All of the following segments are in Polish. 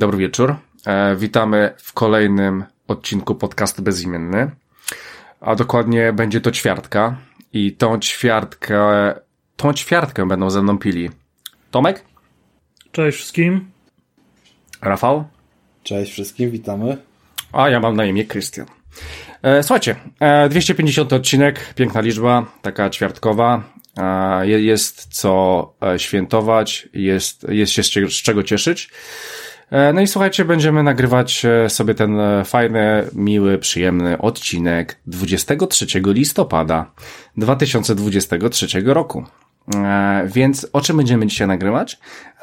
Dobry, wieczór. E, witamy w kolejnym odcinku podcastu Bezimienny. A dokładnie będzie to ćwiartka. I tą ćwiartkę, tą ćwiartkę będą ze mną pili Tomek, Cześć wszystkim. Rafał, Cześć wszystkim, witamy. a ja mam na imię Krystian. E, słuchajcie, e, 250 odcinek, piękna liczba, taka ćwiartkowa. E, je- jest co e, świętować, jest, jest się z czego cieszyć. E, No i słuchajcie, będziemy nagrywać e, sobie ten e, fajny, miły, przyjemny odcinek 23 listopada 2023 roku. Więc o czym będziemy dzisiaj nagrywać?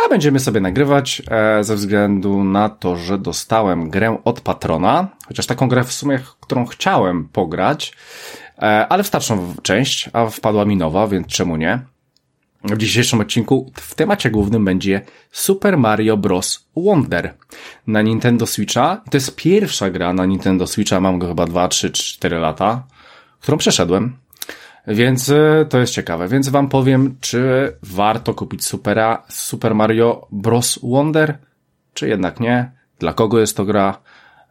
A będziemy sobie nagrywać ze względu na to, że dostałem grę od patrona, chociaż taką grę w sumie, którą chciałem pograć, ale w starszą część, a wpadła mi nowa, więc czemu nie? W dzisiejszym odcinku w temacie głównym będzie Super Mario Bros. Wonder na Nintendo Switcha. To jest pierwsza gra na Nintendo Switcha, mam go chyba 2, 3, 4 lata, którą przeszedłem. Więc e, to jest ciekawe. Więc wam powiem, czy warto kupić Supera, Super Mario Bros. Wonder, czy jednak nie. Dla kogo jest to gra?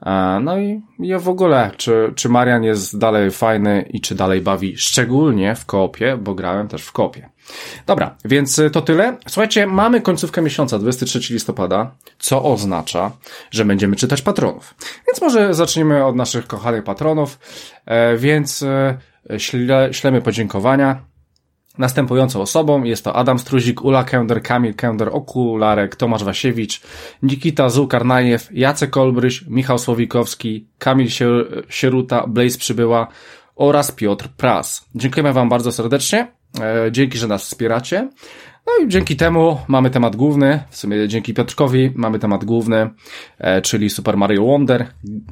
E, No i, i w ogóle, czy, czy Marian jest dalej fajny i czy dalej bawi, szczególnie w koopie, bo grałem też w koopie. Dobra, więc to tyle. Słuchajcie, mamy końcówkę miesiąca, 23 listopada, co oznacza, że będziemy czytać patronów. Więc może zaczniemy od naszych kochanych patronów, e, więc e, śle, ślemy podziękowania następującą osobą. Jest to Adam Struzik, Ula Kęder, Kamil Kęder, Okularek, Tomasz Wasiewicz, Nikita Zułkarnajew, Jacek Olbryś, Michał Słowikowski, Kamil Sier- Sieruta, Blaze Przybyła oraz Piotr Pras. Dziękujemy Wam bardzo serdecznie. E, Dzięki, że nas wspieracie. No i dzięki temu mamy temat główny, w sumie dzięki Piotrkowi mamy temat główny, e, czyli Super Mario Wonder.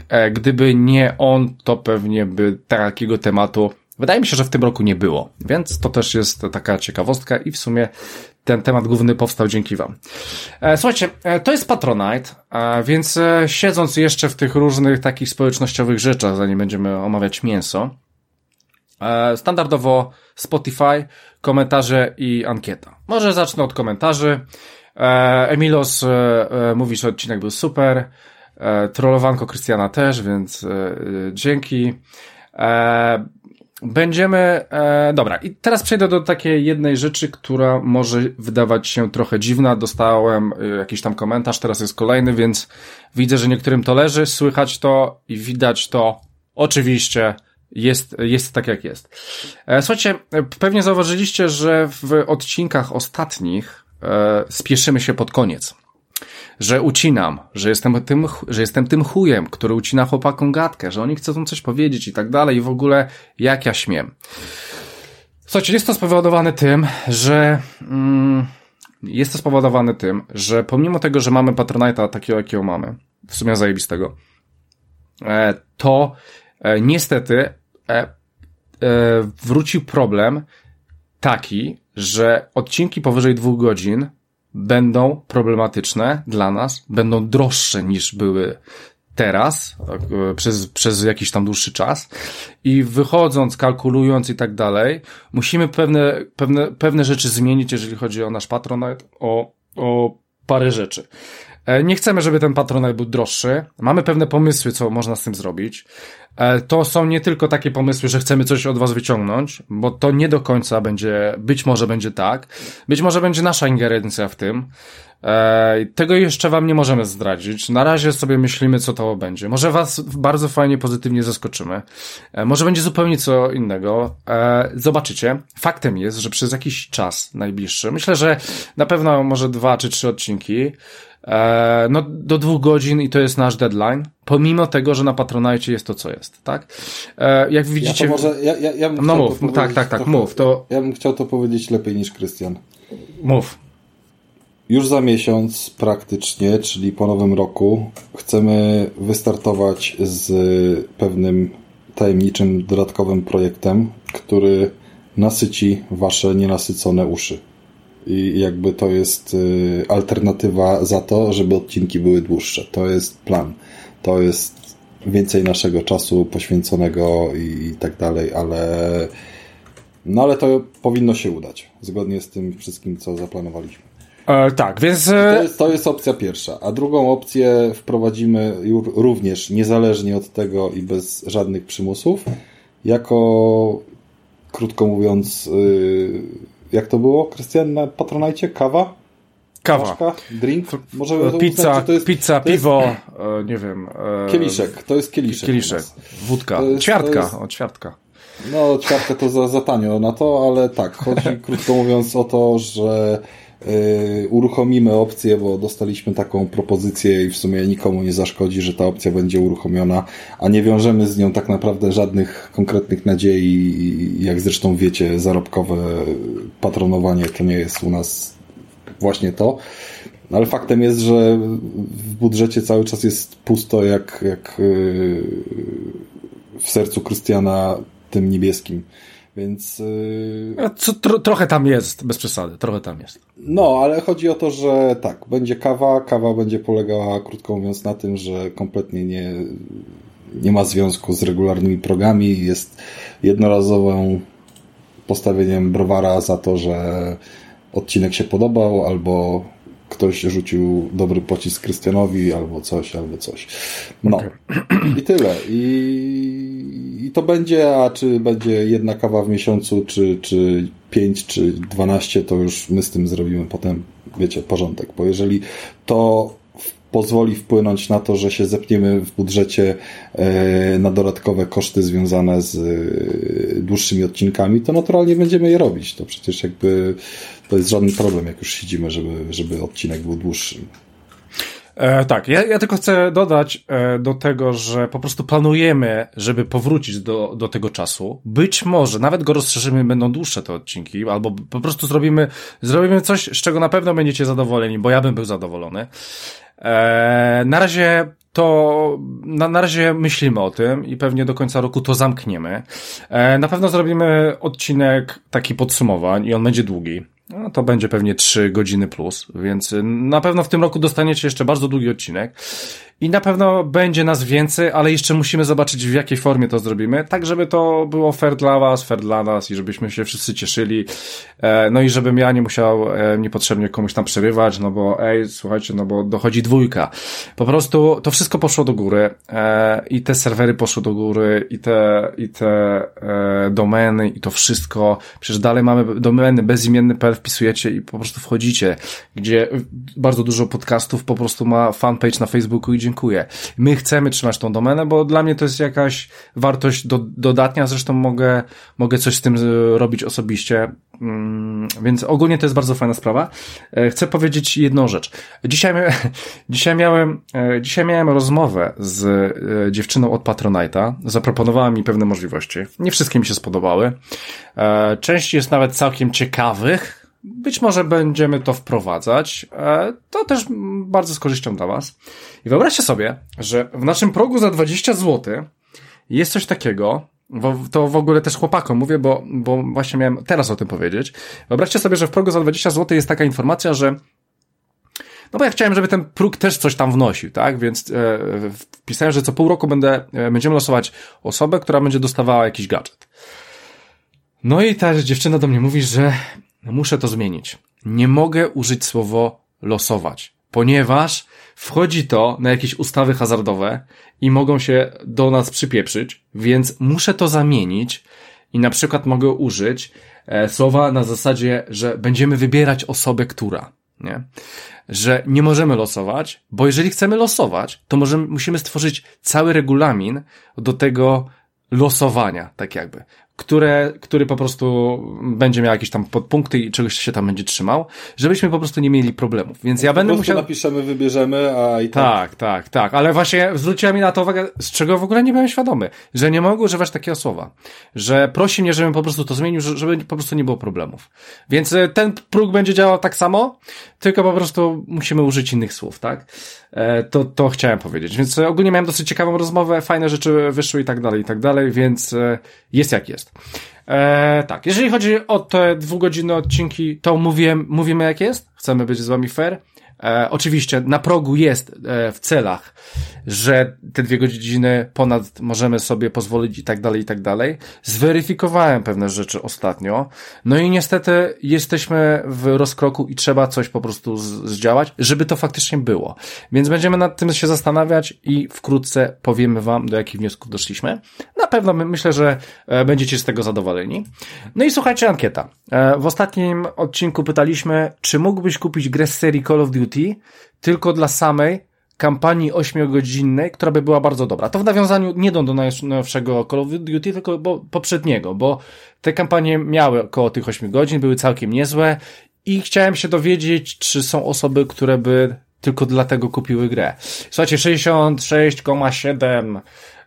E, Gdyby nie on, to pewnie by takiego tematu Wydaje mi się, że w tym roku nie było, więc to też jest taka ciekawostka i w sumie ten temat główny powstał dzięki Wam. E, Słuchajcie, e, to jest Patronite, więc e, siedząc jeszcze w tych różnych takich społecznościowych rzeczach, zanim będziemy omawiać mięso, standardowo Spotify, komentarze i ankieta. Może zacznę od komentarzy. Emilos mówi, że odcinek był super. Trollowanko Krystiana też, więc dzięki. Będziemy. E, dobra, i teraz przejdę do takiej jednej rzeczy, która może wydawać się trochę dziwna. Dostałem e, jakiś tam komentarz, teraz jest kolejny, więc widzę, że niektórym to leży, słychać to i widać to. Oczywiście jest, jest tak, jak jest. E, słuchajcie, e, pewnie zauważyliście, że w odcinkach ostatnich e, spieszymy się pod koniec że ucinam, że jestem tym, że jestem tym chujem, który ucina chłopakom gadkę, że oni chcą coś powiedzieć i tak dalej i w ogóle jak ja śmiem. Słuchajcie, jest to spowodowane tym, że mm, jest to spowodowane tym, że pomimo tego, że mamy Patronite'a takiego, jakiego mamy, w sumie zajebistego, e, to e, niestety e, wrócił problem taki, że odcinki powyżej dwóch godzin będą problematyczne dla nas, będą droższe niż były teraz, e, przez, przez jakiś tam dłuższy czas i wychodząc, kalkulując i tak dalej, musimy pewne, pewne, pewne rzeczy zmienić, jeżeli chodzi o nasz Patronite, o, o parę rzeczy. E, Nie chcemy, żeby ten Patronite był droższy. Mamy pewne pomysły, co można z tym zrobić. E, To są nie tylko takie pomysły, że chcemy coś od was wyciągnąć, bo to nie do końca będzie, być może będzie tak. Być może będzie nasza ingerencja w tym. E, Tego jeszcze wam nie możemy zdradzić. Na razie sobie myślimy, co to będzie. Może was bardzo fajnie, pozytywnie zaskoczymy. E, Może będzie zupełnie co innego. Zobaczycie. Faktem jest, że przez jakiś czas najbliższy, myślę, że na pewno może dwa czy trzy odcinki, E, no, do dwóch godzin i to jest nasz deadline, pomimo tego, że na Patronite jest to, co jest, tak? E, jak widzicie... Ja to może, ja, ja, ja bym No mów, to tak, tak, tak, trochę- mów, to- Ja bym chciał to powiedzieć lepiej niż Krystian. Mów. Już za miesiąc praktycznie, czyli po nowym roku, chcemy wystartować z pewnym tajemniczym dodatkowym projektem, który nasyci wasze nienasycone uszy. I jakby to jest y, alternatywa za to, żeby odcinki były dłuższe. To jest plan. To jest więcej naszego czasu poświęconego i, i tak dalej, ale no ale to powinno się udać, zgodnie z tym wszystkim, co zaplanowaliśmy. E, tak, więc... To jest, to jest opcja pierwsza. A drugą opcję wprowadzimy również niezależnie od tego i bez żadnych przymusów, jako, krótko mówiąc, yy, jak to było, Krystian, na Patronajcie? Kawa? Kawa. Paczka? Drink? Może pizza, uznać, to jest, pizza, to piwo, jest... nie wiem. E... Kieliszek, to jest kieliszek. Kieliszek, wódka, jest, ćwiartka, jest... o ćwiartka. No, ćwiartkę to za, za tanio na to, ale tak, chodzi krótko mówiąc o to, że uruchomimy opcję, bo dostaliśmy taką propozycję i w sumie nikomu nie zaszkodzi, że ta opcja będzie uruchomiona, a nie wiążemy z nią tak naprawdę żadnych konkretnych nadziei, jak zresztą wiecie, zarobkowe patronowanie to nie jest u nas właśnie to. Ale faktem jest, że w budżecie cały czas jest pusto jak, jak yy, w sercu Krystiana tym niebieskim. Więc. Yy... Co, tro, trochę tam jest, bez przesady, trochę tam jest. No, ale chodzi o to, że tak, będzie kawa. Kawa będzie polegała, krótko mówiąc, na tym, że kompletnie nie, nie ma związku z regularnymi progami. Jest jednorazową postawieniem browara za to, że odcinek się podobał, albo ktoś rzucił dobry pocisk Krystianowi, albo coś, albo coś. No. Okay. I tyle. I, I to będzie, a czy będzie jedna kawa w miesiącu, czy, czy pięć, czy dwanaście, to już my z tym zrobimy potem, wiecie, porządek. Bo jeżeli to pozwoli wpłynąć na to, że się zepniemy w budżecie e, na dodatkowe koszty związane z e, dłuższymi odcinkami, to naturalnie będziemy je robić. To przecież jakby to jest żaden problem, jak już siedzimy, żeby, żeby odcinek był dłuższy. E, tak, ja, ja tylko chcę dodać e, do tego, że po prostu planujemy, żeby powrócić do, do tego czasu. Być może nawet go rozszerzymy, będą dłuższe te odcinki, albo po prostu zrobimy, zrobimy coś, z czego na pewno będziecie zadowoleni, bo ja bym był zadowolony. E, na razie to na, na razie myślimy o tym i pewnie do końca roku to zamkniemy. E, na pewno zrobimy odcinek taki podsumowań i on będzie długi. No, to będzie pewnie 3 godziny plus, więc na pewno w tym roku dostaniecie jeszcze bardzo długi odcinek. I na pewno będzie nas więcej, ale jeszcze musimy zobaczyć w jakiej formie to zrobimy, tak żeby to było fair dla was, fair dla nas i żebyśmy się wszyscy cieszyli. E, no i żebym ja nie musiał e, niepotrzebnie komuś tam przerywać, no bo ej, słuchajcie, no bo dochodzi dwójka. Po prostu to wszystko poszło do góry e, i te serwery poszły do góry i te, i te domeny i to wszystko. Przecież dalej mamy domeny bezimienny.pl wpisujecie i po prostu wchodzicie, gdzie bardzo dużo podcastów po prostu ma fanpage na Facebooku i dziękuję. My chcemy trzymać tą domenę, bo dla mnie to jest jakaś wartość do, dodatnia, zresztą mogę, mogę coś z tym e, robić osobiście, mm, więc ogólnie to jest bardzo fajna sprawa. E, chcę powiedzieć jedną rzecz. Dzisiaj, dzisiaj miałem, e, dzisiaj miałem rozmowę z dziewczyną od Patronite'a, zaproponowała mi pewne możliwości. Nie wszystkie mi się spodobały. Część jest nawet całkiem ciekawych, być może będziemy to wprowadzać. E, to też bardzo z korzyścią dla Was. I wyobraźcie sobie, że w naszym progu za 20 zł jest coś takiego, to w ogóle też chłopakom mówię, bo, bo właśnie miałem teraz o tym powiedzieć. Wyobraźcie sobie, że w progu za 20 zł jest taka informacja, że no bo ja chciałem, żeby ten próg też coś tam wnosił, tak? Więc e, wpisałem, że co pół roku będę, e, będziemy losować osobę, która będzie dostawała jakiś gadżet. No i ta dziewczyna do mnie mówi, że muszę to zmienić. Nie mogę użyć słowo losować, ponieważ wchodzi to na jakieś ustawy hazardowe i mogą się do nas przypieprzyć, więc muszę to zamienić i na przykład mogę użyć e, słowa na zasadzie, że będziemy wybierać osobę, która, nie? Że nie możemy losować, bo jeżeli chcemy losować, to możemy, musimy stworzyć cały regulamin do tego losowania, tak jakby które, który po prostu będzie miał jakieś tam podpunkty i czegoś się tam będzie trzymał, żebyśmy po prostu nie mieli problemów. Więc ja po będę musiał. napiszemy, wybierzemy, a i tak. Tak, tak, tak. Ale właśnie zwróciła mi na to uwagę, z czego w ogóle nie byłem świadomy, że nie mogę używać takiego słowa. Że prosi mnie, żebym po prostu to zmienił, żeby po prostu nie było problemów. Więc e, ten próg będzie działał tak samo, tylko po prostu musimy użyć innych słów, tak? E, to, to chciałem powiedzieć. Więc e, ogólnie miałem dosyć ciekawą rozmowę, fajne rzeczy wyszły i tak dalej, i tak dalej, więc jest jak jest. E, tak, jeżeli chodzi o te dwugodzinne odcinki, to mówię, mówimy jak jest, chcemy być z wami fair. E, oczywiście na progu jest e, w celach, że te dwie godziny ponad możemy sobie pozwolić i tak dalej, i tak dalej. Zweryfikowałem pewne rzeczy ostatnio. No i niestety jesteśmy w rozkroku i trzeba coś po prostu zdziałać, żeby to faktycznie było. Więc będziemy nad tym się zastanawiać i wkrótce powiemy wam, do jakich wniosków doszliśmy. Na pewno my, myślę, że e, będziecie z tego zadowoleni. No i słuchajcie, ankieta. E, w ostatnim odcinku pytaliśmy, czy mógłbyś kupić grę z serii Call of Duty tylko dla samej kampanii ośmiogodzinnej, która by była bardzo dobra. To w nawiązaniu nie do najnowszego Call of Duty, tylko bo, poprzedniego, bo te kampanie miały około tych 8 godzin, były całkiem niezłe i chciałem się dowiedzieć, czy są osoby, które by tylko dlatego kupiły grę. Słuchajcie, 66,7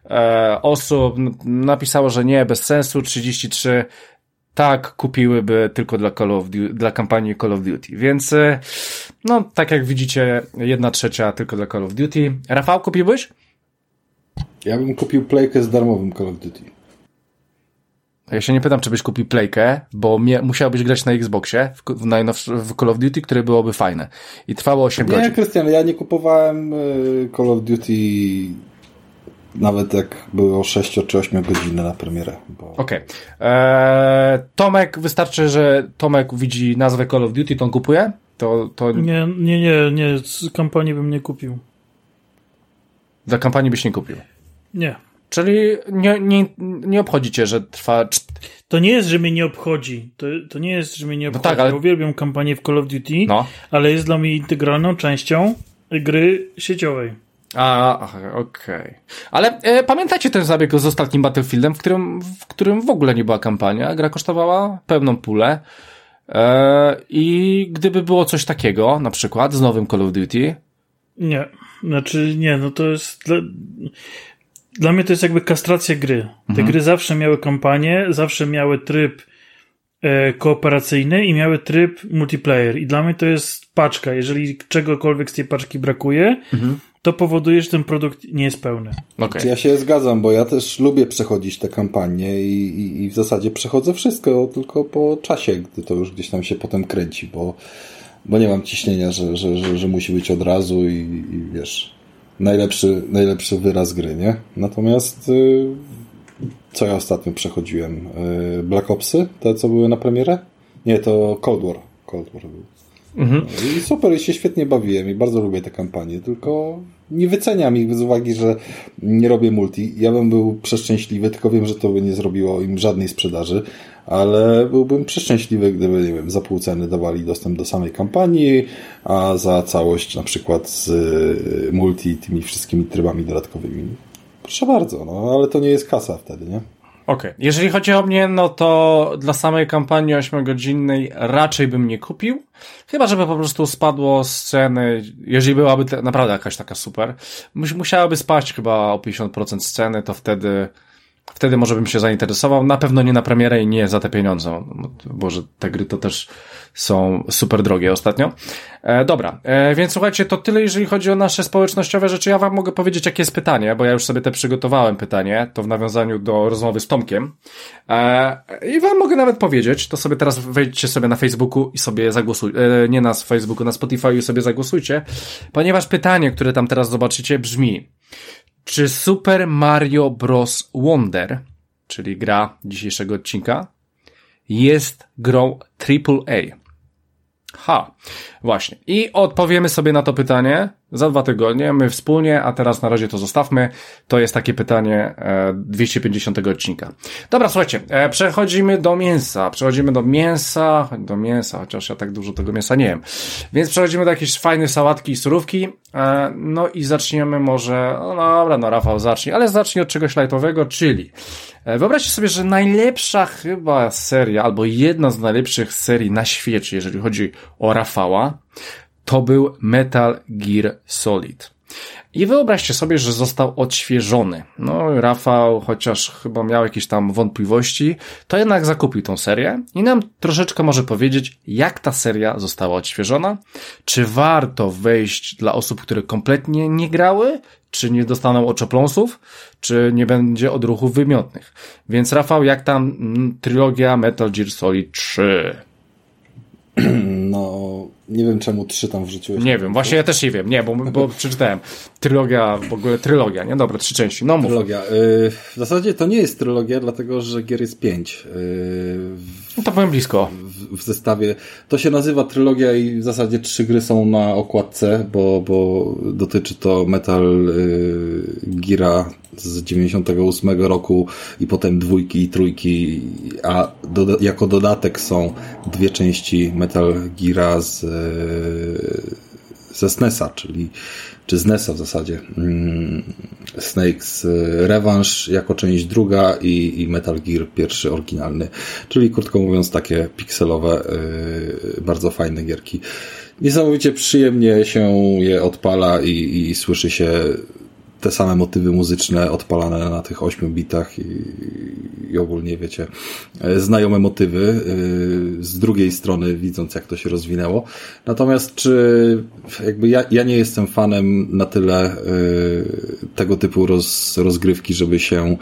e, osób napisało, że nie, bez sensu, 33 tak kupiłyby tylko dla, Call of Duty, dla kampanii Call of Duty. Więc, e, no, tak jak widzicie, jedna trzecia tylko dla Call of Duty. Rafał, kupiłbyś? Ja bym kupił playkę z darmowym Call of Duty. Ja się nie pytam, czy byś kupił playkę, bo mie, musiałbyś grać na Xboxie w, w, w Call of Duty, które byłoby fajne. I trwało 8 nie, godzin. Nie, Krystian, ja nie kupowałem y, Call of Duty nawet jak było 6 czy 8 godziny na premierę. Bo... Okej. Okay. Eee, Tomek, wystarczy, że Tomek widzi nazwę Call of Duty, to on kupuje? To, to... Nie, nie, nie, nie, z kampanii bym nie kupił. Dla kampanii byś nie kupił? Nie. Czyli nie, nie, nie obchodzi cię, że trwa... To nie jest, że mnie nie obchodzi. To, to nie jest, że mnie nie obchodzi. No tak, ale... Ja uwielbiam kampanię w Call of Duty, no. ale jest dla mnie integralną częścią gry sieciowej. A, okej. Okay. Ale e, pamiętacie ten zabieg z ostatnim Battlefieldem, w którym, w którym w ogóle nie była kampania? Gra kosztowała pełną pulę. E, I gdyby było coś takiego, na przykład z nowym Call of Duty. Nie. Znaczy, nie, no to jest. Dla, dla mnie to jest jakby kastracja gry. Te mhm. gry zawsze miały kampanię, zawsze miały tryb e, kooperacyjny i miały tryb multiplayer. I dla mnie to jest paczka. Jeżeli czegokolwiek z tej paczki brakuje, mhm to powoduje, że ten produkt nie jest pełny. Okay. Ja się zgadzam, bo ja też lubię przechodzić te kampanie i, i, i, w zasadzie przechodzę wszystko, tylko po czasie, gdy to już gdzieś tam się potem kręci, bo, bo nie mam ciśnienia, że, że, że, że musi być od razu i, i wiesz, najlepszy, najlepszy wyraz gry, nie? Natomiast y, co ja ostatnio przechodziłem? Y, Black Opsy, te co były na premierę? Nie, to Cold War. Cold War był. Mhm. I super, i się świetnie bawiłem i bardzo lubię te kampanie, tylko nie wyceniam ich z uwagi, że nie robię multi. Ja bym był przeszczęśliwy, tylko wiem, że to by nie zrobiło im żadnej sprzedaży, ale byłbym przeszczęśliwy, gdyby, nie wiem, za pół ceny dawali dostęp do samej kampanii, a za całość na przykład z y, multi tymi wszystkimi trybami dodatkowymi. Proszę bardzo, no ale to nie jest kasa wtedy, nie? Okej. Okay. Jeżeli chodzi o mnie, no to dla samej kampanii 8-godzinnej raczej bym nie kupił. Chyba, żeby po prostu spadło z ceny, jeżeli byłaby te, naprawdę jakaś taka super. Musiałaby spaść chyba o 50% z ceny, to wtedy wtedy może bym się zainteresował. Na pewno nie na premierę i nie za te pieniądze, bo że te gry to też są super drogie ostatnio. E, dobra, e, więc słuchajcie, to tyle, jeżeli chodzi o nasze społecznościowe rzeczy. Ja wam mogę powiedzieć, jakie jest pytanie, bo ja już sobie te przygotowałem pytanie, to w nawiązaniu do rozmowy z Tomkiem. E, I wam mogę nawet powiedzieć, to sobie teraz wejdźcie sobie na Facebooku i sobie zagłosujcie, nie na Facebooku, na Spotify i sobie zagłosujcie, ponieważ pytanie, które tam teraz zobaczycie brzmi, czy Super Mario Bros. Wonder, czyli gra dzisiejszego odcinka, jest grą AAA? Ha, właśnie. I odpowiemy sobie na to pytanie za dwa tygodnie, my wspólnie, a teraz na razie to zostawmy. To jest takie pytanie e, 250 odcinka. Dobra, słuchajcie, e, przechodzimy do mięsa. Przechodzimy do mięsa, do mięsa, chociaż ja tak dużo tego mięsa nie wiem. Więc przechodzimy do jakiejś fajnej sałatki i surówki. E, no i zaczniemy może, no dobra, no Rafał zacznij, ale zacznij od czegoś lajtowego, czyli e, wyobraźcie sobie, że najlepsza chyba seria, albo jedna z najlepszych serii na świecie, jeżeli chodzi o Rafała, to był Metal Gear Solid. I wyobraźcie sobie, że został odświeżony. No, Rafał, chociaż chyba miał jakieś tam wątpliwości, to jednak zakupił tą serię i nam troszeczkę może powiedzieć, jak ta seria została odświeżona, czy warto wejść dla osób, które kompletnie nie grały, czy nie dostaną oczopląsów, czy nie będzie odruchów wymiotnych. Więc Rafał, jak tam mm, trylogia Metal Gear Solid 3? No, nie wiem czemu trzy tam wrzuciłeś. Nie wiem, właśnie ja też nie wiem, nie, bo, bo przeczytałem. Trylogia, w ogóle trylogia, nie? Dobra, trzy części, no mów. Trylogia. Y, w zasadzie to nie jest trylogia, dlatego że gier jest pięć. Y, no to powiem blisko. W, zestawie. To się nazywa trylogia i w zasadzie trzy gry są na okładce, bo, bo dotyczy to Metal y, Gira z 98 roku i potem dwójki i trójki, a do, jako dodatek są dwie części Metal Geara z, ze SNESa, czyli czy z NESa w zasadzie. Mm, Snakes Revenge jako część druga i, i Metal Gear pierwszy oryginalny, czyli krótko mówiąc takie pikselowe, y, bardzo fajne gierki. Niesamowicie przyjemnie się je odpala i, i słyszy się te same motywy muzyczne odpalane na tych 8 bitach i, i ogólnie, wiecie, e, znajome motywy e, z drugiej strony, widząc jak to się rozwinęło. Natomiast czy jakby ja, ja nie jestem fanem na tyle e, tego typu roz, rozgrywki, żeby się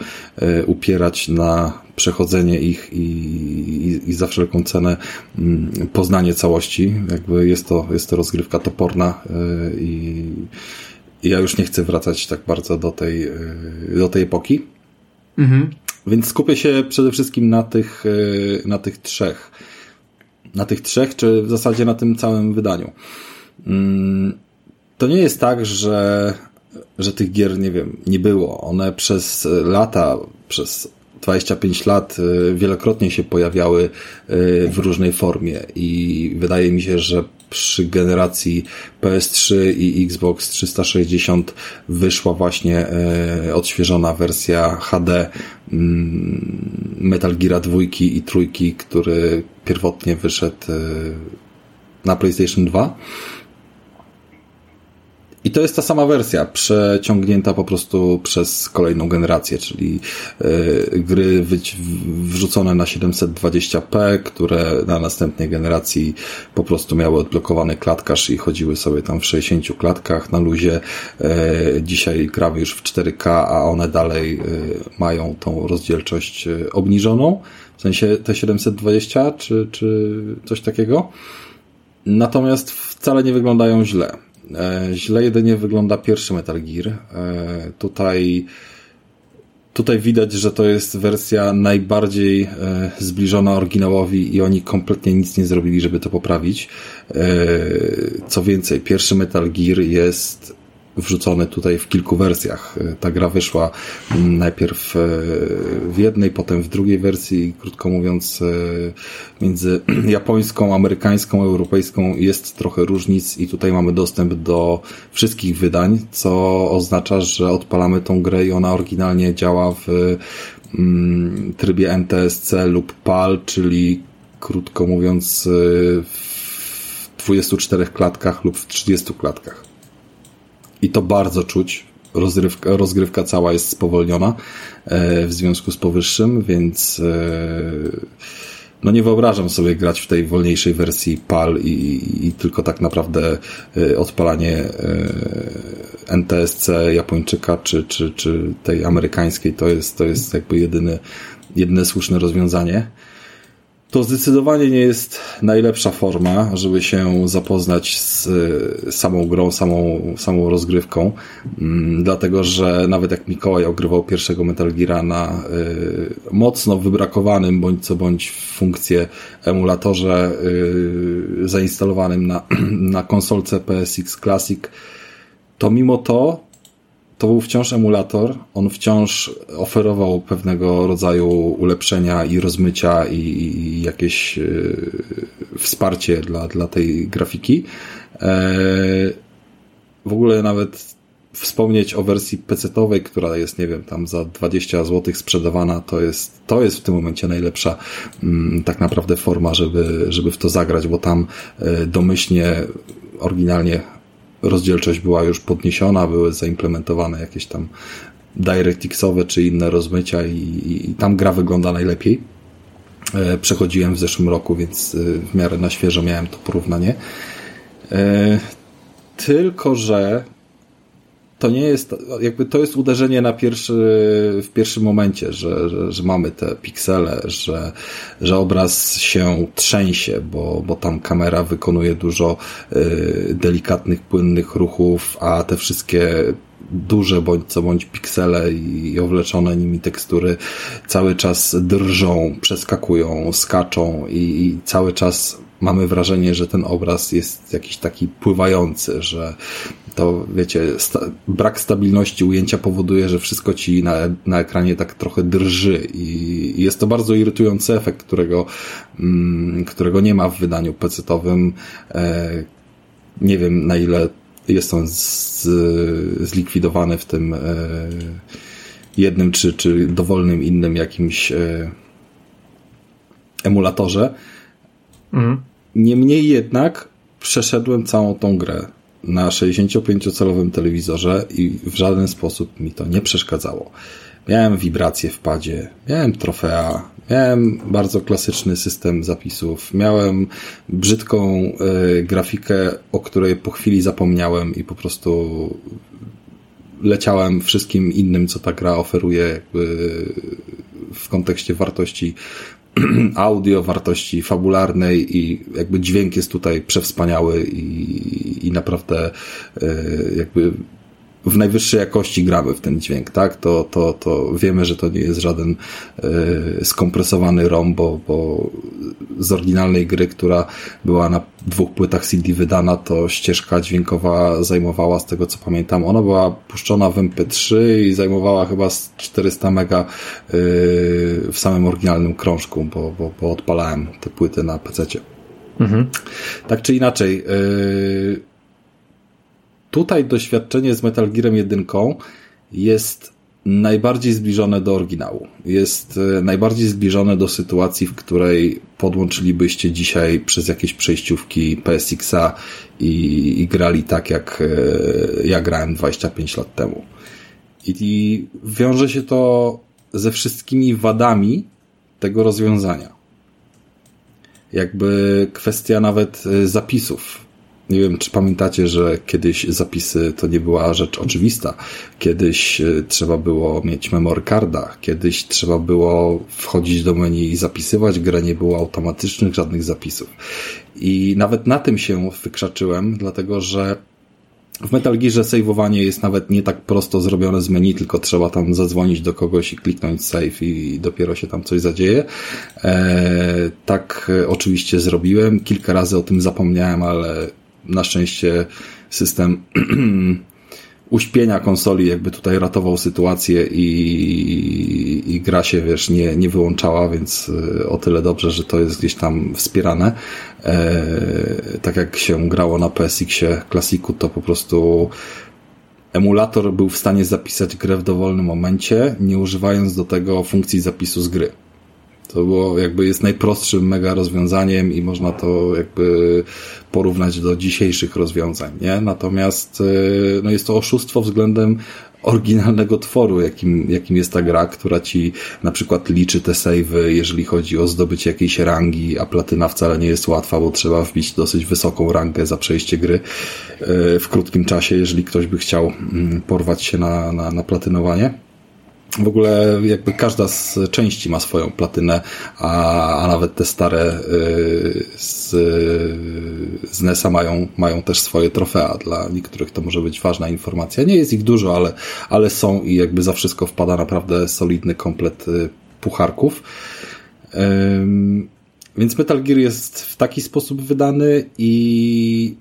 upierać na przechodzenie ich i, i, i za wszelką cenę mm, poznanie całości. Jakby jest to, jest to rozgrywka toporna i i ja już nie chcę wracać tak bardzo do tej, e, do tej epoki. Mhm. Więc skupię się przede wszystkim na tych, e, na tych trzech. Na tych trzech, czy w zasadzie na tym całym wydaniu. Mm, to nie jest tak, że, że tych gier, nie wiem, nie było. One przez lata, przez 25 lat e, wielokrotnie się pojawiały w różnej formie i wydaje mi się, że przy generacji PS3 i Xbox 360 wyszła właśnie e, odświeżona wersja HD mm, Metal Gear 2 i 3, który pierwotnie wyszedł e, na PlayStation 2 i to jest ta sama wersja, przeciągnięta po prostu przez kolejną generację, czyli yy, gry wrzucone na 720p, które na następnej generacji po prostu miały odblokowany klatkarz i chodziły sobie tam w 60 klatkach na luzie. Yy, dzisiaj gramy już w 4K, a one dalej yy, mają tą rozdzielczość obniżoną, w sensie te 720 czy, czy coś takiego. Natomiast wcale nie wyglądają źle źle jedynie wygląda pierwszy Metal Gear. E, tutaj Tutaj widać, że to jest wersja najbardziej e, zbliżona oryginałowi i oni kompletnie nic nie zrobili, żeby to poprawić. Co więcej, pierwszy Metal Gear jest wrzucony tutaj w kilku wersjach. Ta gra wyszła mm, najpierw e, w jednej, potem w drugiej wersji. Krótko mówiąc, e, między japońską, amerykańską, europejską jest trochę różnic i tutaj mamy dostęp do wszystkich wydań, co oznacza, że odpalamy tą grę i ona oryginalnie działa w mm, trybie NTSC lub PAL, czyli krótko mówiąc e, w 24 klatkach lub w 30 klatkach i to bardzo czuć. Rozgrywka, rozgrywka cała jest spowolniona e, w związku z powyższym, więc e, no nie wyobrażam sobie grać w tej wolniejszej wersji PAL i, i tylko tak naprawdę e, odpalanie NTSC Japończyka czy, czy, czy tej amerykańskiej to jest, to jest jakby jedyne, jedyne słuszne rozwiązanie to zdecydowanie nie jest najlepsza forma, żeby się zapoznać z e, samą grą, samą, samą rozgrywką, mm, dlatego że nawet jak Mikołaj ogrywał pierwszego Metal Geara na y, mocno wybrakowanym bądź co bądź funkcję emulatorze y, zainstalowanym na, na konsolce PSX Classic, to mimo to to był wciąż emulator, on wciąż oferował pewnego rodzaju ulepszenia i rozmycia i, i jakieś y, wsparcie dla, dla tej grafiki. E, w ogóle nawet wspomnieć o wersji PC-owej, która jest, nie wiem, tam za 20 zł sprzedawana, to jest, to jest w tym momencie najlepsza mm, tak naprawdę forma, żeby, żeby w to zagrać, bo tam e, domyślnie, oryginalnie rozdzielczość była już podniesiona, były zaimplementowane jakieś tam DirectXowe czy inne rozmycia i, i tam gra wygląda najlepiej. E, przechodziłem w zeszłym roku, więc e, w miarę na świeżo miałem to porównanie. E, tylko, że to nie jest, jakby to jest uderzenie na pierwszy, w pierwszym momencie, że, że, że, mamy te piksele, że, że obraz się trzęsie, bo, bo tam kamera wykonuje dużo y, delikatnych, płynnych ruchów, a te wszystkie duże bądź co bądź piksele i owleczone nimi tekstury cały czas drżą, przeskakują, skaczą i, i cały czas mamy wrażenie, że ten obraz jest jakiś taki pływający, że to wiecie, sta brak stabilności ujęcia powoduje, że wszystko ci na, na ekranie tak trochę drży i, jest to bardzo irytujący efekt, którego, mm, którego nie ma w wydaniu pecetowym. E, nie wiem na ile jest on z, zlikwidowany w tym e, jednym czy, czy dowolnym innym jakimś e, emulatorze. Mhm. Niemniej jednak przeszedłem całą tą grę na 65-calowym telewizorze i w żaden sposób mi to nie przeszkadzało. Miałem wibracje w padzie, miałem trofea, miałem bardzo klasyczny system zapisów, miałem brzydką y, grafikę, o której po chwili zapomniałem i po prostu leciałem wszystkim innym, co ta gra oferuje w kontekście wartości audio, wartości fabularnej i jakby dźwięk jest tutaj przewspaniały i, i naprawdę y, jakby w najwyższej jakości gramy w ten dźwięk, tak? To, to, to wiemy, że to nie jest żaden y, skompresowany ROM, bo, bo z oryginalnej gry, która była na dwóch płytach CD wydana, to ścieżka dźwiękowa zajmowała, z tego co pamiętam, ona była puszczona w MP3 i zajmowała chyba 400 mega y, w samym oryginalnym krążku, bo, bo, bo odpalałem te płyty na PC-cie. Mhm. Tak czy inaczej, yy, tutaj doświadczenie z Metal Gearem 1 jest najbardziej zbliżone do oryginału. Jest e, najbardziej zbliżone do sytuacji, w której podłączylibyście dzisiaj przez jakieś przejściówki PSX-a i, i grali tak, jak e, ja grałem 25 lat temu. I, I wiąże się to ze wszystkimi wadami tego rozwiązania. Jakby kwestia nawet e, zapisów nie wiem, czy pamiętacie, że kiedyś zapisy to nie była rzecz oczywista. Kiedyś e, trzeba było mieć memory carda, kiedyś trzeba było wchodzić do menu i zapisywać, grę nie było automatycznych żadnych zapisów. I nawet na tym się wykrzaczyłem, dlatego że w Metal Gearze saveowanie jest nawet nie tak prosto zrobione z menu, tylko trzeba tam zadzwonić do kogoś i kliknąć save i dopiero się tam coś zadzieje. Eee, tak e, oczywiście zrobiłem. Kilka razy o tym zapomniałem, ale na szczęście system uśpienia konsoli jakby tutaj ratował sytuację i, i gra się, wiesz, nie, nie wyłączała, więc e, o tyle dobrze, że to jest gdzieś tam wspierane. E, tak jak się grało na PSX-ie klasiku, to po prostu emulator był w stanie zapisać grę w dowolnym momencie, nie używając do tego funkcji zapisu z gry. To było jakby jest najprostszym mega rozwiązaniem i można to jakby porównać do dzisiejszych rozwiązań, nie? Natomiast y, no jest to oszustwo względem oryginalnego tworu, jakim, jakim jest ta gra, która ci na przykład liczy te savey, jeżeli chodzi o zdobycie jakiejś rangi, a platyna wcale nie jest łatwa, bo trzeba wbić dosyć wysoką rangę za przejście gry y, w krótkim czasie, jeżeli ktoś by chciał mm, porwać się na, na, na platynowanie. W ogóle jakby każda z części ma swoją platynę, a, a nawet te stare y, z, z NES-a mają, mają też swoje trofea. Dla niektórych to może być ważna informacja. Nie jest ich dużo, ale, ale są i jakby za wszystko wpada naprawdę solidny komplet y, pucharków. Więc Metal Gear jest w taki sposób wydany i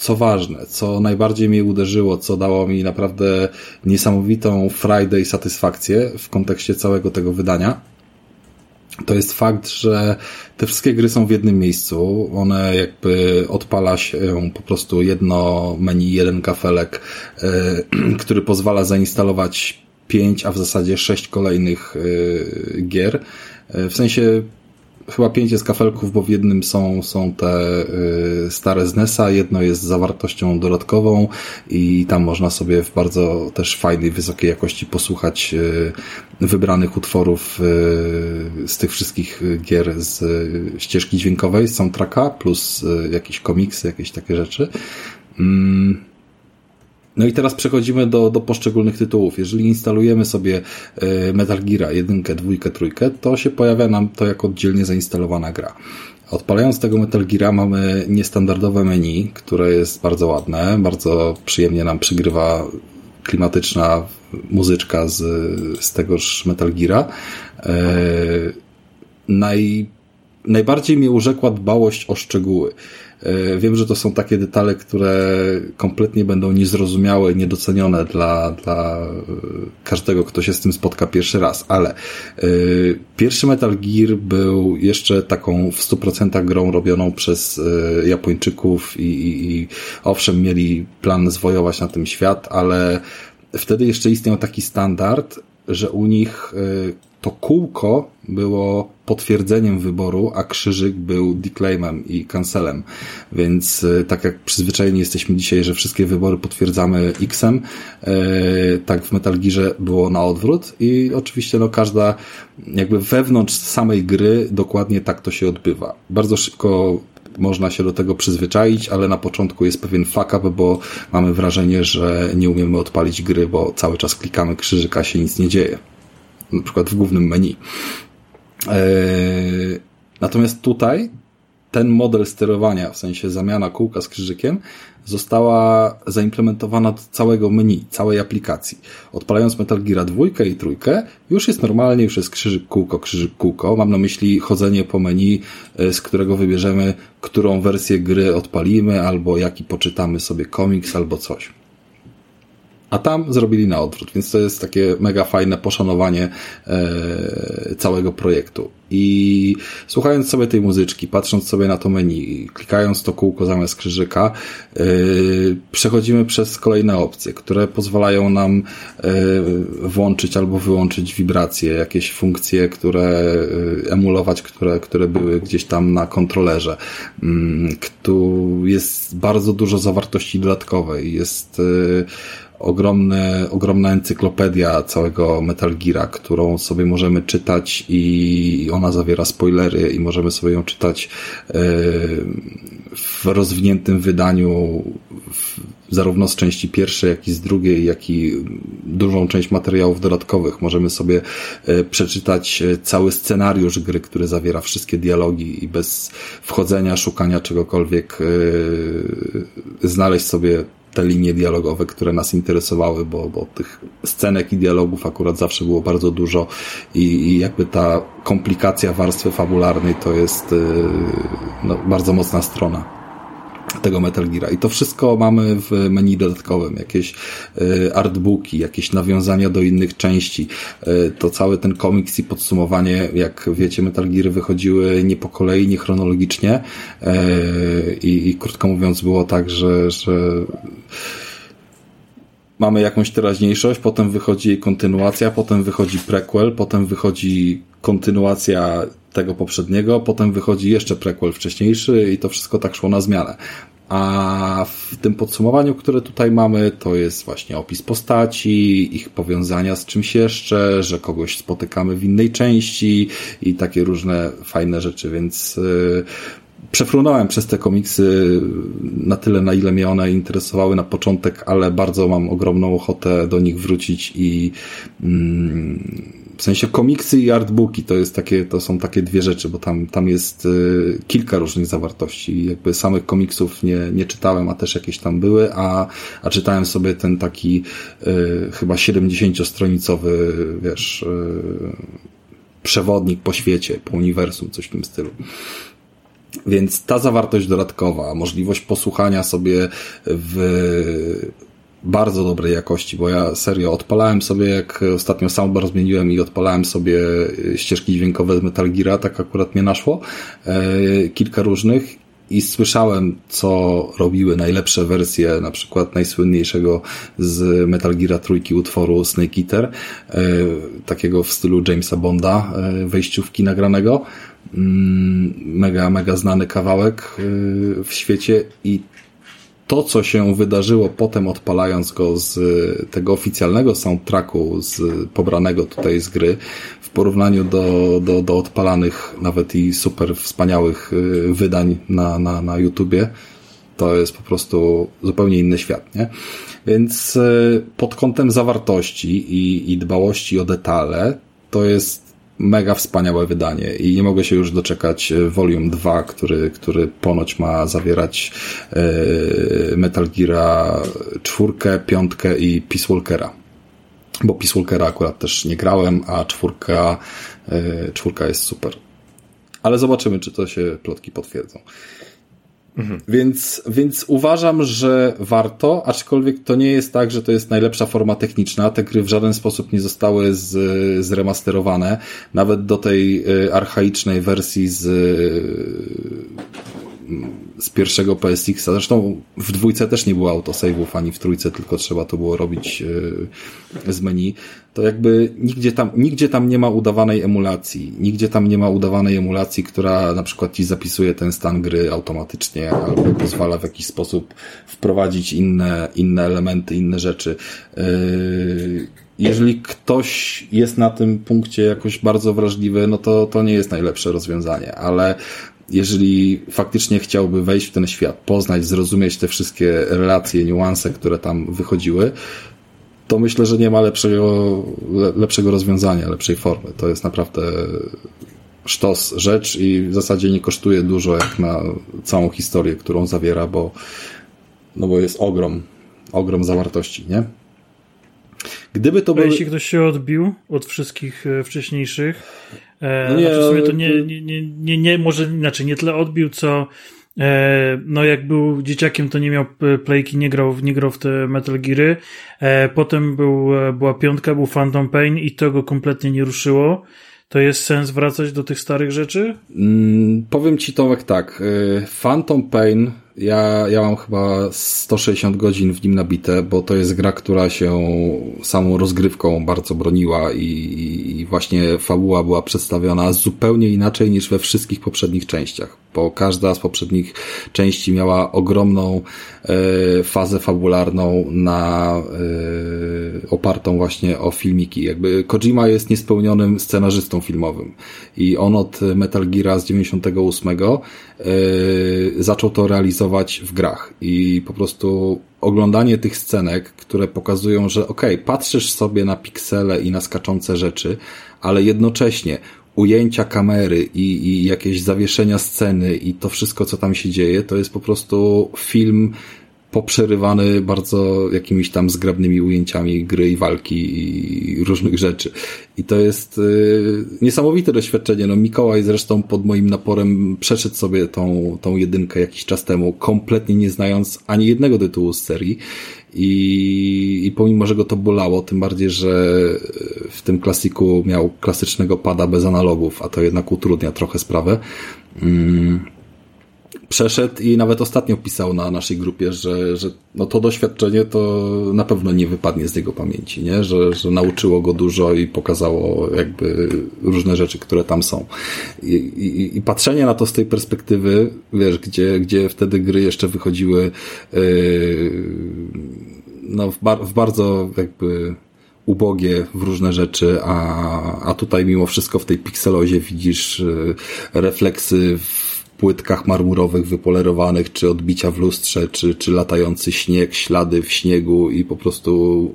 co ważne, co najbardziej mnie uderzyło, co dało mi naprawdę niesamowitą Friday satysfakcję w kontekście całego tego wydania, to jest fakt, że te wszystkie gry są w jednym miejscu. One jakby odpala się po prostu jedno menu, jeden kafelek, yy, który pozwala zainstalować pięć, a w zasadzie sześć kolejnych yy, gier. Yy, w sensie chyba pięć jest kafelków, bo w jednym są, są te y, stare z NES-a, jedno jest z zawartością dodatkową i tam można sobie w bardzo też fajnej, wysokiej jakości posłuchać y, wybranych utworów y, z tych wszystkich gier z ścieżki dźwiękowej, z soundtracka, plus jakieś komiksy, jakieś takie rzeczy. Mm. No i teraz przechodzimy do, do poszczególnych tytułów. Jeżeli instalujemy sobie e, Metal Gear 1, 2, 3, to się pojawia nam to jako oddzielnie zainstalowana gra. Odpalając tego Metal Gear mamy niestandardowe menu, które jest bardzo ładne, bardzo przyjemnie nam przygrywa klimatyczna muzyczka z, z tegoż Metal Geara. E, naj, najbardziej mnie urzekła dbałość o szczegóły. E, wiem, że to są takie detale, które kompletnie będą niezrozumiałe, niedocenione dla, dla e, każdego, kto się z tym spotka pierwszy raz, ale e, pierwszy Metal Gear był jeszcze taką w 100% grą robioną przez Japończyków i, i, i owszem, mieli plan zwojować na tym świat, ale wtedy jeszcze istniał taki standard, że u nich to kółko było potwierdzeniem wyboru, a krzyżyk był declaimem i cancelem. Więc e, tak jak przyzwyczajeni jesteśmy dzisiaj, że wszystkie wybory potwierdzamy X-em, e, tak w Metal Gearze było na odwrót i oczywiście no każda jakby wewnątrz samej gry dokładnie tak to się odbywa. Bardzo szybko można się do tego przyzwyczaić, ale na początku jest pewien fuck up, bo mamy wrażenie, że nie umiemy odpalić gry, bo cały czas klikamy krzyżyka, się nic nie dzieje na przykład w głównym menu. E, natomiast tutaj ten model sterowania, w sensie zamiana kółka z krzyżykiem, została zaimplementowana do całego menu, całej aplikacji. Odpalając Metal Gear 2 i 3, już jest normalnie, już jest krzyżyk, kółko, krzyżyk, kółko. Mam na myśli chodzenie po menu, e, z którego wybierzemy, którą wersję gry odpalimy, albo jaki poczytamy sobie komiks, albo coś a tam zrobili na odwrót, więc to jest takie mega fajne poszanowanie e, całego projektu. I słuchając sobie tej muzyczki, patrząc sobie na to menu, klikając to kółko zamiast krzyżyka, e, przechodzimy przez kolejne opcje, które pozwalają nam e, włączyć albo wyłączyć wibracje, jakieś funkcje, które e, emulować, które, które były gdzieś tam na kontrolerze. Mm, tu jest bardzo dużo zawartości dodatkowej, jest ogromny, ogromna encyklopedia całego Metal Geara, którą sobie możemy czytać i ona zawiera spoilery i możemy sobie ją czytać e, w rozwiniętym wydaniu zarówno z części pierwszej, jak i z drugiej, jak i dużą część materiałów dodatkowych. Możemy sobie e, przeczytać e, cały scenariusz gry, który zawiera wszystkie dialogi i bez wchodzenia, szukania czegokolwiek znaleźć sobie te linie dialogowe, które nas interesowały, bo, bo tych scenek i dialogów akurat zawsze było bardzo dużo i, i jakby ta komplikacja warstwy fabularnej to jest yy, no, bardzo mocna strona tego Metal Gear. I to wszystko mamy w menu dodatkowym. Jakieś y, artbooki, jakieś nawiązania do innych części. Y, to cały ten komiks i podsumowanie, jak wiecie, Metal Gear wychodziły nie po kolei, nie chronologicznie. Y, I, i krótko mówiąc było tak, że, że mamy jakąś teraźniejszość, potem wychodzi jej kontynuacja, potem wychodzi prequel, potem wychodzi kontynuacja tego poprzedniego, potem wychodzi jeszcze prequel wcześniejszy i to wszystko tak szło na zmianę. A w tym podsumowaniu, które tutaj mamy, to jest właśnie opis postaci, ich powiązania z czymś jeszcze, że kogoś spotykamy w innej części i takie różne fajne rzeczy, więc yy, przefrunąłem przez te komiksy na tyle, na ile mnie one interesowały na początek, ale bardzo mam ogromną ochotę do nich wrócić i mm, w sensie komiksy i artbooki to jest takie, to są takie dwie rzeczy, bo tam, tam jest y, kilka różnych zawartości. Jakby samych komiksów nie, nie czytałem, a też jakieś tam były, a, a czytałem sobie ten taki y, chyba 70-stronicowy, wiesz, y, przewodnik po świecie, po uniwersum, coś w tym stylu. Więc ta zawartość dodatkowa, możliwość posłuchania sobie w bardzo dobrej jakości, bo ja serio odpalałem sobie, jak ostatnio soundbar zmieniłem i odpalałem sobie ścieżki dźwiękowe z Metal Gear, tak akurat mnie naszło, e, kilka różnych i słyszałem, co robiły najlepsze wersje, na przykład najsłynniejszego z Metal Gear trójki utworu Snake Eater, e, takiego w stylu Jamesa Bonda, e, wejściówki nagranego. Mm, mega, mega znany kawałek w świecie i to, co się wydarzyło potem odpalając go z tego oficjalnego soundtracku, z pobranego tutaj z gry, w porównaniu do, do, do odpalanych nawet i super wspaniałych wydań na, na, na YouTubie, to jest po prostu zupełnie inny świat, nie? Więc pod kątem zawartości i, i dbałości o detale, to jest mega wspaniałe wydanie i nie mogę się już doczekać e, Volume 2, który, który ponoć ma zawierać e, Metal Gear czwórkę, piątkę i Peace Walkera. Bo Peace Walkera akurat też nie grałem, a czwórka, czwórka jest super. Ale zobaczymy, czy to się plotki potwierdzą. Mhm. Więc, więc uważam, że warto, aczkolwiek to nie jest tak, że to jest najlepsza forma techniczna. Te gry w żaden sposób nie zostały z, zremasterowane. Nawet do tej y, archaicznej wersji z z pierwszego PSX-a. Zresztą w dwójce też nie było autosave'ów, ani w trójce, tylko trzeba to było robić e, z menu. To jakby nigdzie tam, nigdzie tam nie ma udawanej emulacji. Nigdzie tam nie ma udawanej emulacji, która na przykład ci zapisuje ten stan gry automatycznie albo pozwala w jakiś sposób wprowadzić inne, inne elementy, inne rzeczy. E, jeżeli ktoś jest na tym punkcie jakoś bardzo wrażliwy, no to to nie jest najlepsze rozwiązanie, ale jeżeli faktycznie chciałby wejść w ten świat, poznać, zrozumieć te wszystkie relacje, niuanse, które tam wychodziły, to myślę, że nie ma lepszego, lepszego rozwiązania, lepszej formy. To jest naprawdę sztos rzecz i w zasadzie nie kosztuje dużo jak na całą historię, którą zawiera, bo, no bo jest ogrom, ogrom zawartości, nie? Gdyby to było... Jeśli ktoś się odbił od wszystkich e, wcześniejszych, e, no nie, znaczy w sumie to nie, nie, nie, nie, nie, może inaczej, nie tyle odbił, co e, no jak był dzieciakiem, to nie miał playki, nie grał, nie grał w te Metal Geary. Potem był, była piątka, był Phantom Pain i to go kompletnie nie ruszyło. To jest sens wracać do tych starych rzeczy? Mm, powiem ci Tomek tak. Phantom Pain ja, ja mam chyba 160 godzin w nim nabite, bo to jest gra, która się samą rozgrywką bardzo broniła i, i właśnie fabuła była przedstawiona zupełnie inaczej niż we wszystkich poprzednich częściach, bo każda z poprzednich części miała ogromną e, fazę fabularną na e, opartą właśnie o filmiki. Jakby Kojima jest niespełnionym scenarzystą filmowym i on od Metal Gear z 98 e, zaczął to realizować w grach i po prostu oglądanie tych scenek, które pokazują, że okej, okay, patrzysz sobie na piksele i na skaczące rzeczy, ale jednocześnie ujęcia kamery i, i jakieś zawieszenia sceny i to wszystko, co tam się dzieje, to jest po prostu film poprzerywany bardzo jakimiś tam zgrabnymi ujęciami gry i walki i różnych rzeczy. I to jest y, niesamowite doświadczenie. No Mikołaj zresztą pod moim naporem przeszedł sobie tą, tą jedynkę jakiś czas temu, kompletnie nie znając ani jednego tytułu z serii. I, I pomimo, że go to bolało, tym bardziej, że w tym klasiku miał klasycznego pada bez analogów, a to jednak utrudnia trochę sprawę. Mm przeszedł i nawet ostatnio pisał na naszej grupie, że, że no to doświadczenie to na pewno nie wypadnie z jego pamięci, nie? Że, że nauczyło go dużo i pokazało jakby różne rzeczy, które tam są. I, i, i patrzenie na to z tej perspektywy, wiesz, gdzie, gdzie wtedy gry jeszcze wychodziły yy, no w, bar, w bardzo jakby ubogie w różne rzeczy, a, a tutaj mimo wszystko w tej pikselozie widzisz yy, refleksy w płytkach marmurowych wypolerowanych, czy odbicia w lustrze, czy, czy latający śnieg, ślady w śniegu i po prostu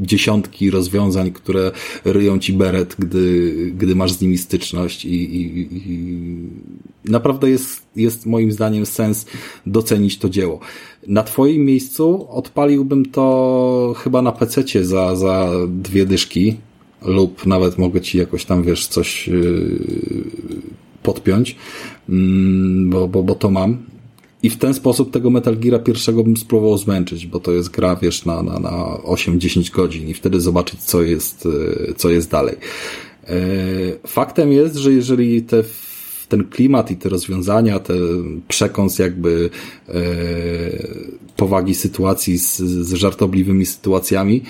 dziesiątki rozwiązań, które ryją ci beret, gdy, gdy masz z nimi styczność i, i, i naprawdę jest, jest moim zdaniem sens docenić to dzieło. Na twoim miejscu odpaliłbym to chyba na pececie za, za dwie dyszki lub nawet mogę ci jakoś tam, wiesz, coś yy, podpiąć, bo, bo, bo to mam. I w ten sposób tego Metal Gear pierwszego bym spróbował zmęczyć, bo to jest gra, wiesz, na, na, na 8-10 godzin i wtedy zobaczyć, co jest, e, co jest dalej. E, faktem jest, że jeżeli te ten klimat i te rozwiązania, ten przekąs jakby e, powagi sytuacji z, z żartobliwymi sytuacjami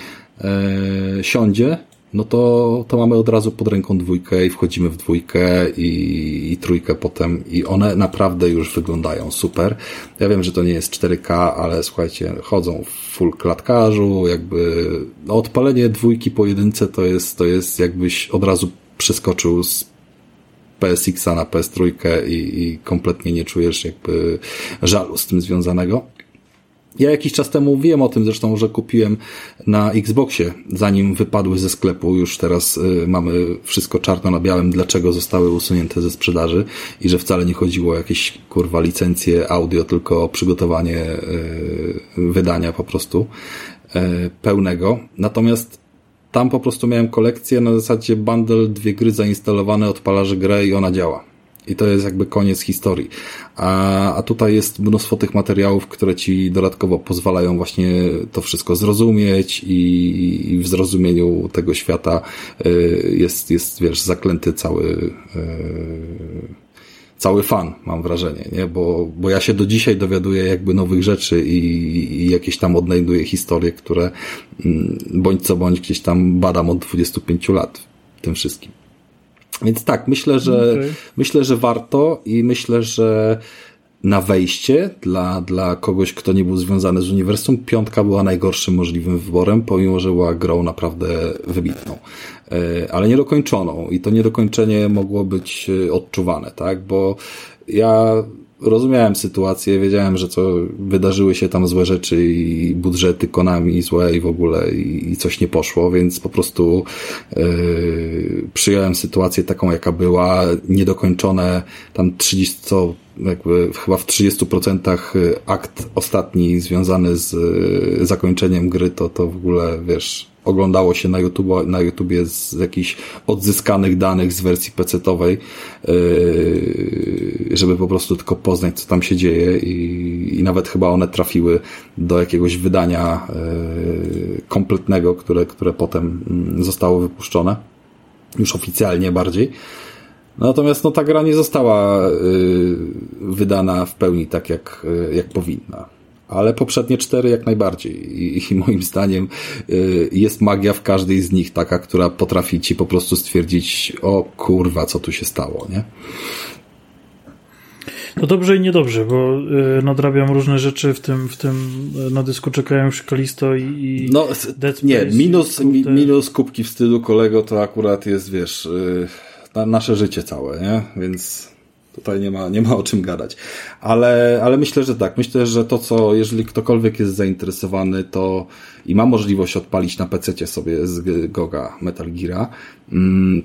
siądzie, no to, to mamy od razu pod ręką dwójkę i wchodzimy w dwójkę i, i trójkę potem i one naprawdę już wyglądają super. Ja wiem, że to nie jest 4K, ale słuchajcie, chodzą w full klatkarzu, jakby no, odpalenie dwójki po jedynce to jest, to jest jakbyś od razu przeskoczył z PSX-a na PS3 i, i kompletnie nie czujesz jakby żalu z tym związanego. Ja jakiś czas temu mówiłem o tym zresztą, że kupiłem na Xboxie, zanim wypadły ze sklepu. Już teraz y, mamy wszystko czarno na białym, dlaczego zostały usunięte ze sprzedaży i że wcale nie chodziło o jakieś kurwa licencje audio, tylko o przygotowanie y, wydania po prostu y, pełnego. Natomiast tam po prostu miałem kolekcję na zasadzie bundle, dwie gry zainstalowane, odpalasz grę i ona działa. I to jest jakby koniec historii. A, a tutaj jest mnóstwo tych materiałów, które ci dodatkowo pozwalają właśnie to wszystko zrozumieć i, i w zrozumieniu tego świata y, jest, jest, wiesz, zaklęty cały, y, cały fan, mam wrażenie, nie? Bo, bo ja się do dzisiaj dowiaduję jakby nowych rzeczy i, i jakieś tam odnajduję historie, które mm, bądź co bądź gdzieś tam badam od 25 lat tym wszystkim. Więc tak, myślę, że okay. myślę, że warto i myślę, że na wejście dla, dla kogoś, kto nie był związany z uniwersum, piątka była najgorszym możliwym wyborem, pomimo, że była grą naprawdę wybitną. E, ale niedokończoną i to niedokończenie mogło być e, odczuwane, tak? Bo ja rozumiałem sytuację, wiedziałem, że co wydarzyły się tam złe rzeczy i budżety Konami złe i w ogóle i, i coś nie poszło, więc po prostu yy, przyjąłem sytuację taką, jaka była, niedokończone tam 30, co jakby chyba w 30% akt ostatni związany z zakończeniem gry, to, to w ogóle, wiesz, oglądało się na, YouTube, na YouTubie z jakichś odzyskanych danych z wersji PC-owej, yy, żeby po prostu tylko poznać, co tam się dzieje i, i nawet chyba one trafiły do jakiegoś wydania yy, kompletnego, które, które potem mm, zostało wypuszczone, już oficjalnie bardziej. Natomiast no, ta gra nie została yy, wydana w pełni tak, jak, jak powinna ale poprzednie cztery jak najbardziej. I, I, moim zdaniem y, jest magia w każdej z nich taka, która potrafi ci po prostu stwierdzić, o kurwa, co tu się stało, nie? To dobrze i niedobrze, bo y, nadrabiam różne rzeczy w tym, w tym y, na dysku czekają już Kalisto i, No, Dead Space nie, minus, mi, minus kubki w stylu kolego to akurat jest, wiesz, na, nasze życie całe, nie? Więc Tutaj nie ma, nie ma o czym gadać. Ale, ale myślę, że tak. Myślę, że to, co, jeżeli ktokolwiek jest zainteresowany, to i ma możliwość odpalić na PC sobie z Goga Metal Gear, mm,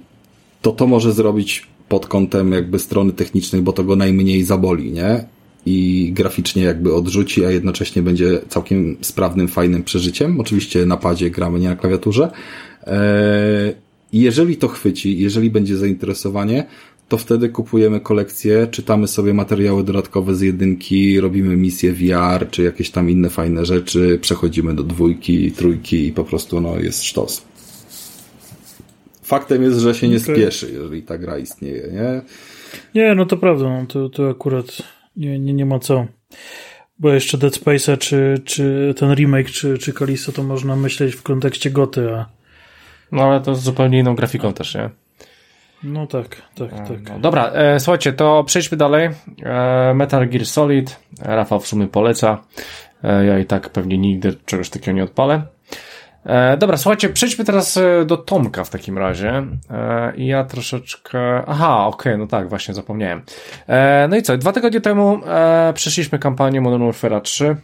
to to może zrobić pod kątem jakby strony technicznej, bo to go najmniej zaboli, nie? I graficznie jakby odrzuci, a jednocześnie będzie całkiem sprawnym, fajnym przeżyciem. Oczywiście na padzie gramy, nie na klawiaturze. Eee, jeżeli to chwyci, jeżeli będzie zainteresowanie, to wtedy kupujemy kolekcję, czytamy sobie materiały dodatkowe z jedynki, robimy misje VR, czy jakieś tam inne fajne rzeczy, przechodzimy do dwójki, trójki i po prostu no, jest sztos. Faktem jest, że się nie okay. spieszy, jeżeli ta gra istnieje, nie? Nie, no to prawda, no, to, to akurat nie, nie, nie ma co. Bo jeszcze Dead Space'a, czy, czy ten remake, czy, czy Kalisto, to można myśleć w kontekście goty, a... No ale to z zupełnie inną grafiką też, nie? No tak, tak, e, tak. No, dobra, e, słuchajcie, to przejdźmy dalej. E, Metal Gear Solid. Rafał w sumie poleca. E, ja i tak pewnie nigdy czegoś takiego nie odpalę. E, dobra, słuchajcie, przejdźmy teraz e, do Tomka w takim razie. I ja troszeczkę. Aha, okej, okay, no tak, właśnie zapomniałem. No i co? Dwa tygodnie temu przeszliśmy kampanię Modern Warfare 3.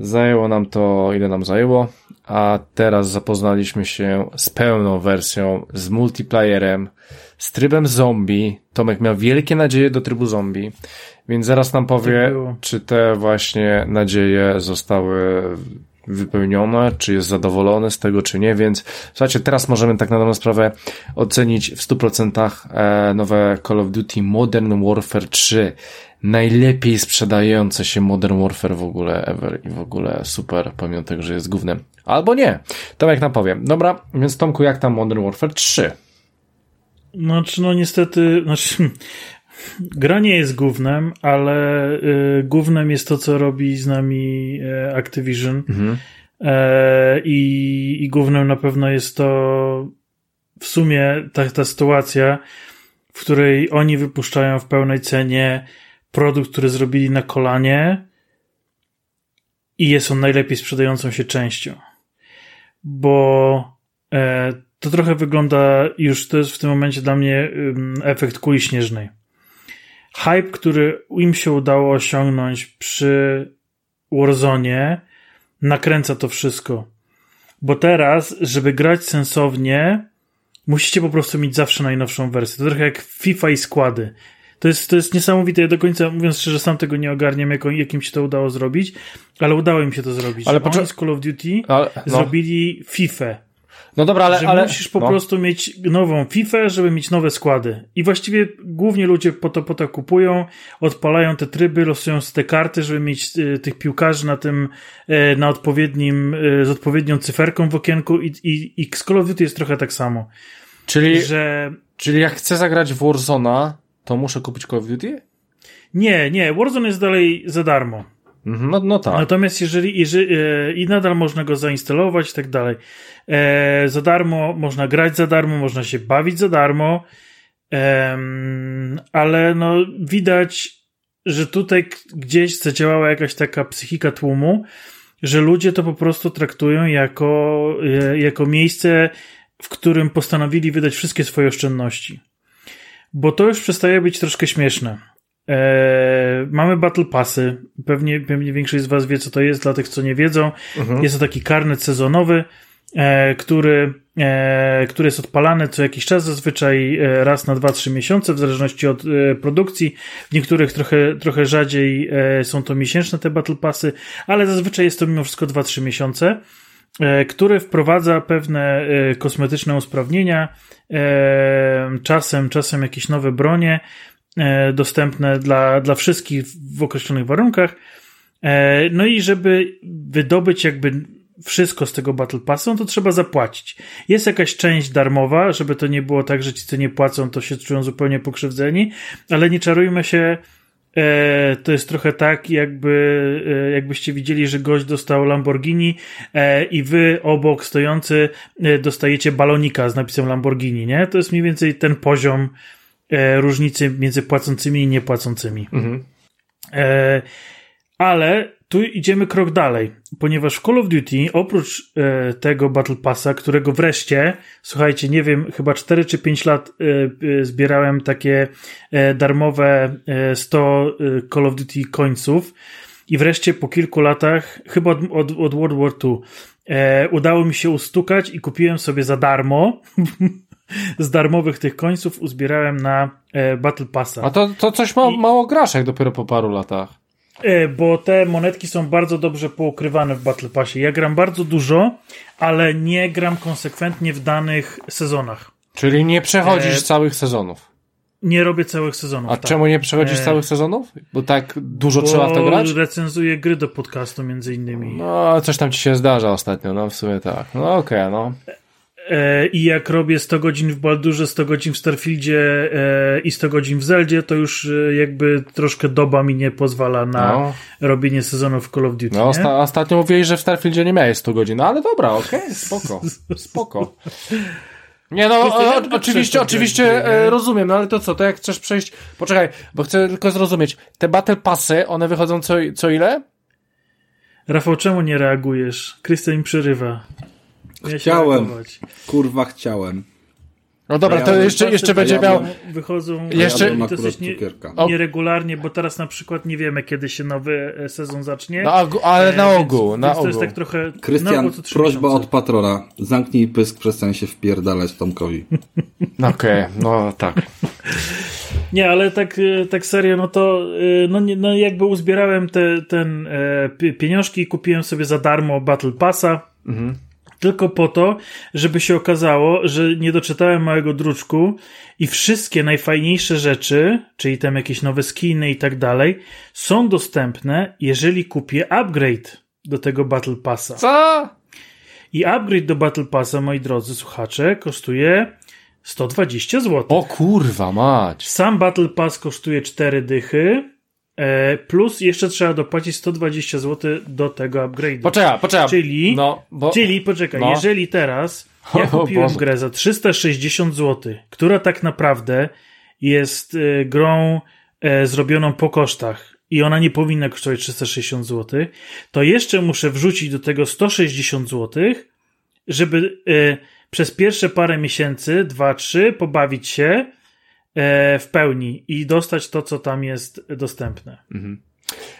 Zajęło nam to, ile nam zajęło, a teraz zapoznaliśmy się z pełną wersją, z multiplayerem, z trybem zombie. Tomek miał wielkie nadzieje do trybu zombie, więc zaraz nam powie, tak czy te właśnie nadzieje zostały wypełnione, czy jest zadowolony z tego, czy nie, więc słuchajcie, teraz możemy tak na dobrą sprawę ocenić w 100% e, nowe Call of Duty Modern Warfare 3 najlepiej sprzedające się Modern Warfare w ogóle ever i w ogóle super, pomimo tego, że jest głównym. Albo nie. Tomek nam powiem. Dobra, więc Tomku, jak tam Modern Warfare 3? Znaczy, no niestety, znaczy, gra nie jest głównym, ale y, głównym jest to, co robi z nami y, Activision. Mhm. E, i, I głównym na pewno jest to, w sumie ta, ta sytuacja, w której oni wypuszczają w pełnej cenie produkt, który zrobili na kolanie i jest on najlepiej sprzedającą się częścią. Bo e, to trochę wygląda już, to jest w tym momencie dla mnie efekt kuli śnieżnej. Hype, który im się udało osiągnąć przy Warzone, nakręca to wszystko. Bo teraz, żeby grać sensownie, musicie po prostu mieć zawsze najnowszą wersję. To trochę jak FIFA i składy. To jest, to jest niesamowite. Ja do końca, mówiąc szczerze, sam tego nie ogarniam, jak, jakim się to udało zrobić, ale udało im się to zrobić. Ale Oni z Call of Duty ale, no. zrobili FIFA no dobra, ale. Że ale musisz po no. prostu mieć nową FIFA, żeby mieć nowe składy. I właściwie głównie ludzie po to, po to kupują, odpalają te tryby, losują te karty, żeby mieć y, tych piłkarzy na tym, y, na odpowiednim, y, z odpowiednią cyferką w okienku i, i, i z Call of Duty jest trochę tak samo. Czyli, że... czyli jak chcę zagrać w Warzona, to muszę kupić Call of Duty? Nie, nie, Warzone jest dalej za darmo. Mhm, no, no tak. Natomiast jeżeli, jeżeli e, i nadal można go zainstalować i tak dalej. E, za darmo, można grać za darmo, można się bawić za darmo, e, ale no widać, że tutaj gdzieś zadziałała jakaś taka psychika tłumu, że ludzie to po prostu traktują jako, e, jako miejsce, w którym postanowili wydać wszystkie swoje oszczędności. Bo to już przestaje być troszkę śmieszne. Eee, mamy Battle Passy. Pewnie, pewnie większość z Was wie, co to jest, dla tych, co nie wiedzą. Mhm. Jest to taki karnet sezonowy, e, który, e, który jest odpalany co jakiś czas, zazwyczaj e, raz na 2-3 miesiące, w zależności od e, produkcji. W niektórych trochę, trochę rzadziej e, są to miesięczne te Battle Passy, ale zazwyczaj jest to mimo wszystko 2-3 miesiące który wprowadza pewne kosmetyczne usprawnienia, czasem, czasem jakieś nowe bronie, E, dostępne dla, dla wszystkich w określonych warunkach. E, no i żeby wydobyć jakby wszystko z tego Battle Passu, no to trzeba zapłacić. Jest jakaś część darmowa, żeby to nie było tak, że ci, co nie płacą, to się czują zupełnie pokrzywdzeni, ale nie czarujmy się, e, to jest trochę tak, jakby, jakbyście widzieli, że gość dostał Lamborghini i wy obok stojący dostajecie balonika z napisem Lamborghini, nie? To jest mniej więcej ten poziom e, różnicy między płacącymi i niepłacącymi. Mhm. E, ale tu idziemy krok dalej, ponieważ w Call of Duty oprócz e, tego Battle Passa, którego wreszcie, słuchajcie, nie wiem, chyba 4 czy 5 lat e, e, zbierałem takie e, darmowe 100 Call of Duty końców i wreszcie po kilku latach, chyba od, od, od World War II, udało mi się ustukać i kupiłem sobie za darmo z darmowych tych końców uzbierałem na e, Battle Passa. A to, to coś ma, I, mało graszek dopiero po paru latach. E, bo te monetki są bardzo dobrze poukrywane w Battle Passie. Ja gram bardzo dużo, ale nie gram konsekwentnie w danych sezonach. Czyli nie przechodzisz e, całych sezonów. Nie robię całych sezonów. A tak. czemu nie przechodzisz e... całych sezonów? Bo tak dużo bo trzeba w to grać? recenzuję gry do podcastu między innymi. No, coś tam ci się zdarza ostatnio, no w sumie tak. No okej, okay, no. E, I jak robię 100 godzin w Baldurze, 100 godzin w Starfieldzie e, i 100 godzin w Zeldzie, to już e, jakby troszkę doba mi nie pozwala na no. robienie sezonów w Call of Duty. No, osta ostatnio mówiłeś, że w Starfieldzie nie miałeś 100 godzin, no ale dobra, okej, okay, spoko, spoko. Nie no, o, oczywiście, oczywiście e, rozumiem, no ale to co, to jak chcesz przejść, poczekaj, bo chcę tylko zrozumieć, te Battle Passy, one wychodzą co, co ile? Rafał, czemu nie reagujesz? Krystian mi przerywa. Chciałem. Kurwa, chciałem. No dobra, ja to jeszcze, jeszcze będzie miał. Wychodzą jeszcze ja dosyć nie, nieregularnie, bo teraz na przykład nie wiemy, kiedy się nowy e, sezon zacznie. No, ale na ogół, więc, na więc ogół. To jest tak trochę. Krystian, prośba od patrona. Zamknij pysk, przestań się wpierdalać Tomkowi. Okej, okay, no tak. Nie, ale tak, e, tak serio, no to e, no, no jakby uzbierałem te, ten e, pieniążki i kupiłem sobie za darmo Battle Passa. Mhm tylko po to, żeby się okazało, że nie doczytałem małego druczku i wszystkie najfajniejsze rzeczy, czyli tam jakieś nowe skiny i tak dalej, są dostępne, jeżeli kupię upgrade do tego Battle Passa. Co? I upgrade do Battle Passa, moi drodzy słuchacze, kosztuje 120 zł. O kurwa mać. Sam Battle Pass kosztuje 4 dychy, plus jeszcze trzeba dopłacić 120 zł do tego upgrade'u. Poczekaj, poczekaj. Czyli, no, bo... czyli poczekaj, no. jeżeli teraz Ja kupiłem Boże. grę za 360 zł, która tak naprawdę jest e, grą e, zrobioną po kosztach i ona nie powinna kosztować 360 zł, to jeszcze muszę wrzucić do tego 160 zł, żeby e, przez pierwsze parę miesięcy, dwa, trzy, pobawić się e, w pełni i dostać to, co tam jest dostępne.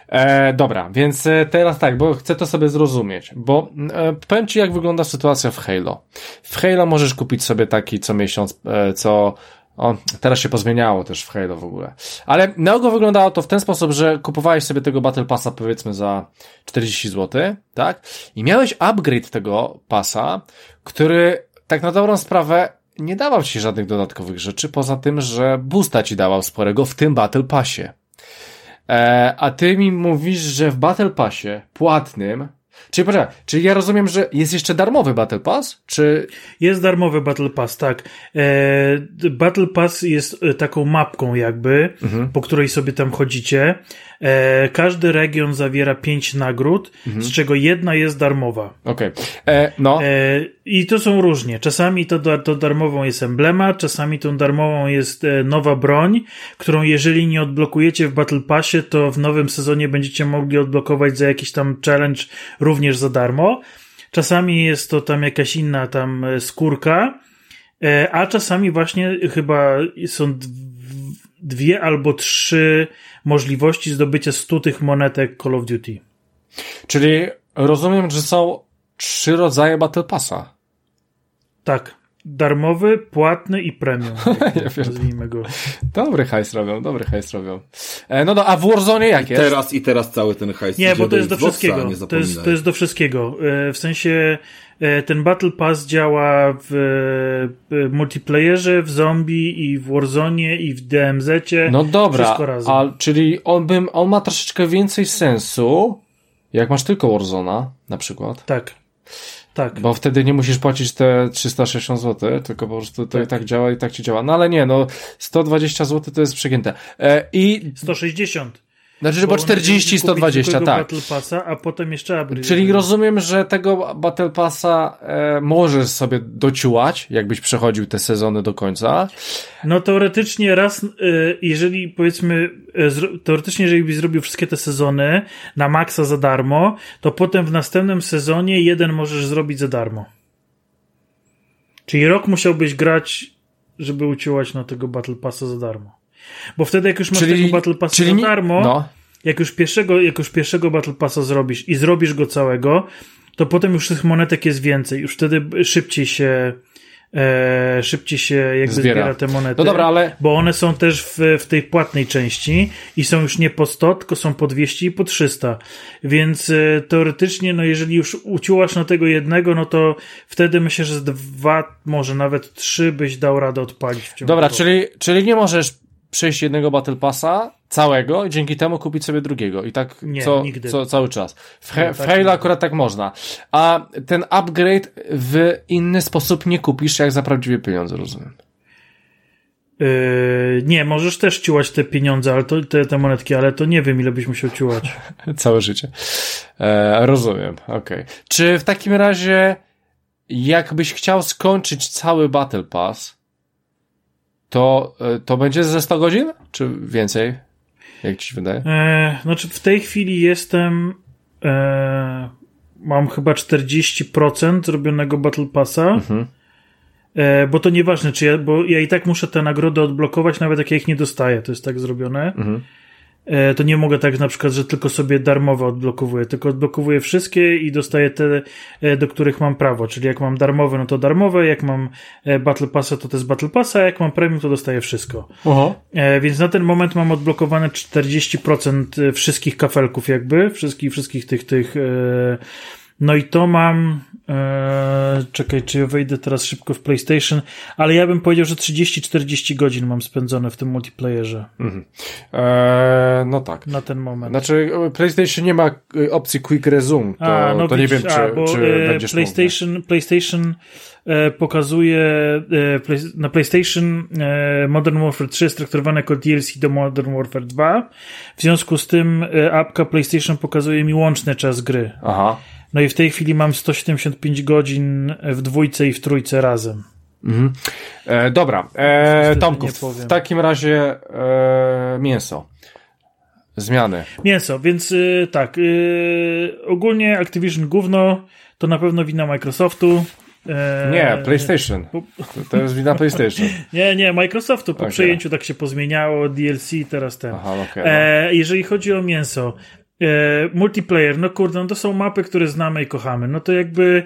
E, dobra, więc e, teraz tak, bo chcę to sobie zrozumieć, bo e, powiem Ci, jak wygląda sytuacja w Halo. W Halo możesz kupić sobie taki co miesiąc, e, co... O, teraz się pozmieniało też w Halo w ogóle. Ale na ogół wyglądało to w ten sposób, że kupowałeś sobie tego Battle Passa powiedzmy za 40 zł, tak? I miałeś upgrade tego pasa, który tak na dobrą sprawę nie dawał Ci żadnych dodatkowych rzeczy, poza tym, że boosta Ci dawał sporego w tym Battle Passie. E, a ty mi mówisz, że w Battle Passie płatnym. Czyli poczekaj, czyli ja rozumiem, że jest jeszcze darmowy Battle Pass? Czy. Jest darmowy Battle Pass, tak. E, Battle Pass jest e, taką mapką jakby, po której sobie tam chodzicie. E, każdy region zawiera pięć nagród, z czego jedna jest darmowa. Okej. E, No. E, I to są różnie. Czasami to, to darmową jest emblema, czasami tą darmową jest nowa broń, którą jeżeli nie odblokujecie w Battle Passie, to w nowym sezonie będziecie mogli odblokować za jakiś tam challenge również za darmo. Czasami jest to tam jakaś inna tam skórka, a czasami właśnie chyba są dwie albo trzy możliwości zdobycia 100 tych monetek Call of Duty. Czyli rozumiem, że są trzy rodzaje Battle Passa. Tak. Darmowy, płatny i premium. Ja Nazwijmy go. Dobry hajs robią, dobry hajs robią. E, no, no a w Warzone jak jest? Teraz i teraz cały ten hajs Nie, bo to jest do Xboxa, wszystkiego. nie To jest, zapominaj. to jest do wszystkiego. E, W sensie e, ten Battle Pass działa w e, multiplayerze, w zombie i w Warzone i w DMZ-cie. No dobra, Wszystko razem. a, czyli on, bym, on ma troszeczkę więcej sensu, jak masz tylko Warzona, na przykład. Tak. Tak. Bo wtedy nie musisz płacić te 360 zł, tylko po prostu to i tak działa i tak ci działa. No ale nie, no 120 zł to jest przegięte. E, I 160. znaczy, bo Bo 40, musisz kupić 120, zwykłego tak. Battle Passa, a potem jeszcze upgrade. Czyli rozumiem, że tego Battle Passa e, możesz sobie dociułać, jakbyś przechodził te sezony do końca. No teoretycznie raz, y, jeżeli powiedzmy, y, zro- teoretycznie jeżeli byś zrobił wszystkie te sezony na maksa za darmo, to potem w następnym sezonie jeden możesz zrobić za darmo. Czyli rok musiałbyś grać, żeby uciąłać na tego Battle Passa za darmo. Bo wtedy jak już masz Czyli, tego Battle Passa czyli darmo, No, jak już pierwszego, jak już pierwszego Battle Passa zrobisz i zrobisz go całego, to potem już tych monetek jest więcej. Już wtedy szybciej się e, szybciej się jakby Zbiera. zbiera, te monety. No dobra, ale- Bo one są też w, w tej płatnej części i są już nie po 100, tylko są po 200 i po 300. Więc e, teoretycznie, no jeżeli już uciułasz na tego jednego, no to wtedy myślę, że z dwa, może nawet trzy byś dał radę odpalić w ciągu dobra, roku. czyli, czyli nie możesz przejść jednego Battle Passa całego i dzięki temu kupić sobie drugiego. I tak Nie, co, nigdy. co cały czas. W, he, w tak Halo akurat tak można. A ten upgrade w inny sposób nie kupisz jak za prawdziwe pieniądze, rozumiem. Yy, nie, możesz też ciułać te pieniądze, ale to, te, te monetki, ale to nie wiem, ile byś musiał ciułać. Całe życie. E, rozumiem, okej. Czy w takim razie, jakbyś chciał skończyć cały Battle Pass, to, e, to będzie ze 100 godzin? Czy więcej? Jak ci się wydaje? E, znaczy, w tej chwili jestem. E, mam chyba 40% zrobionego Battle Passa. Mhm. E, bo to nieważne, czy ja, bo ja i tak muszę te nagrody odblokować, nawet jak ja ich nie dostaję. To jest tak zrobione. Mhm. E, to nie mogę tak na przykład, że tylko sobie darmowe odblokowuję, tylko odblokowuję wszystkie i dostaję te, e, do których mam prawo. Czyli jak mam darmowe, no to darmowe, jak mam e, Battle Passa, to to jest Battle Passa, a jak mam premium, to dostaję wszystko. Oho. Więc na ten moment mam odblokowane 40% wszystkich kafelków jakby, wszystkich, wszystkich tych, tych, e, no i to mam, e, czekaj, czy ja wejdę teraz szybko w PlayStation, ale ja bym powiedział, że 30-40 godzin mam spędzone w tym multiplayerze E, no tak. na ten moment. Znaczy, PlayStation nie ma e, opcji Quick Resume, to, A, no to nie widzisz, wiem, czy, a, bo, czy e, będziesz mógł. PlayStation, PlayStation e, pokazuje e, play, na PlayStation e, Modern Warfare 3 jest traktowane jako DLC do Modern Warfare 2. W związku z tym e, apka PlayStation pokazuje mi łączny czas gry. Aha. No i w tej chwili mam 175 godzin w dwójce i w trójce razem. Mhm. E, dobra, e, Tomku, w takim razie e, mięso. Zmiany. Mięso, więc y, tak. Y, ogólnie Activision gówno to na pewno wina Microsoftu. E, nie, PlayStation. To jest wina PlayStation. nie, nie, Microsoftu po okay. przejęciu tak się pozmieniało, DLC teraz ten. Aha, okay, no. e, jeżeli chodzi o mięso, e, multiplayer, no kurde, no to są mapy, które znamy i kochamy. No to jakby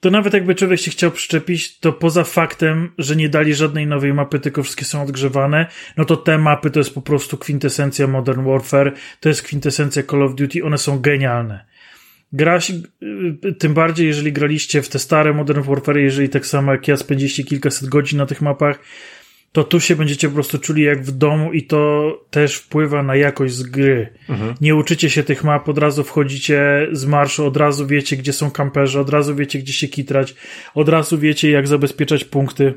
to nawet jakby człowiek się chciał przyczepić, to poza faktem, że nie dali żadnej nowej mapy, tylko wszystkie są odgrzewane, no to te mapy to jest po prostu kwintesencja Modern Warfare, to jest kwintesencja Call of Duty, one są genialne. Grać, y, tym bardziej jeżeli graliście w te stare Modern Warfare, jeżeli tak samo jak ja spędziliście kilkaset godzin na tych mapach, to tu się będziecie po prostu czuli jak w domu i to też wpływa na jakość z gry. Mhm. Nie uczycie się tych map, od razu wchodzicie z marszu, od razu wiecie, gdzie są kamperzy, od razu wiecie, gdzie się kitrać, od razu wiecie, jak zabezpieczać punkty.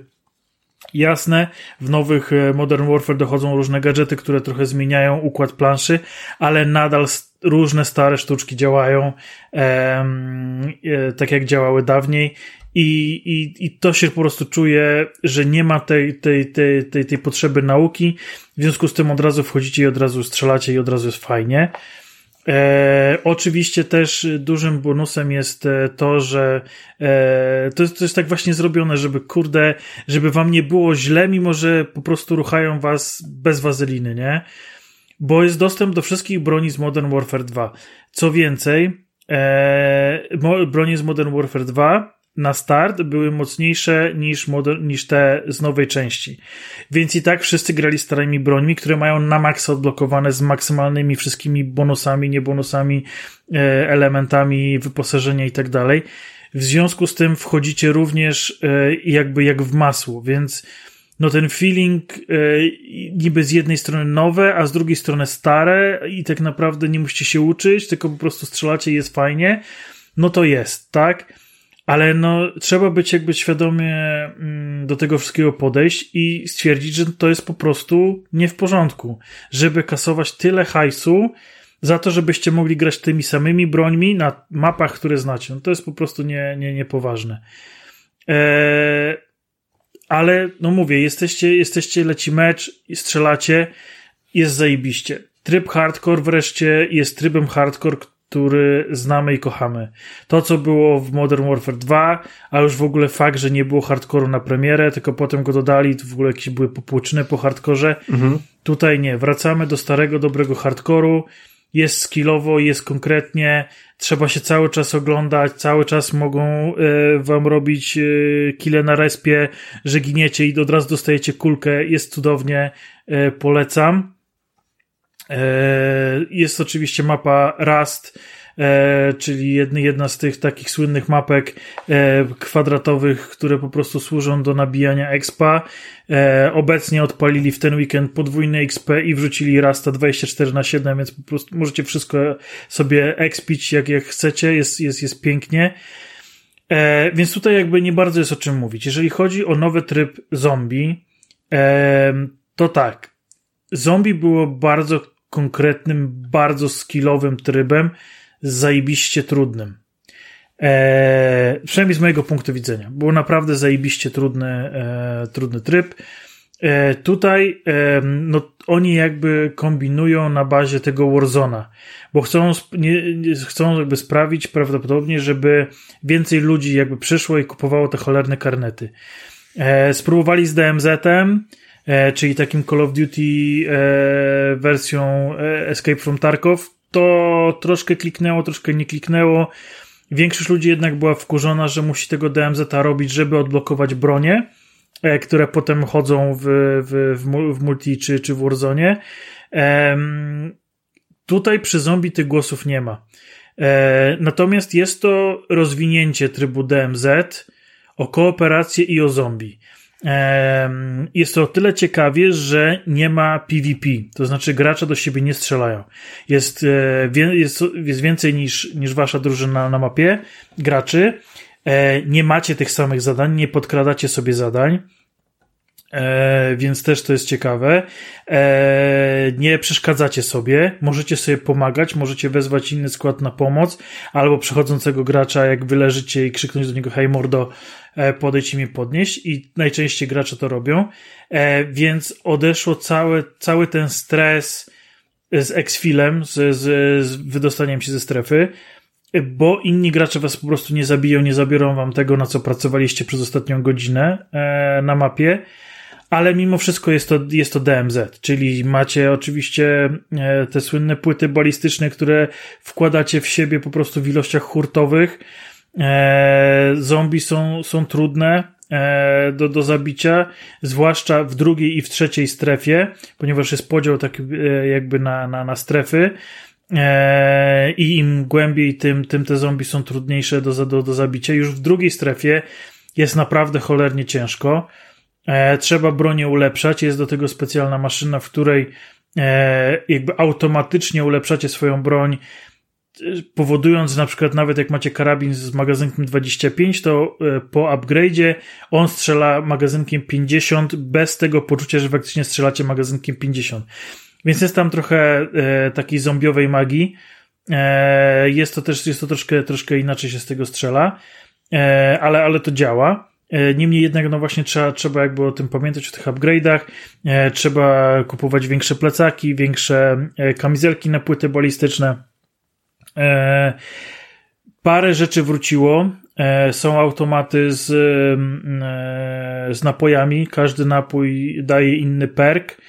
Jasne, w nowych e, Modern Warfare dochodzą różne gadżety, które trochę zmieniają układ planszy, ale nadal różne stare sztuczki działają e, tak jak działały dawniej i, i, i to się po prostu czuje, że nie ma tej, tej, tej, tej, tej potrzeby nauki, w związku z tym od razu wchodzicie i od razu strzelacie i od razu jest fajnie. E, oczywiście też dużym bonusem jest e, to, że e, to, jest, to jest tak właśnie zrobione, żeby kurde, żeby wam nie było źle, mimo że po prostu ruchają was bez wazeliny, nie? Bo jest dostęp do wszystkich broni z Modern Warfare 2. Co więcej, e, broni z Modern Warfare 2 na start były mocniejsze niż, model, niż te z nowej części. Więc i tak wszyscy grali starymi brońmi, które mają na maksa odblokowane z maksymalnymi wszystkimi bonusami, niebonusami, e, elementami wyposażenia i tak dalej. W związku z tym wchodzicie również e, jakby jak w masło, więc no ten feeling e, niby z jednej strony nowe, a z drugiej strony stare i tak naprawdę nie musicie się uczyć, tylko po prostu strzelacie i jest fajnie, no to jest, tak? Ale no, trzeba być jakby świadomie mm, do tego wszystkiego podejść i stwierdzić, że to jest po prostu nie w porządku. Żeby kasować tyle hajsu za to, żebyście mogli grać tymi samymi brońmi na mapach, które znacie. No to jest po prostu nie, nie, niepoważne. Eee, ale, no mówię, jesteście, jesteście, leci mecz, strzelacie, jest zajebiście. Tryb hardcore wreszcie jest trybem hardcore, który znamy i kochamy. To, co było w Modern Warfare 2, a już w ogóle fakt, że nie było hardcore'u na premierę, tylko potem go dodali, to w ogóle jakieś były popłuczyny po hardkorze. Mhm. Tutaj nie. Wracamy do starego, dobrego hardcore'u. Jest skillowo, jest konkretnie. Trzeba się cały czas oglądać, cały czas mogą y, wam robić y, kile na respie, że giniecie i od razu dostajecie kulkę. Jest cudownie. Y, polecam. E, jest oczywiście mapa Rust, e, czyli jedna z tych takich słynnych mapek e, kwadratowych, które po prostu służą do nabijania expa. Obecnie odpalili w ten weekend podwójny XP i wrzucili Rasta 24 na 7, więc po prostu możecie wszystko sobie expić jak, jak chcecie, jest, jest, jest pięknie. Więc tutaj jakby nie bardzo jest o czym mówić. Jeżeli chodzi o nowy tryb zombie, to tak. Zombie było bardzo konkretnym, bardzo skillowym trybem, zajebiście trudnym. E, przynajmniej z mojego punktu widzenia. Było naprawdę zajebiście trudny, e, trudny tryb. E, tutaj e, no, oni jakby kombinują na bazie tego Warzona, bo chcą, nie, chcą jakby sprawić prawdopodobnie, żeby więcej ludzi jakby przyszło i kupowało te cholerne karnety. E, spróbowali z DMZ-em, czyli takim Call of Duty e, wersją e, Escape from Tarkov, to troszkę kliknęło, troszkę nie kliknęło. Większość ludzi jednak była wkurzona, że musi tego DMZ-a robić, żeby odblokować bronie, które potem chodzą w, w, w multi czy, czy w Warzone. Tutaj przy zombie tych głosów nie ma. Natomiast jest to rozwinięcie trybu DMZ o kooperację i o zombie. Jest to o tyle ciekawie, że nie ma PvP, to znaczy gracze do siebie nie strzelają. Jest, e, jest, jest więcej niż, niż wasza drużyna na mapie graczy. E, nie macie tych samych zadań, nie podkradacie sobie zadań. E, więc też to jest ciekawe. E, nie przeszkadzacie sobie, możecie sobie pomagać, możecie wezwać inny skład na pomoc, albo przechodzącego gracza, jak wyleżycie i krzyknąć do niego hej mordo, e, podejdź i podnieść i najczęściej gracze to robią. E, więc odeszło cały, cały ten stres z exfilem, z, z, z wydostaniem się ze strefy, bo inni gracze was po prostu nie zabiją, nie zabiorą wam tego, na co pracowaliście przez ostatnią godzinę e, na mapie ale mimo wszystko jest to, jest to DMZ, czyli macie oczywiście e, te słynne płyty balistyczne, które wkładacie w siebie po prostu w ilościach hurtowych. E, zombie są, są trudne e, do, do zabicia, zwłaszcza w drugiej i w trzeciej strefie, ponieważ jest podział tak jakby na, na, na strefy. I im głębiej, tym, tym te zombie są trudniejsze do, do, do zabicia. Już w drugiej strefie jest naprawdę cholernie ciężko. E, trzeba bronię ulepszać. Jest do tego specjalna maszyna, w której e, jakby automatycznie ulepszacie swoją broń, e, powodując na przykład nawet jak macie karabin z magazynkiem 25, to po upgrade'zie on strzela magazynkiem 50 bez tego poczucia, że faktycznie strzelacie magazynkiem 50. Więc jest tam trochę takiej zombiowej magii. Jest to też, jest to troszkę, troszkę inaczej się z tego strzela, ale, ale to działa. E, niemniej jednak, no właśnie trzeba, trzeba jakby o tym pamiętać, o tych upgrade'ach. E, trzeba kupować większe plecaki, większe e, kamizelki na płyty balistyczne. Parę rzeczy wróciło. Są automaty z, z napojami. Każdy napój daje inny perk.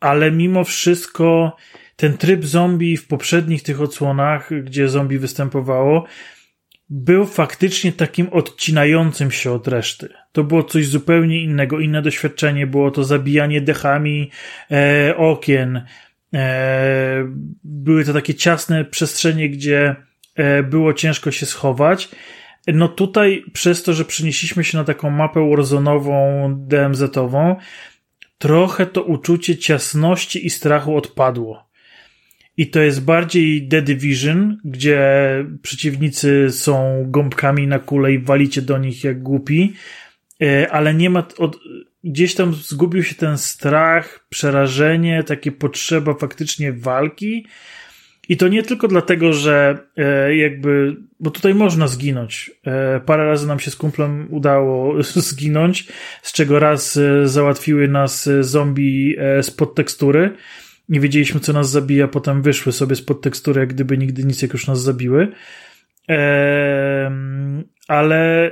Ale mimo wszystko ten tryb zombie w poprzednich tych odsłonach, gdzie zombie występowało, był faktycznie takim odcinającym się od reszty. To było coś zupełnie innego, inne doświadczenie. Było to zabijanie dechami e, okien. E, były to takie ciasne przestrzenie, gdzie e, było ciężko się schować. No tutaj, przez to, że przenieśliśmy się na taką mapę Warzonową, DMZ-ową, trochę to uczucie ciasności i strachu odpadło. I to jest bardziej The Division, gdzie przeciwnicy są gąbkami na kule i walicie do nich jak głupi, e, ale nie ma, od, gdzieś tam zgubił się ten strach, przerażenie, takie potrzeba faktycznie walki. I to nie tylko dlatego, że e, jakby, bo tutaj można zginąć. E, parę razy nam się z kumplem udało zginąć, z czego raz załatwiły nas zombie z podtekstury. tekstury nie wiedzieliśmy, co nas zabija, potem wyszły sobie spod tekstury, jak gdyby nigdy nic, jak już nas zabiły. Eee, ale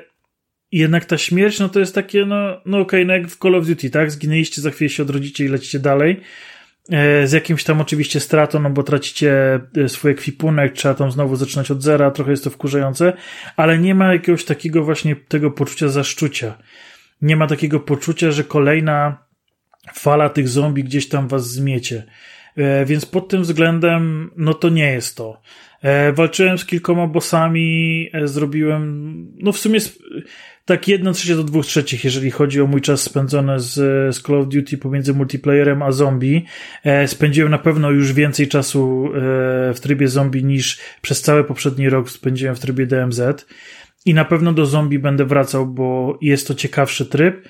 jednak ta śmierć, no to jest takie, no, no okej, okay, no jak w Call of Duty, tak? Zginęliście, za chwilę się odrodzicie i lecicie dalej. Eee, z jakimś tam oczywiście stratą, no bo tracicie e, swój ekwipunek, trzeba tam znowu zaczynać od zera, trochę jest to wkurzające, ale nie ma jakiegoś takiego właśnie tego poczucia zaszczucia. Nie ma takiego poczucia, że kolejna fala tych zombie gdzieś tam was zmiecie. E, więc pod tym względem, no to nie jest to. E, walczyłem z kilkoma bossami, e, zrobiłem, no w sumie tak jedna trzecia do dwóch trzecich, jeżeli chodzi o mój czas spędzony z, z Call of Duty pomiędzy multiplayerem a zombie. Spędziłem na pewno już więcej czasu w trybie zombie niż przez cały poprzedni rok spędziłem w trybie DMZ. I na pewno do zombie będę wracał, bo jest to ciekawszy tryb,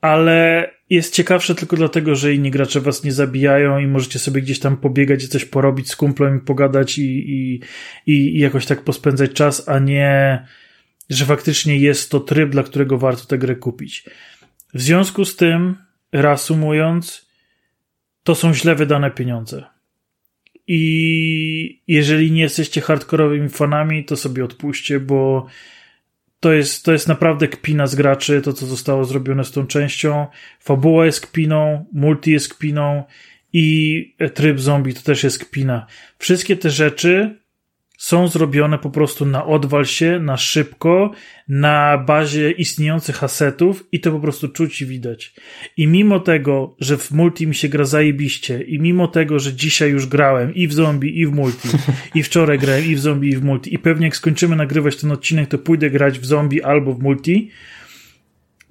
ale jest ciekawsze tylko dlatego, że inni gracze was nie zabijają i możecie sobie gdzieś tam pobiegać i coś porobić z kumplem i pogadać i, i, i jakoś tak pospędzać czas, a nie, że faktycznie jest to tryb, dla którego warto tę grę kupić. W związku z tym, reasumując, to są źle wydane pieniądze. I jeżeli nie jesteście hardkorowymi fanami, to sobie odpuśćcie, bo to jest, to jest naprawdę kpina z graczy, to co zostało zrobione z tą częścią. Fabuła jest kpiną, multi jest kpiną i tryb zombie to też jest kpina. Wszystkie te rzeczy są zrobione po prostu na odwal się, na szybko, na bazie istniejących asetów i to po prostu czuć i widać. I mimo tego, że w multi mi się gra zajebiście i mimo tego, że dzisiaj już grałem i w zombie, i w multi, i wczoraj grałem i w zombie, i w multi i pewnie jak skończymy nagrywać ten odcinek, to pójdę grać w zombie albo w multi,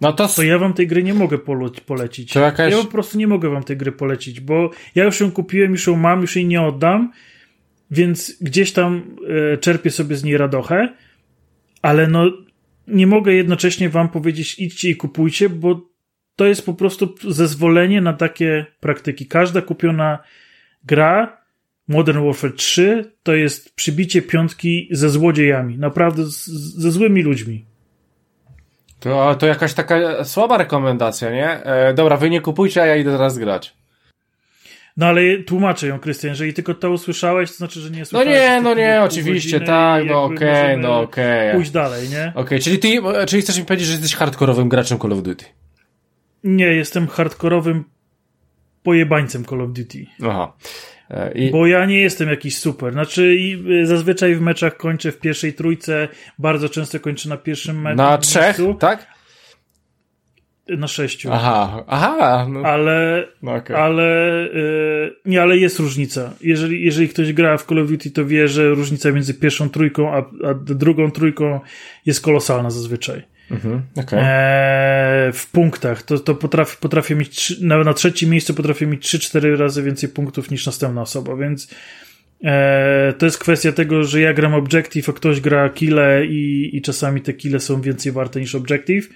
no to... to ja wam tej gry nie mogę polecić. Jakaś... Ja po prostu nie mogę wam tej gry polecić, bo ja już ją kupiłem, już ją mam, już jej nie oddam, więc gdzieś tam e, czerpię sobie z niej radochę, ale no nie mogę jednocześnie wam powiedzieć idźcie i kupujcie, bo to jest po prostu zezwolenie na takie praktyki. Każda kupiona gra Modern Warfare 3 to jest przybicie piątki ze złodziejami. Naprawdę z, ze złymi ludźmi. To, to jakaś taka słaba rekomendacja, nie? E, dobra, wy nie kupujcie, a ja idę teraz grać. No ale tłumaczę ją, Krystian, jeżeli tylko to usłyszałeś, to znaczy, że nie No słyszałeś. nie, no nie, oczywiście, tak, no jakby okej, możemy no okej. Pójść dalej, nie? Okej, czyli ty, czyli chcesz mi powiedzieć, że jesteś hardkorowym graczem Call of Duty? Nie, jestem hardkorowym pojebańcem Call of Duty. Aha. E, I, Bo ja nie jestem jakiś super. Znaczy, i y, zazwyczaj w meczach kończę w pierwszej trójce, bardzo często kończę na pierwszym meczu. na trzech, tak? Na sześciu. Aha, aha, no, Ale, no okej. ale y, nie, ale jest różnica. Jeżeli, jeżeli ktoś gra w Call of Duty, to wie, że różnica między pierwszą trójką a, a drugą trójką jest kolosalna zazwyczaj. Mhm, okej. Eee, w punktach to, to potrafię, potrafię mieć trzy, na, na trzecim miejscu potrafię mieć 3-4 razy więcej punktów niż następna osoba, więc eee, to jest kwestia tego, że ja gram objective, a ktoś gra kile i, i czasami te kile są więcej warte niż objective,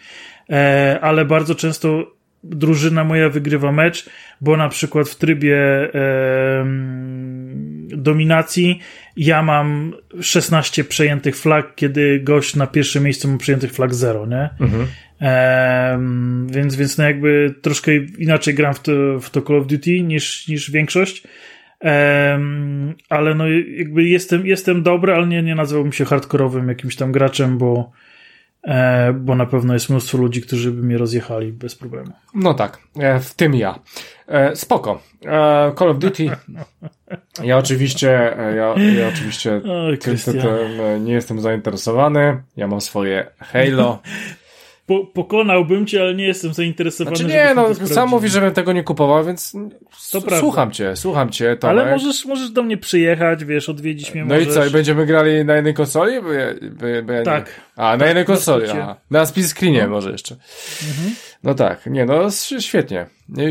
ale bardzo często drużyna moja wygrywa mecz, bo na przykład w trybie em, dominacji ja mam 16 przejętych flag, kiedy gość na pierwszym miejscu ma przejętych flag 0, nie? Mhm. Em, więc, więc no jakby troszkę inaczej gram w to, w to Call of Duty niż, niż większość. Ale no jakby jestem, jestem dobry, ale nie, nie nazwałbym się hardkorowym jakimś tam graczem, bo, e, bo na pewno jest mnóstwo ludzi, którzy by mnie rozjechali bez problemu. No tak, e, w tym ja. E, spoko. E, Call of Duty. Ja oczywiście, e, ja, ja oczywiście Oj, tym, e, nie jestem zainteresowany. Ja mam swoje Halo. Po, pokonałbym cię, ale nie jestem zainteresowany. Znaczy nie, no sam mówi, żebym tego nie kupował, więc To prawda. słucham cię, słucham cię, Tomek. Ale możesz, możesz do mnie przyjechać, wiesz, odwiedzić mnie No możesz. i co, i będziemy grali na jednej konsoli? Bo ja, bo, ja- ja nie- Tak. A, na jednej na konsoli, aha. Na split screenie może jeszcze. No tak, nie, no świetnie.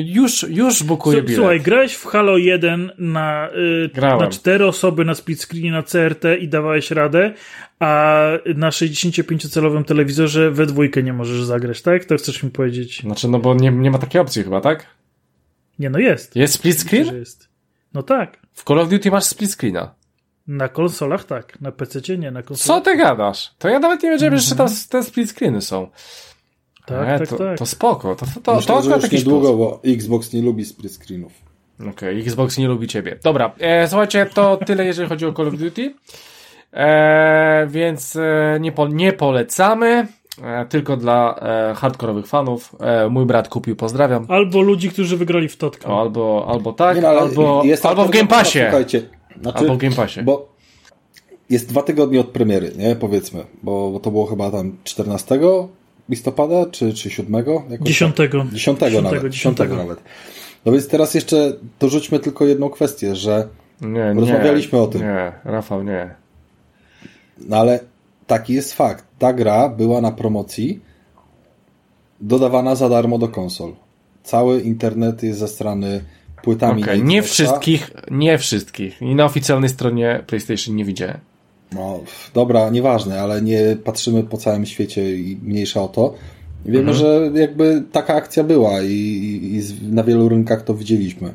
Już, już bukuję bilet. Słuchaj, grałeś w Halo 1 na, y, na cztery osoby na split screenie na CRT i dawałeś radę, a na 65-calowym telewizorze we dwójkę nie możesz zagrać, tak? To chcesz mi powiedzieć? Znaczy, no bo nie, nie ma takiej opcji chyba, tak? Nie, no jest. Jest split screen? jest. No tak. W Call of Duty masz split screena. Na konsolach tak, na PC nie, na Co konsolach. ty gadasz? To ja nawet nie wiedziałem, że jeszcze tam te split screeny są. Tak, E, tak, to, tak. to spoko, to, to, to, Myślę, to że akurat już jakiś plus. bo Xbox nie lubi split screenów. Okej, Xbox nie lubi ciebie. Dobra, e, słuchajcie, to tyle jeżeli chodzi o Call of Duty. E, więc e, nie, po, nie polecamy, e, tylko dla e, hardkorowych fanów. E, mój brat kupił, pozdrawiam. Albo ludzi, którzy wygrali w Totka. O, albo, albo tak, Nie, no, albo, jest albo w Game Passie. Słuchajcie, znaczy, Albo w Game Passie. Bo jest dwa tygodnie od premiery, nie? Powiedzmy, bo, bo to było chyba tam 14 listopada, czy, czy 7? Jakoś Dziesiątego. Tak? 10 nawet. 10 dziesiątego. nawet. No więc teraz jeszcze dorzućmy tylko jedną kwestię, że Nie, nie. Rozmawialiśmy o tym. Nie, Rafał, nie. no ale taki jest fakt. Ta gra była na promocji dodawana za darmo do konsol. Cały internet jest zastrany płytami. Na nie wszystkich, nie wszystkich. I na oficjalnej stronie PlayStation nie widziałem. No, dobra, nieważne, ale nie patrzymy po całym świecie i mniejsza o to. Wiemy, Mhm. że jakby taka akcja była i, i, i na wielu rynkach to widzieliśmy.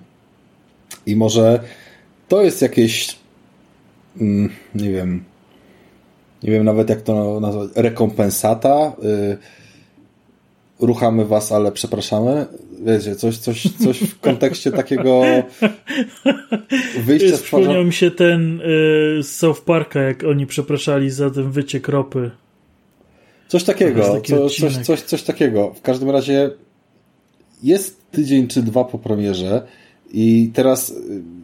I może to jest jakieś, mm, nie wiem, nie wiem nawet jak to nazwać, rekompensata. Y, ruchamy was, ale przepraszamy. Wiecie, coś, coś, coś w kontekście takiego wyjścia z Przypomniał mi się ten y, z South Parka, jak oni przepraszali za ten wyciek ropy. Coś takiego, taki co, coś, odcinek. coś, coś takiego. W każdym razie jest tydzień czy dwa po premierze i teraz y,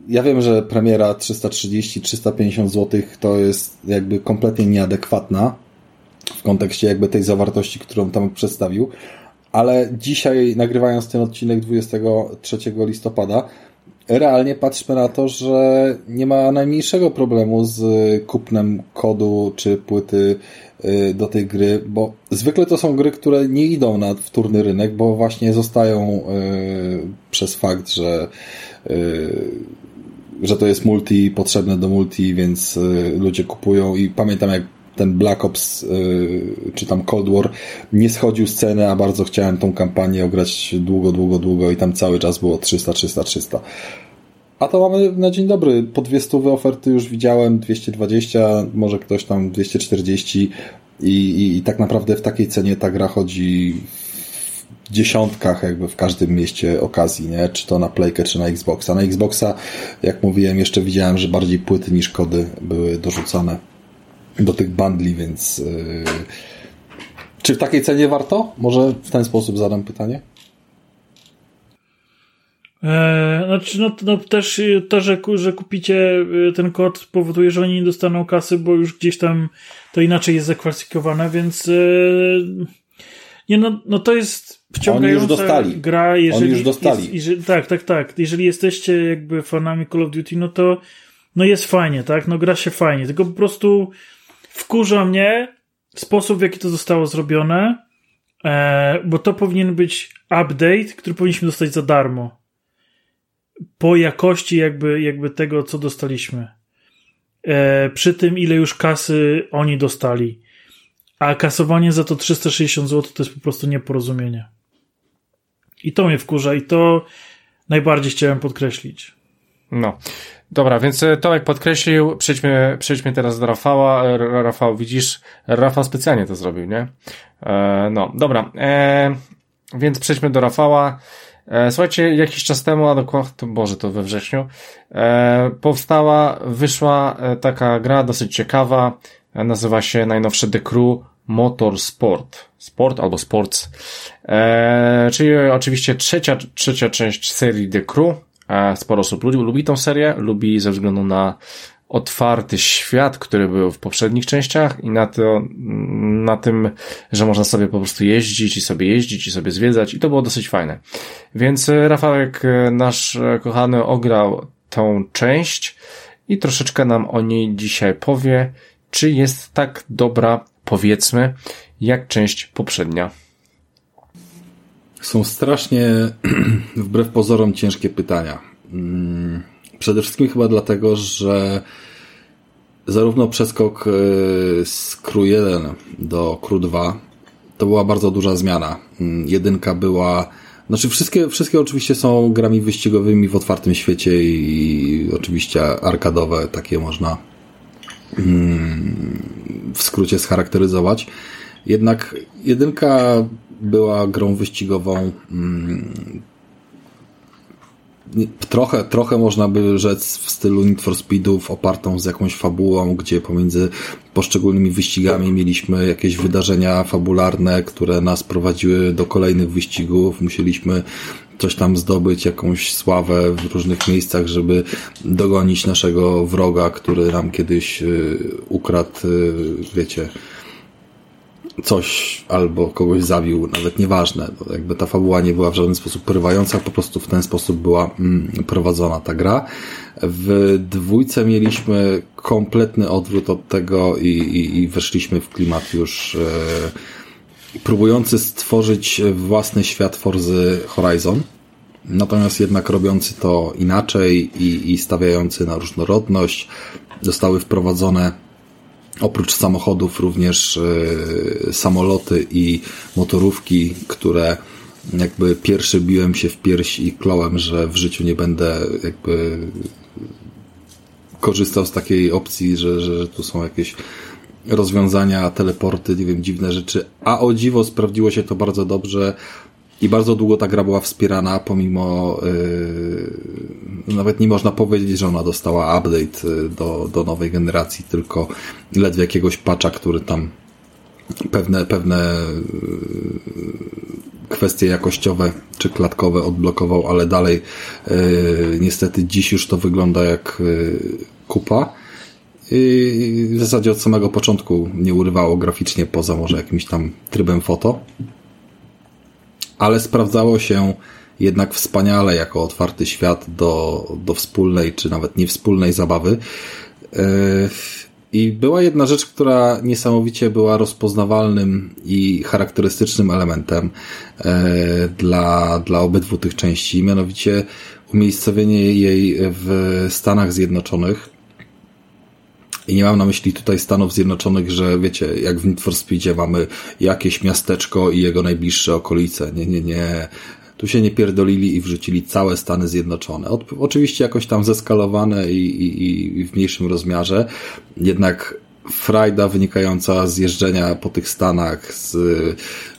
ja wiem, że premiera 330-350 zł to jest jakby kompletnie nieadekwatna w kontekście jakby tej zawartości, którą tam przedstawił, ale dzisiaj nagrywając ten odcinek 23 listopada realnie patrzmy na to, że nie ma najmniejszego problemu z kupnem kodu czy płyty y, do tej gry, bo zwykle to są gry, które nie idą na wtórny rynek, bo właśnie zostają y, przez fakt, że y, że to jest multi, potrzebne do multi, więc ludzie kupują i pamiętam jak ten Black Ops czy tam Cold War nie schodził z ceny, a bardzo chciałem tą kampanię ograć długo, długo, długo i tam cały czas było 300, 300, 300. A to mamy na dzień dobry. Po 200 oferty już widziałem, 220, może ktoś tam 240 i, i, i tak naprawdę w takiej cenie ta gra chodzi w dziesiątkach jakby w każdym mieście okazji, nie? Czy to na Playkę, czy na Xboxa. Na Xboxa, jak mówiłem, jeszcze widziałem, że bardziej płyty niż kody były dorzucane do tych bundli, więc yy... czy w takiej cenie warto? Może w ten sposób zadam pytanie? Eee, znaczy, no, no też to, że, że kupicie e, ten kod powoduje, że oni nie dostaną kasy, bo już gdzieś tam to inaczej jest zakwalifikowane, więc e, nie, no, no to jest wciągająca oni już dostali. gra. Jeżeli oni już dostali. Jest, jeżeli, tak, tak, tak. Jeżeli jesteście jakby fanami Call of Duty, no to no jest fajnie, tak? No gra się fajnie, tylko po prostu wkurza mnie sposób, w jaki to zostało zrobione, e, bo to powinien być update, który powinniśmy dostać za darmo po jakości jakby, jakby tego, co dostaliśmy. E, przy tym, ile już kasy oni dostali. A kasowanie za to 360 zł to jest po prostu nieporozumienie. I to mnie wkurza i to najbardziej chciałem podkreślić. No. Dobra, więc e, Tomek podkreślił, przejdźmy, przejdźmy teraz do Rafała. E, Rafał, widzisz, Rafał specjalnie to zrobił, nie? E, no, dobra. E, więc przejdźmy do Rafała. E, słuchajcie, jakiś czas temu, a dokładnie, Boże, to we wrześniu, e, powstała, wyszła e, taka gra dosyć ciekawa, nazywa się najnowsze The Crew Motorsport. Sport albo Sports. czyli oczywiście trzecia, trzecia część serii The Crew. Sporo osób lubi, lubi tą serię, lubi ze względu na otwarty świat, który był w poprzednich częściach i na to, na tym, że można sobie po prostu jeździć i sobie jeździć i sobie zwiedzać i to było dosyć fajne. Więc e, Rafałek, e, nasz e, kochany, ograł tą część i troszeczkę nam o niej dzisiaj powie, czy jest tak dobra, powiedzmy, jak część poprzednia. Są strasznie, wbrew pozorom, ciężkie pytania. Mm, Przede wszystkim chyba dlatego, że zarówno przeskok e, z Crew 1 do Crew 2 to była bardzo duża zmiana. Mm, jedynka była znaczy wszystkie, wszystkie oczywiście są grami wyścigowymi w otwartym świecie i oczywiście arkadowe, takie można mm, w skrócie scharakteryzować. Jednak jedynka była grą wyścigową mm, trochę, trochę można by rzec w stylu Need for Speedów opartą z jakąś fabułą, gdzie pomiędzy poszczególnymi wyścigami mieliśmy jakieś wydarzenia fabularne, które nas prowadziły do kolejnych wyścigów. Musieliśmy coś tam zdobyć, jakąś sławę w różnych miejscach, żeby dogonić naszego wroga, który nam kiedyś y, ukradł, y, wiecie, coś albo kogoś zabił, nawet nieważne. Jakby ta fabuła nie była w żaden sposób porywająca, po prostu w ten sposób była mm, prowadzona ta gra. W dwójce mieliśmy kompletny odwrót od tego i, i, i weszliśmy w klimat już e, próbujący stworzyć własny świat Forzy Horizon. Natomiast jednak robiący to inaczej i, i stawiający na różnorodność. Zostały wprowadzone Oprócz samochodów również y, samoloty i motorówki, które jakby pierwszy biłem się w pierś i klołem, że w życiu nie będę jakby korzystał z takiej opcji, że, że, że tu są jakieś rozwiązania, teleporty, nie wiem, dziwne rzeczy. A o dziwo sprawdziło się to bardzo dobrze. I bardzo długo ta gra była wspierana, pomimo yy, nawet nie można powiedzieć, że ona dostała update y, do, do nowej generacji, tylko ledwie jakiegoś patcha, który tam pewne, pewne yy, kwestie jakościowe czy klatkowe odblokował, ale dalej yy, niestety dziś już to wygląda jak yy, kupa. I w zasadzie od samego początku nie urywało graficznie, poza może jakimś tam trybem foto ale sprawdzało się jednak wspaniale jako otwarty świat do, do wspólnej, czy nawet niewspólnej zabawy. E, I była jedna rzecz, która niesamowicie była rozpoznawalnym i charakterystycznym elementem e, dla, dla obydwu tych części, mianowicie umiejscowienie jej w Stanach Zjednoczonych. I nie mam na myśli tutaj Stanów Zjednoczonych, że wiecie, jak w Need for Speedzie mamy jakieś miasteczko i jego najbliższe okolice. Nie, nie, nie. Tu się nie pierdolili i wrzucili całe Stany Zjednoczone. oczywiście jakoś tam zeskalowane i, i, i w mniejszym rozmiarze, jednak frajda wynikająca z jeżdżenia po tych Stanach, z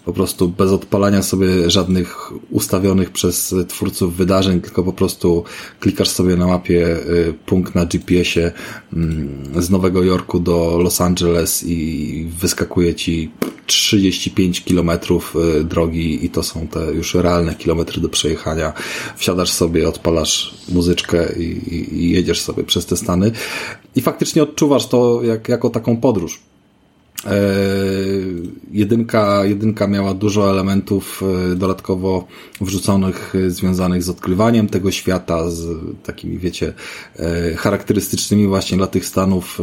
po prostu bez odpalania sobie żadnych ustawionych przez twórców wydarzeń, tylko po prostu klikasz sobie na mapie y, punkt na GPS-ie mm, z Nowego Jorku do Los Angeles i wyskakuje ci 35 kilometrów y, drogi i to są te już realne kilometry do przejechania. Wsiadasz sobie, odpalasz muzyczkę i, i, jedziesz sobie przez te Stany i faktycznie odczuwasz to jak, jako taką podróż. E, jedynka, jedynka miała dużo elementów e, dodatkowo wrzuconych, e, związanych z odkrywaniem tego świata, z takimi, wiecie, charakterystycznymi właśnie dla tych stanów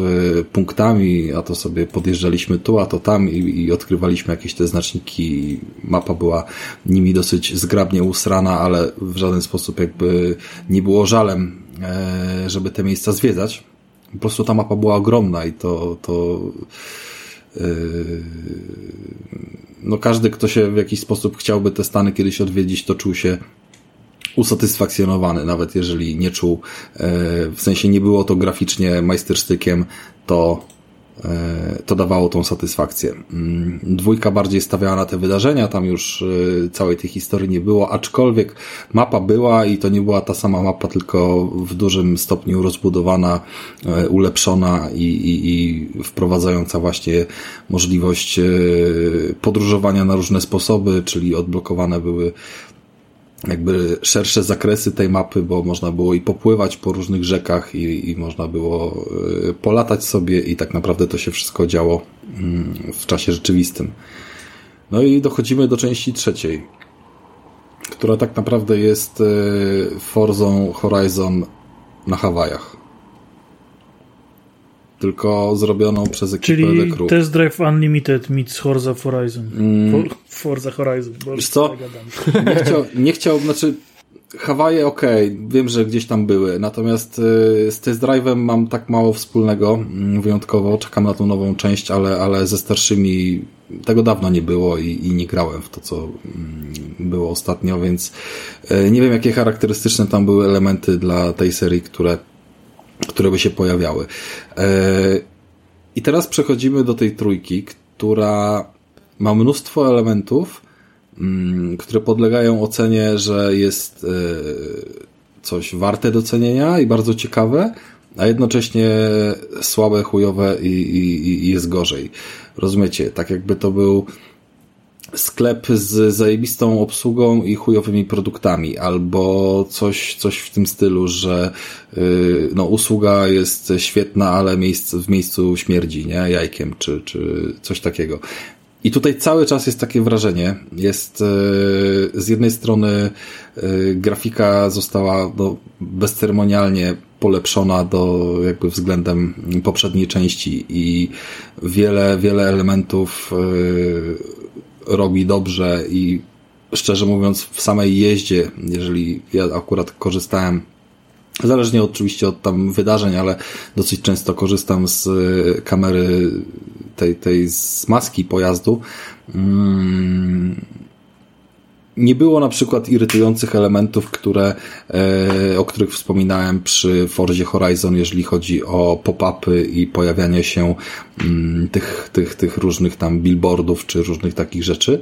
punktami, a to sobie podjeżdżaliśmy tu, a to tam i, i odkrywaliśmy jakieś te znaczniki. Mapa była nimi dosyć zgrabnie usrana, ale w żaden sposób jakby nie było żalem, żeby te miejsca zwiedzać. Po prostu ta mapa była ogromna i to, to no każdy, kto się w jakiś sposób chciałby te Stany kiedyś odwiedzić, to czuł się usatysfakcjonowany, nawet jeżeli nie czuł, yy, w sensie nie było to graficznie majstersztykiem, to to dawało tą satysfakcję. Mm, dwójka bardziej stawiała na te wydarzenia, tam już e, całej tej historii nie było, aczkolwiek mapa była i to nie była ta sama mapa, tylko w dużym stopniu rozbudowana, e, ulepszona i, i, i wprowadzająca właśnie możliwość podróżowania na różne sposoby, czyli odblokowane były jakby szersze zakresy tej mapy, bo można było i popływać po różnych rzekach i, i można było y, polatać sobie i tak naprawdę to się wszystko działo mm, w czasie rzeczywistym. No i dochodzimy do części trzeciej, która tak naprawdę jest y, Forzą Horizon na Hawajach tylko zrobioną przez ekipę Czyli The Crew. Test Drive Unlimited meets Forza Horizon. Mm. Forza Horizon. Wiesz co? Nie, chciał, nie chciał, znaczy Hawaje ok, wiem, że gdzieś tam były, natomiast y, z Test Drive'em mam tak mało wspólnego, mm, wyjątkowo, czekam na tą nową część, ale, ale ze starszymi tego dawno nie było i, i nie grałem w to, co mm, było ostatnio, więc y, nie wiem, jakie charakterystyczne tam były elementy dla tej serii, które które by się pojawiały. E, I teraz przechodzimy do tej trójki, która ma mnóstwo elementów, mm, które podlegają ocenie, że jest e, coś warte docenienia i bardzo ciekawe, a jednocześnie słabe, chujowe i, i, i jest gorzej. Rozumiecie? Tak jakby to był sklep z zajebistą obsługą i chujowymi produktami, albo coś, coś w tym stylu, że yy, no, usługa jest świetna, ale w miejscu śmierdzi, nie? Jajkiem, czy, czy coś takiego. I tutaj cały czas jest takie wrażenie. Jest yy, z jednej strony yy, grafika została no, bezceremonialnie polepszona do jakby względem poprzedniej części i wiele, wiele elementów yy, robi dobrze i szczerze mówiąc w samej jeździe, jeżeli ja akurat korzystałem Zależnie oczywiście od tam wydarzeń, ale dosyć często korzystam z e, kamery tej, tej z maski pojazdu. Nie było na przykład irytujących elementów, które, e, o których wspominałem przy Forzie Horizon, jeżeli chodzi o pop-upy i pojawianie się mm, tych, tych, tych różnych tam billboardów czy różnych takich rzeczy.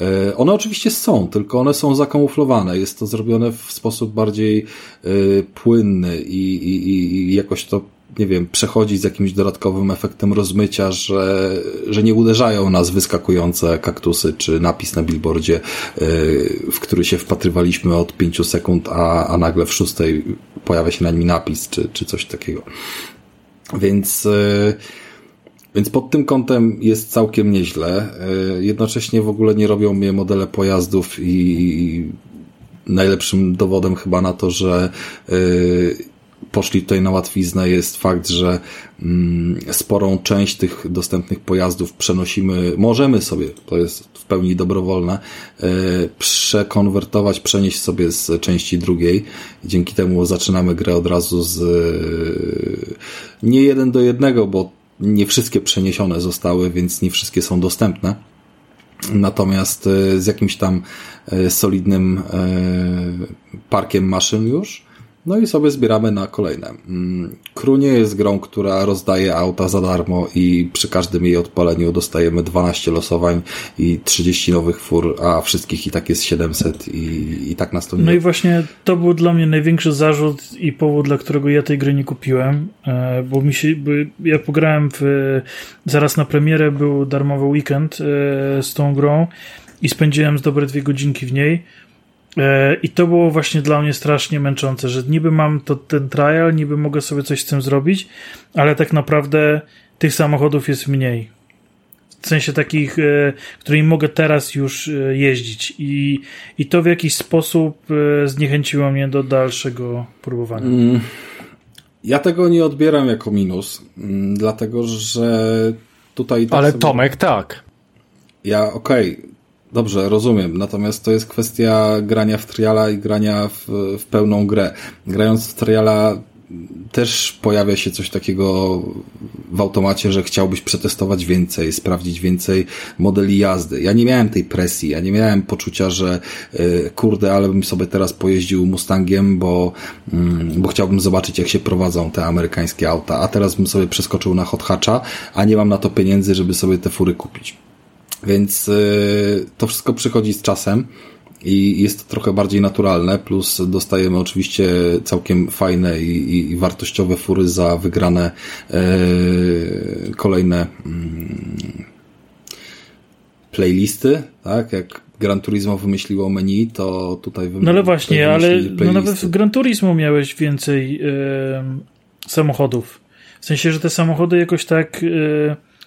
E, one oczywiście są, tylko one są zakamuflowane. Jest to zrobione w sposób bardziej e, płynny i, i, i jakoś to nie wiem, przechodzić z jakimś dodatkowym efektem rozmycia, że, że nie uderzają nas wyskakujące kaktusy czy napis na billboardzie, y, w który się wpatrywaliśmy od pięciu sekund, a, a nagle w szóstej pojawia się na nim napis czy, czy coś takiego. Więc, y, więc pod tym kątem jest całkiem nieźle. Y, jednocześnie w ogóle nie robią mnie modele pojazdów i najlepszym dowodem chyba na to, że poszli tutaj na łatwiznę jest fakt, że mm, sporą część tych dostępnych pojazdów przenosimy, możemy sobie, to jest w pełni dobrowolne, e, przekonwertować, przenieść sobie z części drugiej. Dzięki temu zaczynamy grę od razu z nie jeden do jednego, bo nie wszystkie przeniesione zostały, więc nie wszystkie są dostępne. Natomiast e, z jakimś tam e, solidnym parkiem maszyn już no i sobie zbieramy na kolejne. Mm, Crew nie jest grą, która rozdaje auta za darmo i przy każdym jej odpaleniu dostajemy 12 losowań i 30 nowych fur, a wszystkich i tak jest 700 i, i tak nas to nie... No i właśnie to był dla mnie największy zarzut i powód, dla którego ja tej gry nie kupiłem, e, bo mi się, bo ja pograłem w, zaraz na premierę był darmowy weekend e, z tą grą i spędziłem z dobre dwie godzinki w niej I to było właśnie dla mnie strasznie męczące, że niby mam to, ten trial, niby mogę sobie coś z tym zrobić, ale tak naprawdę tych samochodów jest mniej. W sensie takich, e, którymi mogę teraz już e, jeździć. I, I to w jakiś sposób zniechęciło mnie do dalszego próbowania. Mm. Ja tego nie odbieram jako minus, mm, dlatego że tutaj. Tak ale sobie... Tomek tak. Ja okej, okay Dobrze, rozumiem. Natomiast to jest kwestia grania w triala i grania w, w pełną grę. Grając w triala też pojawia się coś takiego w automacie, że chciałbyś przetestować więcej, sprawdzić więcej modeli jazdy. Ja nie miałem tej presji, ja nie miałem poczucia, że yy, kurde, ale bym sobie teraz pojeździł Mustangiem, bo, yy, bo chciałbym zobaczyć, jak się prowadzą te amerykańskie auta, a teraz bym sobie przeskoczył na Hot Hatcha, a nie mam na to pieniędzy, żeby sobie te fury kupić. Więc y, to wszystko przychodzi z czasem i jest to trochę bardziej naturalne, plus dostajemy oczywiście całkiem fajne i, i wartościowe fury za wygrane e, kolejne mm, playlisty, tak? Jak Gran Turismo wymyśliło meni, to tutaj No ale właśnie, ale no nawet w Gran Turismo miałeś więcej samochodów. W sensie, że te samochody jakoś tak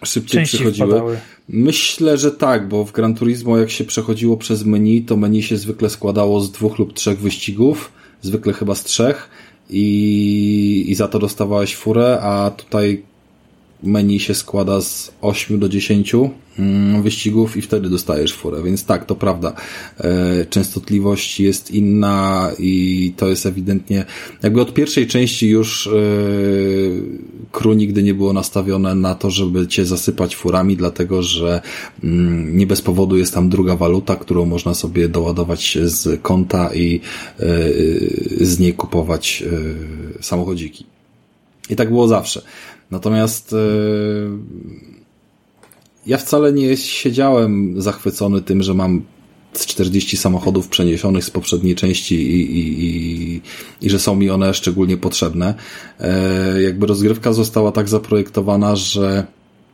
szybciej przychodziły. Wpadały. Myślę, że tak, bo w Gran Turismo jak się przechodziło przez menu, to menu się zwykle składało z dwóch lub trzech wyścigów, zwykle chyba z trzech i, i za to dostawałeś furę, a tutaj menu się składa z 8 do 10 mm, wyścigów i wtedy dostajesz furę, więc tak, to prawda. E, częstotliwość jest inna i to jest ewidentnie, jakby od pierwszej części już e, crew nigdy nie było nastawione na to, żeby cię zasypać furami, dlatego że mm, nie bez powodu jest tam druga waluta, którą można sobie doładować z konta i e, z niej kupować samochodziki. I tak było zawsze. Natomiast e, ja wcale nie siedziałem zachwycony tym, że mam 40 samochodów przeniesionych z poprzedniej części i, i, i, i że są mi one szczególnie potrzebne. E, jakby rozgrywka została tak zaprojektowana, że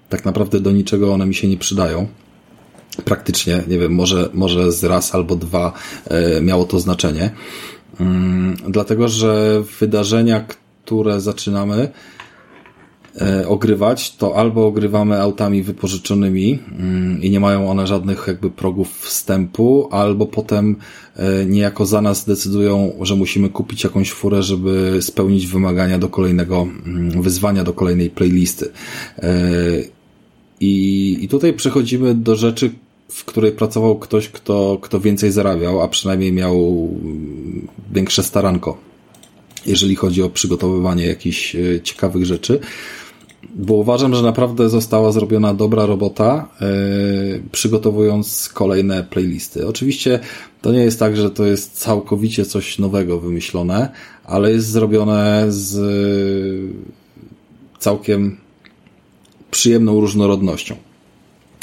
tak naprawdę do niczego one mi się nie przydają. Praktycznie, nie wiem, może, może z raz albo dwa e, miało to znaczenie. Mm, dlatego, że wydarzenia, które zaczynamy, ogrywać, to albo ogrywamy autami wypożyczonymi mm, i nie mają one żadnych jakby progów wstępu, albo potem e, niejako za nas decydują, że musimy kupić jakąś furę, żeby spełnić wymagania do kolejnego mm, wyzwania, do kolejnej playlisty. E, I, i tutaj przechodzimy do rzeczy, w której pracował ktoś, kto, kto więcej zarabiał, a przynajmniej miał mm, większe staranko, jeżeli chodzi o przygotowywanie jakichś ciekawych rzeczy bo uważam, że naprawdę została zrobiona dobra robota, yy, przygotowując kolejne playlisty. Oczywiście to nie jest tak, że to jest całkowicie coś nowego wymyślone, ale jest zrobione z całkiem przyjemną różnorodnością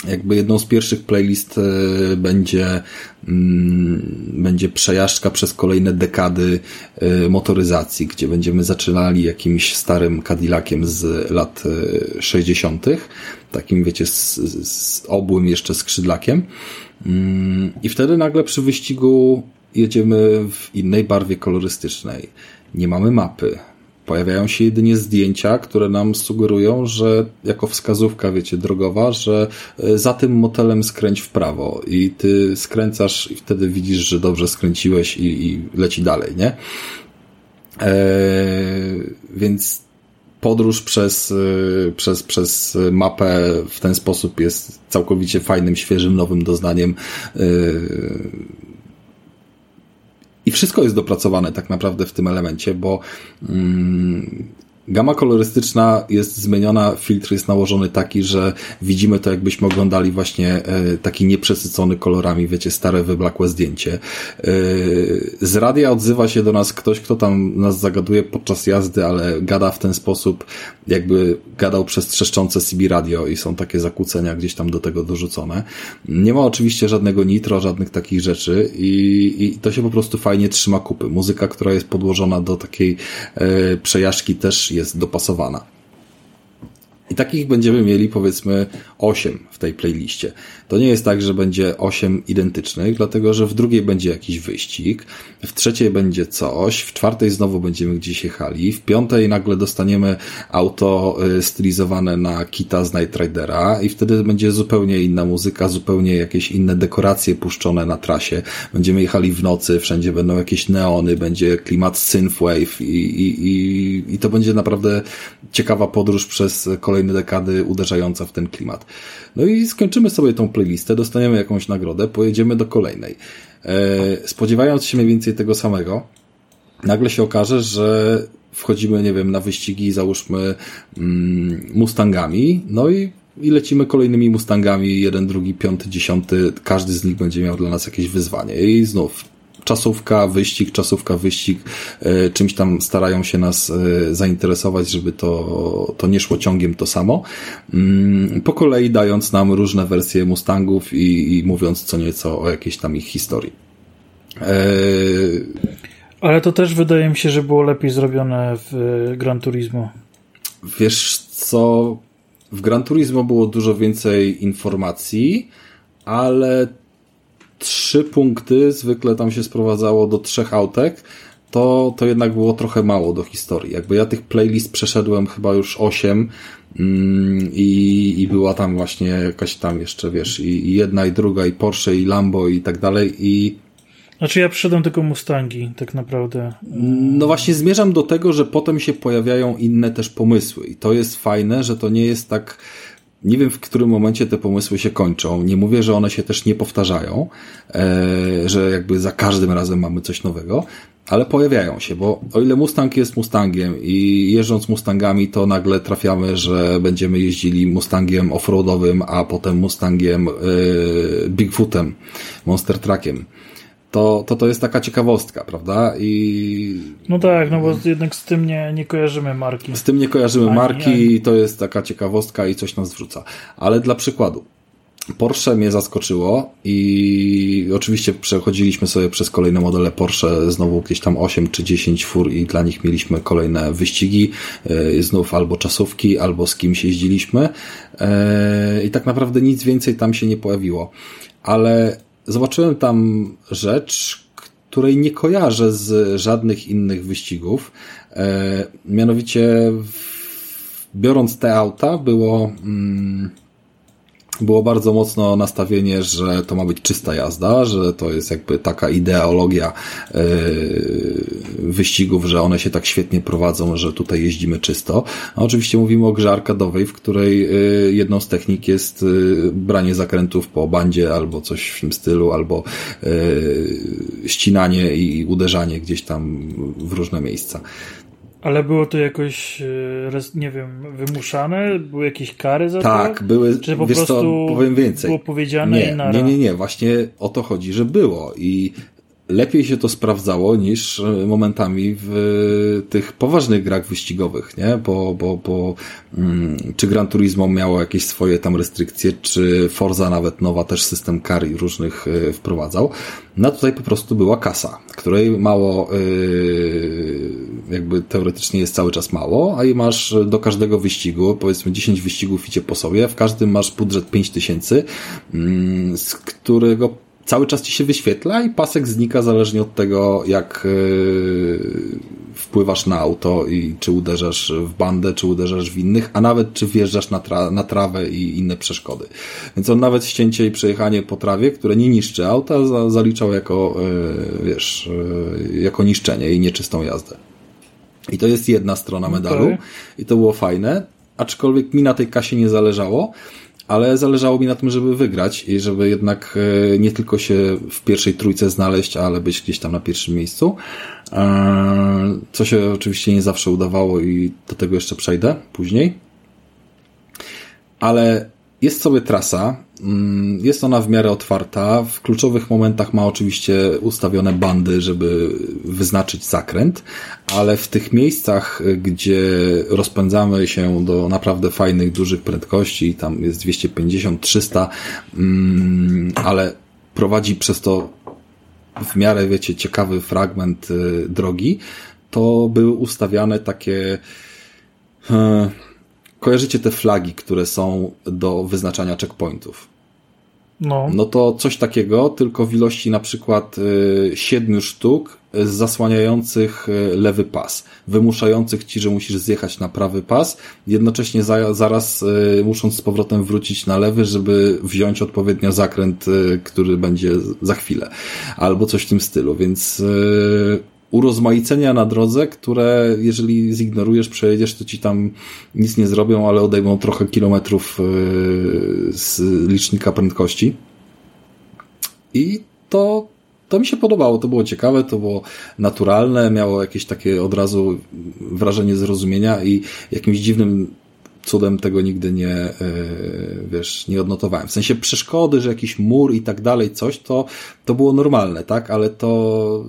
jakby jedną z pierwszych playlist e, będzie, mm, będzie przejażdżka przez kolejne dekady e, motoryzacji, gdzie będziemy zaczynali jakimś starym Cadillaciem z lat 60., e, takim wiecie, z, z obłym jeszcze skrzydlakiem. Mm, I wtedy nagle przy wyścigu jedziemy w innej barwie kolorystycznej. Nie mamy mapy, Pojawiają się jedynie zdjęcia, które nam sugerują, że jako wskazówka, wiecie, drogowa, że e, za tym motelem skręć w prawo i ty skręcasz i wtedy widzisz, że dobrze skręciłeś i, i leci dalej, nie? więc podróż przez, przez, przez mapę w ten sposób jest całkowicie fajnym, świeżym, nowym doznaniem. I wszystko jest dopracowane tak naprawdę w tym elemencie, bo mm, Gama kolorystyczna jest zmieniona, filtr jest nałożony taki, że widzimy to jakbyśmy oglądali właśnie e, taki nieprzesycony kolorami, wiecie, stare, wyblakłe zdjęcie. E, z radia odzywa się do nas ktoś, kto tam nas zagaduje podczas jazdy, ale gada w ten sposób, jakby gadał przez trzeszczące CB radio i są takie zakłócenia gdzieś tam do tego dorzucone. Nie ma oczywiście żadnego nitro, żadnych takich rzeczy i, i to się po prostu fajnie trzyma kupy. Muzyka, która jest podłożona do takiej e, przejażdżki też jest dopasowana. I takich będziemy mieli powiedzmy 8 w tej playliście. To nie jest tak, że będzie 8 identycznych, dlatego że w drugiej będzie jakiś wyścig, w trzeciej będzie coś, w czwartej znowu będziemy gdzieś jechali, w piątej nagle dostaniemy auto y, stylizowane na kita z Night Ridera i wtedy będzie zupełnie inna muzyka, zupełnie jakieś inne dekoracje puszczone na trasie. Będziemy jechali w nocy, wszędzie będą jakieś neony, będzie klimat synthwave i, i, i, i to będzie naprawdę ciekawa podróż przez kolejne dekady uderzająca w ten klimat. No i skończymy sobie tą playlistę, dostaniemy jakąś nagrodę, pojedziemy do kolejnej. E, spodziewając się mniej więcej tego samego, nagle się okaże, że wchodzimy, nie wiem, na wyścigi, załóżmy mm, Mustangami, no i i lecimy kolejnymi Mustangami, jeden, drugi, piąty, dziesiąty, każdy z nich będzie miał dla nas jakieś wyzwanie. I znów czasówka, wyścig, czasówka, wyścig, e, czymś tam starają się nas e, zainteresować, żeby to, to nie szło ciągiem to samo. Mm, po kolei dając nam różne wersje Mustangów i, i mówiąc co nieco o jakiejś tam ich historii. E, Ale to też wydaje mi się, że było lepiej zrobione w Gran Turismo. Wiesz co, w Gran Turismo było dużo więcej informacji, ale trzy punkty, zwykle tam się sprowadzało do trzech autek, to, to jednak było trochę mało do historii. Jakby ja tych playlist przeszedłem chyba już osiem mm, i, i była tam właśnie jakaś tam jeszcze, wiesz, i, i jedna, i druga, i Porsche, i Lambo, i tak dalej, i znaczy ja przyszedłem tylko Mustangi, tak naprawdę. No właśnie zmierzam do tego, że potem się pojawiają inne też pomysły i to jest fajne, że to nie jest tak nie wiem, w którym momencie te pomysły się kończą. Nie mówię, że one się też nie powtarzają, e, że jakby za każdym razem mamy coś nowego, ale pojawiają się, bo o ile Mustang jest Mustangiem i jeżdżąc Mustangami, to nagle trafiamy, że będziemy jeździli Mustangiem offroadowym, a potem Mustangiem yy, Bigfootem, Monster Truckiem to, to to jest taka ciekawostka, prawda? I... No tak, no bo jednak z tym nie, nie kojarzymy marki. Z tym nie kojarzymy ani, marki ani. i to jest taka ciekawostka i coś nas wrzuca. Ale dla przykładu, Porsche mnie zaskoczyło i oczywiście przechodziliśmy sobie przez kolejne modele Porsche, znowu jakieś tam 8 czy 10 fur i dla nich mieliśmy kolejne wyścigi, e, znów albo czasówki, albo z kimś jeździliśmy e, i tak naprawdę nic więcej tam się nie pojawiło. Ale zobaczyłem tam rzecz, której nie kojarzę z żadnych innych wyścigów. E, mianowicie, biorąc te auta, było. Mm, było bardzo mocno nastawienie, że to ma być czysta jazda, że to jest jakby taka ideologia yy, wyścigów, że one się tak świetnie prowadzą, że tutaj jeździmy czysto. A oczywiście mówimy o grze arkadowej, w której yy, jedną z technik jest yy, branie zakrętów po bandzie albo coś w tym stylu, albo ścinanie i uderzanie gdzieś tam w różne miejsca. Ale było to jakoś, e, nie wiem, wymuszane? Były jakieś kary za tak, to? Tak, były. Czy po prostu co, powiem więcej. było powiedziane nie, i nara? Nie, nie, nie. Właśnie o to chodzi, że było. I lepiej się to sprawdzało niż e, momentami w e, tych poważnych grach wyścigowych, nie? Bo, bo, bo mm, czy Gran Turismo miało jakieś swoje tam restrykcje, czy Forza nawet nowa też system kar różnych y, wprowadzał. No tutaj po prostu była kasa, której mało jakby teoretycznie jest cały czas mało, a i masz do każdego wyścigu, powiedzmy 10 wyścigów idzie po sobie, w każdym masz budżet 5000, mm, z którego cały czas ci się wyświetla i pasek znika zależnie od tego, jak yy, wpływasz na auto i czy uderzasz w bandę, czy uderzasz w innych, a nawet czy wjeżdżasz na, tra na trawę i inne przeszkody. Więc on nawet ścięcie i przejechanie po trawie, które nie niszczy auta, za zaliczał jako, yy, wiesz, yy, jako niszczenie i nieczystą jazdę. I to jest jedna strona medalu Okay. i to było fajne, aczkolwiek mi na tej kasie nie zależało, ale zależało mi na tym, żeby wygrać i żeby jednak e, nie tylko się w pierwszej trójce znaleźć, ale być gdzieś tam na pierwszym miejscu. E, Co się oczywiście nie zawsze udawało i do tego jeszcze przejdę później. Ale jest sobie trasa, mm, jest ona w miarę otwarta. W kluczowych momentach ma oczywiście ustawione bandy, żeby wyznaczyć zakręt, ale w tych miejscach, gdzie rozpędzamy się do naprawdę fajnych, dużych prędkości, tam jest 250, 300, mm, ale prowadzi przez to w miarę, wiecie, ciekawy fragment y, drogi, to były ustawiane takie. e, Kojarzycie te flagi, które są do wyznaczania checkpointów. No. No to coś takiego, tylko w ilości na przykład y, siedmiu sztuk y, zasłaniających y, lewy pas, wymuszających ci, że musisz zjechać na prawy pas, jednocześnie za, zaraz musząc z powrotem wrócić na lewy, żeby wziąć odpowiednio zakręt, który będzie za chwilę, albo coś w tym stylu, więc urozmaicenia na drodze, które jeżeli zignorujesz, przejedziesz, to ci tam nic nie zrobią, ale odejmą trochę kilometrów y, z licznika prędkości. I to, to mi się podobało, to było ciekawe, to było naturalne, miało jakieś takie od razu wrażenie zrozumienia i jakimś dziwnym cudem tego nigdy nie, e, wiesz, nie odnotowałem. W sensie przeszkody, że jakiś mur i tak dalej, coś, to, to było normalne, tak, ale to,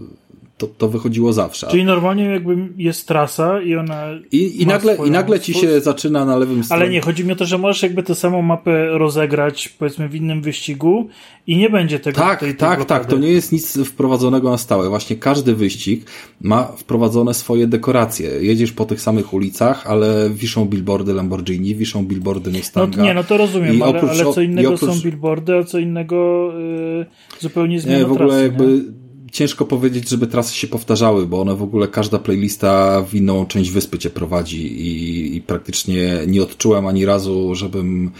to, to wychodziło zawsze. Czyli normalnie jakby jest trasa i ona. I, i, nagle, I nagle ci się zaczyna na lewym stronie. Ale nie, chodzi mi o to, że możesz jakby tę samą mapę rozegrać, powiedzmy, w innym wyścigu i nie będzie tego Tak, tej, tej tak, blokady. tak. To nie jest nic wprowadzonego na stałe. Właśnie każdy wyścig ma wprowadzone swoje dekoracje. Jedziesz po tych samych ulicach, ale wiszą billboardy Lamborghini, wiszą billboardy No Mustanga. to nie, no to rozumiem, I ale, oprócz- ale co innego oprócz- są billboardy, a co innego y, zupełnie zmiana Nie, w ogóle trasy, jakby nie? Ciężko powiedzieć, żeby trasy się powtarzały, bo one w ogóle, każda playlista w inną część wyspy cię prowadzi i, i praktycznie nie odczułem ani razu, żebym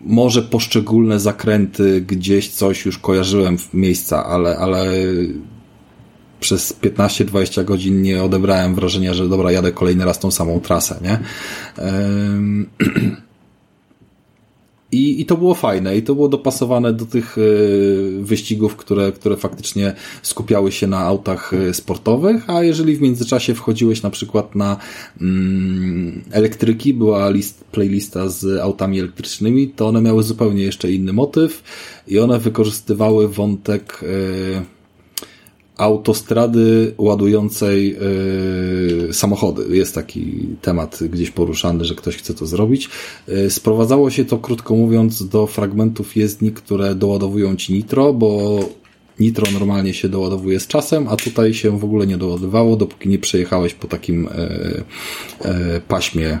może poszczególne zakręty gdzieś coś już kojarzyłem w miejsca, ale, ale przez 15-20 godzin nie odebrałem wrażenia, że dobra, jadę kolejny raz tą samą trasę, nie? I, I to było fajne i to było dopasowane do tych y, wyścigów, które, które faktycznie skupiały się na autach y, sportowych, a jeżeli w międzyczasie wchodziłeś na przykład na mm, elektryki, była list, playlista z autami elektrycznymi, to one miały zupełnie jeszcze inny motyw i one wykorzystywały wątek y, autostrady ładującej yy, samochody. Jest taki temat gdzieś poruszany, że ktoś chce to zrobić. Yy, sprowadzało się to, krótko mówiąc, do fragmentów jezdni, które doładowują ci nitro, bo nitro normalnie się doładowuje z czasem, a tutaj się w ogóle nie doładowało, dopóki nie przejechałeś po takim yy, paśmie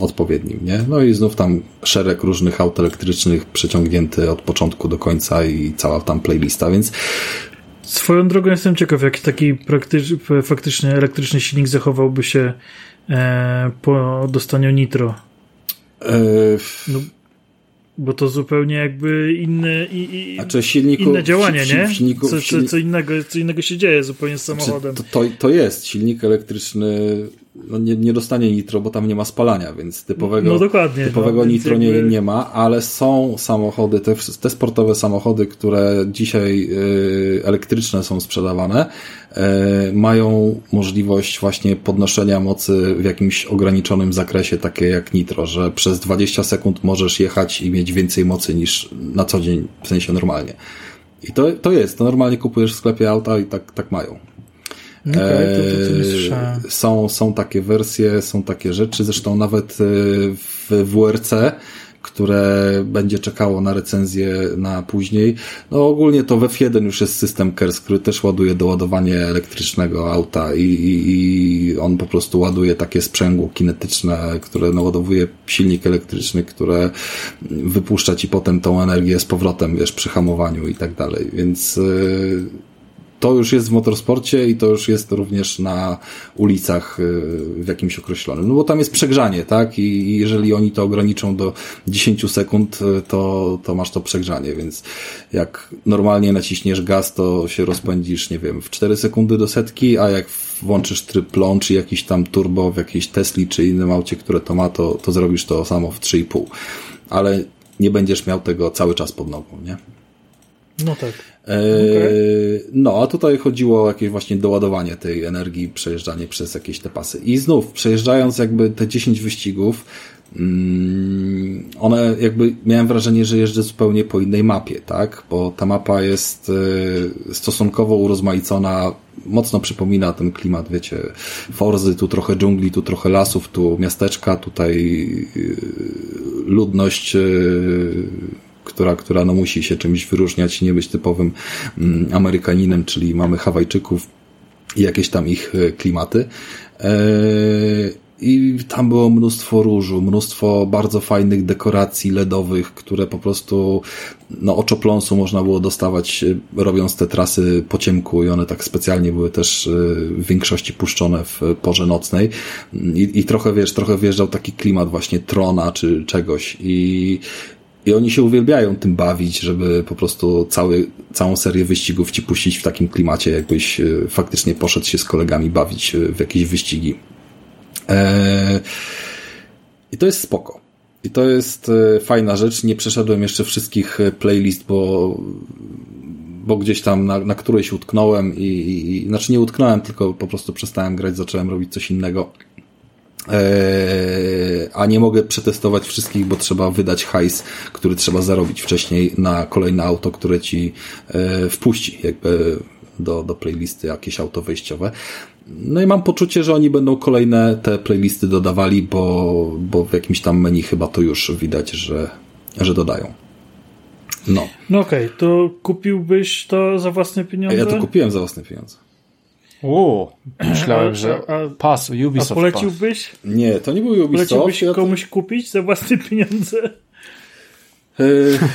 odpowiednim, nie? No i znów tam szereg różnych aut elektrycznych przeciągnięty od początku do końca i cała tam playlista, więc Swoją drogą jestem ciekaw, jaki taki praktycz, faktycznie elektryczny silnik zachowałby się e, po dostaniu nitro. e, No, bo to zupełnie jakby inne, i, i, Znaczy silniku, inne działanie, w si- nie? silniku, co, co, co, innego, co innego się dzieje zupełnie z znaczy, samochodem. to, to, to jest silnik elektryczny, no nie, nie dostanie nitro, bo tam nie ma spalania, więc typowego, No dokładnie, typowego no, nitro nie, nie ma, ale są samochody, te, te sportowe samochody, które dzisiaj y, elektryczne są sprzedawane, y, mają możliwość właśnie podnoszenia mocy w jakimś ograniczonym zakresie, takie jak nitro, że przez 20 sekund możesz jechać i mieć więcej mocy niż na co dzień, w sensie normalnie. I to, to jest, to normalnie kupujesz w sklepie auta i tak, tak mają. Okej, to, to, to nie Eee, słyszałem. Są, są takie wersje, są takie rzeczy, zresztą nawet e, w WRC, które będzie czekało na recenzję na później. No ogólnie to w F1 już jest system KERS, który też ładuje doładowanie elektrycznego auta i, i, i on po prostu ładuje takie sprzęgło kinetyczne, które naładowuje silnik elektryczny, które wypuszcza ci potem tą energię z powrotem, wiesz, przy hamowaniu i tak dalej, więc e, to już jest w motorsporcie i to już jest również na ulicach y, w jakimś określonym. No bo tam jest przegrzanie, tak? I jeżeli oni to ograniczą do 10 sekund, y, to, to masz to przegrzanie, więc jak normalnie naciśniesz gaz, to się rozpędzisz, nie wiem, w 4 sekundy do setki, a jak włączysz tryb launch czy jakiś tam turbo w jakiejś Tesli czy innym aucie, które to ma, to, to zrobisz to samo w 3,5. Ale nie będziesz miał tego cały czas pod nogą, nie? No tak. Okay. No, a tutaj chodziło o jakieś właśnie doładowanie tej energii, przejeżdżanie przez jakieś te pasy. I znów, przejeżdżając jakby te 10 wyścigów, mm, one jakby miałem wrażenie, że jeżdżę zupełnie po innej mapie, tak? Bo ta mapa jest e, stosunkowo urozmaicona, mocno przypomina ten klimat, wiecie, Forzy, tu trochę dżungli, tu trochę lasów, tu miasteczka, tutaj e, ludność e, która, która no musi się czymś wyróżniać, nie być typowym mm, Amerykaninem, czyli mamy Hawajczyków i jakieś tam ich e, klimaty. E, I tam było mnóstwo różu, mnóstwo bardzo fajnych dekoracji LEDowych, które po prostu no, oczopląsu można było dostawać e, robiąc te trasy po ciemku i one tak specjalnie były też w większości puszczone w porze nocnej i, i trochę wiesz, trochę wjeżdżał taki klimat właśnie trona czy czegoś i i oni się uwielbiają tym bawić, żeby po prostu cały, całą serię wyścigów ci puścić w takim klimacie, jakbyś e, faktycznie poszedł się z kolegami bawić e, w jakieś wyścigi. Eee, I to jest spoko. I to jest e, fajna rzecz. Nie przeszedłem jeszcze wszystkich playlist, bo, bo gdzieś tam na, na którejś utknąłem i, i, znaczy nie utknąłem, tylko po prostu przestałem grać, zacząłem robić coś innego. Eee, a nie mogę przetestować wszystkich, bo trzeba wydać hajs, który trzeba zarobić wcześniej na kolejne auto, które ci e, wpuści jakby do, do playlisty jakieś auto wejściowe. No i mam poczucie, że oni będą kolejne te playlisty dodawali, bo, bo w jakimś tam menu chyba to już widać, że, że dodają. No. No okej, okay, to kupiłbyś to za własne pieniądze? Ja to kupiłem za własne pieniądze. O, myślałem, że pas, Ubisoft A poleciłbyś? Pas. Nie, to nie był Ubisoft. Poleciłbyś ja to... komuś kupić za własne pieniądze? Yy...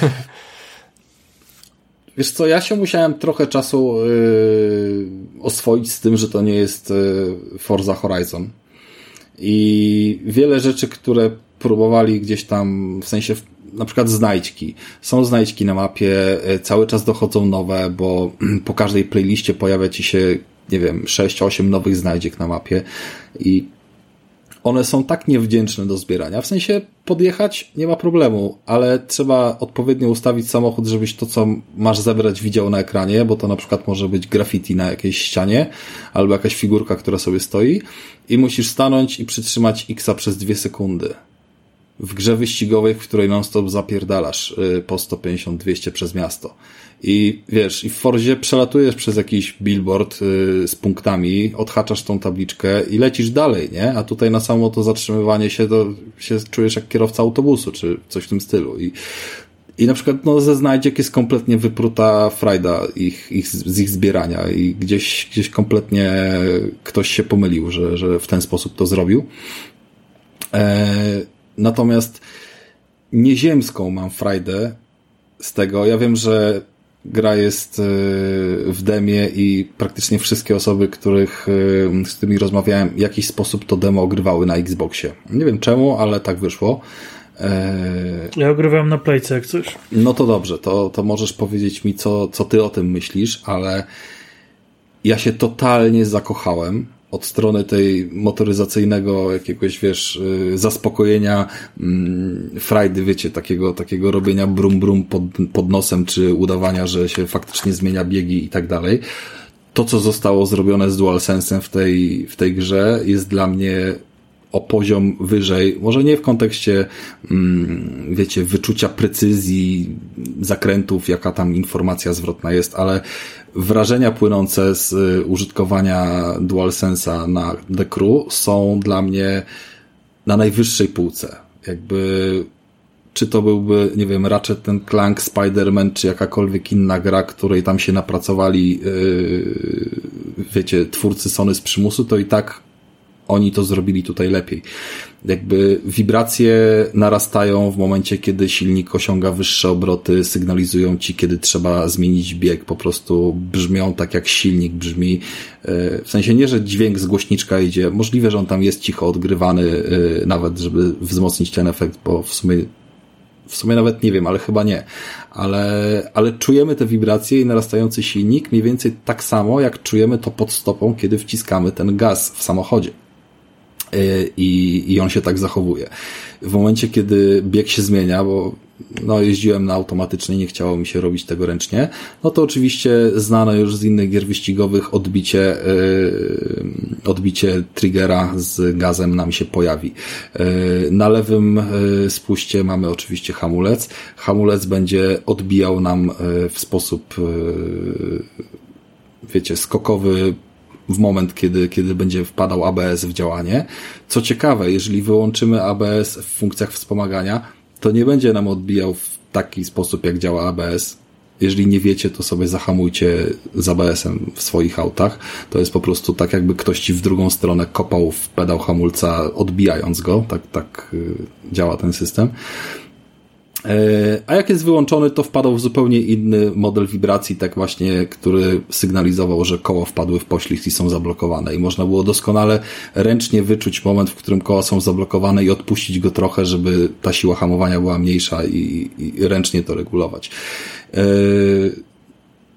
Wiesz co, ja się musiałem trochę czasu yy, oswoić z tym, że to nie jest yy, Forza Horizon. I wiele rzeczy, które próbowali gdzieś tam, w sensie na przykład znajdźki. Są znajdźki na mapie, yy, cały czas dochodzą nowe, bo po każdej playliście pojawia ci się nie wiem, 6-8 nowych znajdziek na mapie i one są tak niewdzięczne do zbierania. W sensie podjechać nie ma problemu, ale trzeba odpowiednio ustawić samochód, żebyś to, co masz zebrać, widział na ekranie, bo to na przykład może być graffiti na jakiejś ścianie albo jakaś figurka, która sobie stoi i musisz stanąć i przytrzymać X przez dwie sekundy. W grze wyścigowej, w której non-stop zapierdalasz y, po 150-200 przez miasto. I wiesz, i w Forzie przelatujesz przez jakiś billboard y, z punktami, odhaczasz tą tabliczkę i lecisz dalej, nie? A tutaj na samo to zatrzymywanie się, to się czujesz jak kierowca autobusu, czy coś w tym stylu. I, i na przykład no, ze znajdziek jest kompletnie wypruta frajda ich, ich, z ich zbierania i gdzieś, gdzieś kompletnie ktoś się pomylił, że, że w ten sposób to zrobił. E, natomiast nieziemską mam frajdę z tego. Ja wiem, że gra jest e, w demie i praktycznie wszystkie osoby, których, e, z którymi rozmawiałem, w jakiś sposób to demo ogrywały na Xboxie. Nie wiem czemu, ale tak wyszło. E, ja ogrywałem na Playce jak coś. No to dobrze, to, to możesz powiedzieć mi, co, co ty o tym myślisz, ale ja się totalnie zakochałem od strony tej motoryzacyjnego jakiegoś, wiesz, y, zaspokojenia mm, frajdy, wiecie, takiego, takiego robienia brum brum pod, pod nosem, czy udawania, że się faktycznie zmienia biegi i tak dalej. To, co zostało zrobione z DualSense'em w tej, w tej grze jest dla mnie o poziom wyżej, może nie w kontekście, mm, wiecie, wyczucia precyzji zakrętów, jaka tam informacja zwrotna jest, ale wrażenia płynące z y, użytkowania DualSense'a na The Crew są dla mnie na najwyższej półce. Jakby czy to byłby, nie wiem, Ratchet ten Clank, Spider-Man, czy jakakolwiek inna gra, której tam się napracowali, yy, wiecie, twórcy Sony z przymusu, to i tak oni to zrobili tutaj lepiej. Jakby wibracje narastają w momencie, kiedy silnik osiąga wyższe obroty, sygnalizują ci, kiedy trzeba zmienić bieg. Po prostu brzmią tak, jak silnik brzmi. E, w sensie nie, że dźwięk z głośniczka idzie. Możliwe, że on tam jest cicho odgrywany, e, nawet, żeby wzmocnić ten efekt, bo w sumie w sumie nawet nie wiem, ale chyba nie. Ale, ale czujemy te wibracje i narastający silnik mniej więcej tak samo, jak czujemy to pod stopą, kiedy wciskamy ten gaz w samochodzie. E, i, i on się tak zachowuje. W momencie, kiedy bieg się zmienia, bo no, jeździłem na automatycznej, nie chciało mi się robić tego ręcznie, no to oczywiście znane już z innych gier wyścigowych odbicie, yy, odbicie triggera z gazem nam się pojawi. Yy, na lewym yy, spuście mamy oczywiście hamulec. Hamulec będzie odbijał nam w sposób wiecie, skokowy w moment, kiedy, kiedy będzie wpadał ABS w działanie. Co ciekawe, jeżeli wyłączymy ABS w funkcjach wspomagania, to nie będzie nam odbijał w taki sposób, jak działa ABS. Jeżeli nie wiecie, to sobie zahamujcie z ABS-em w swoich autach. To jest po prostu tak, jakby ktoś ci w drugą stronę kopał w pedał hamulca, odbijając go. Tak, tak y, działa ten system. E, a jak jest wyłączony, to wpadał w zupełnie inny model wibracji, tak właśnie, który sygnalizował, że koło wpadły w poślizg i są zablokowane. I można było doskonale ręcznie wyczuć moment, w którym koła są zablokowane i odpuścić go trochę, żeby ta siła hamowania była mniejsza i, i ręcznie to regulować.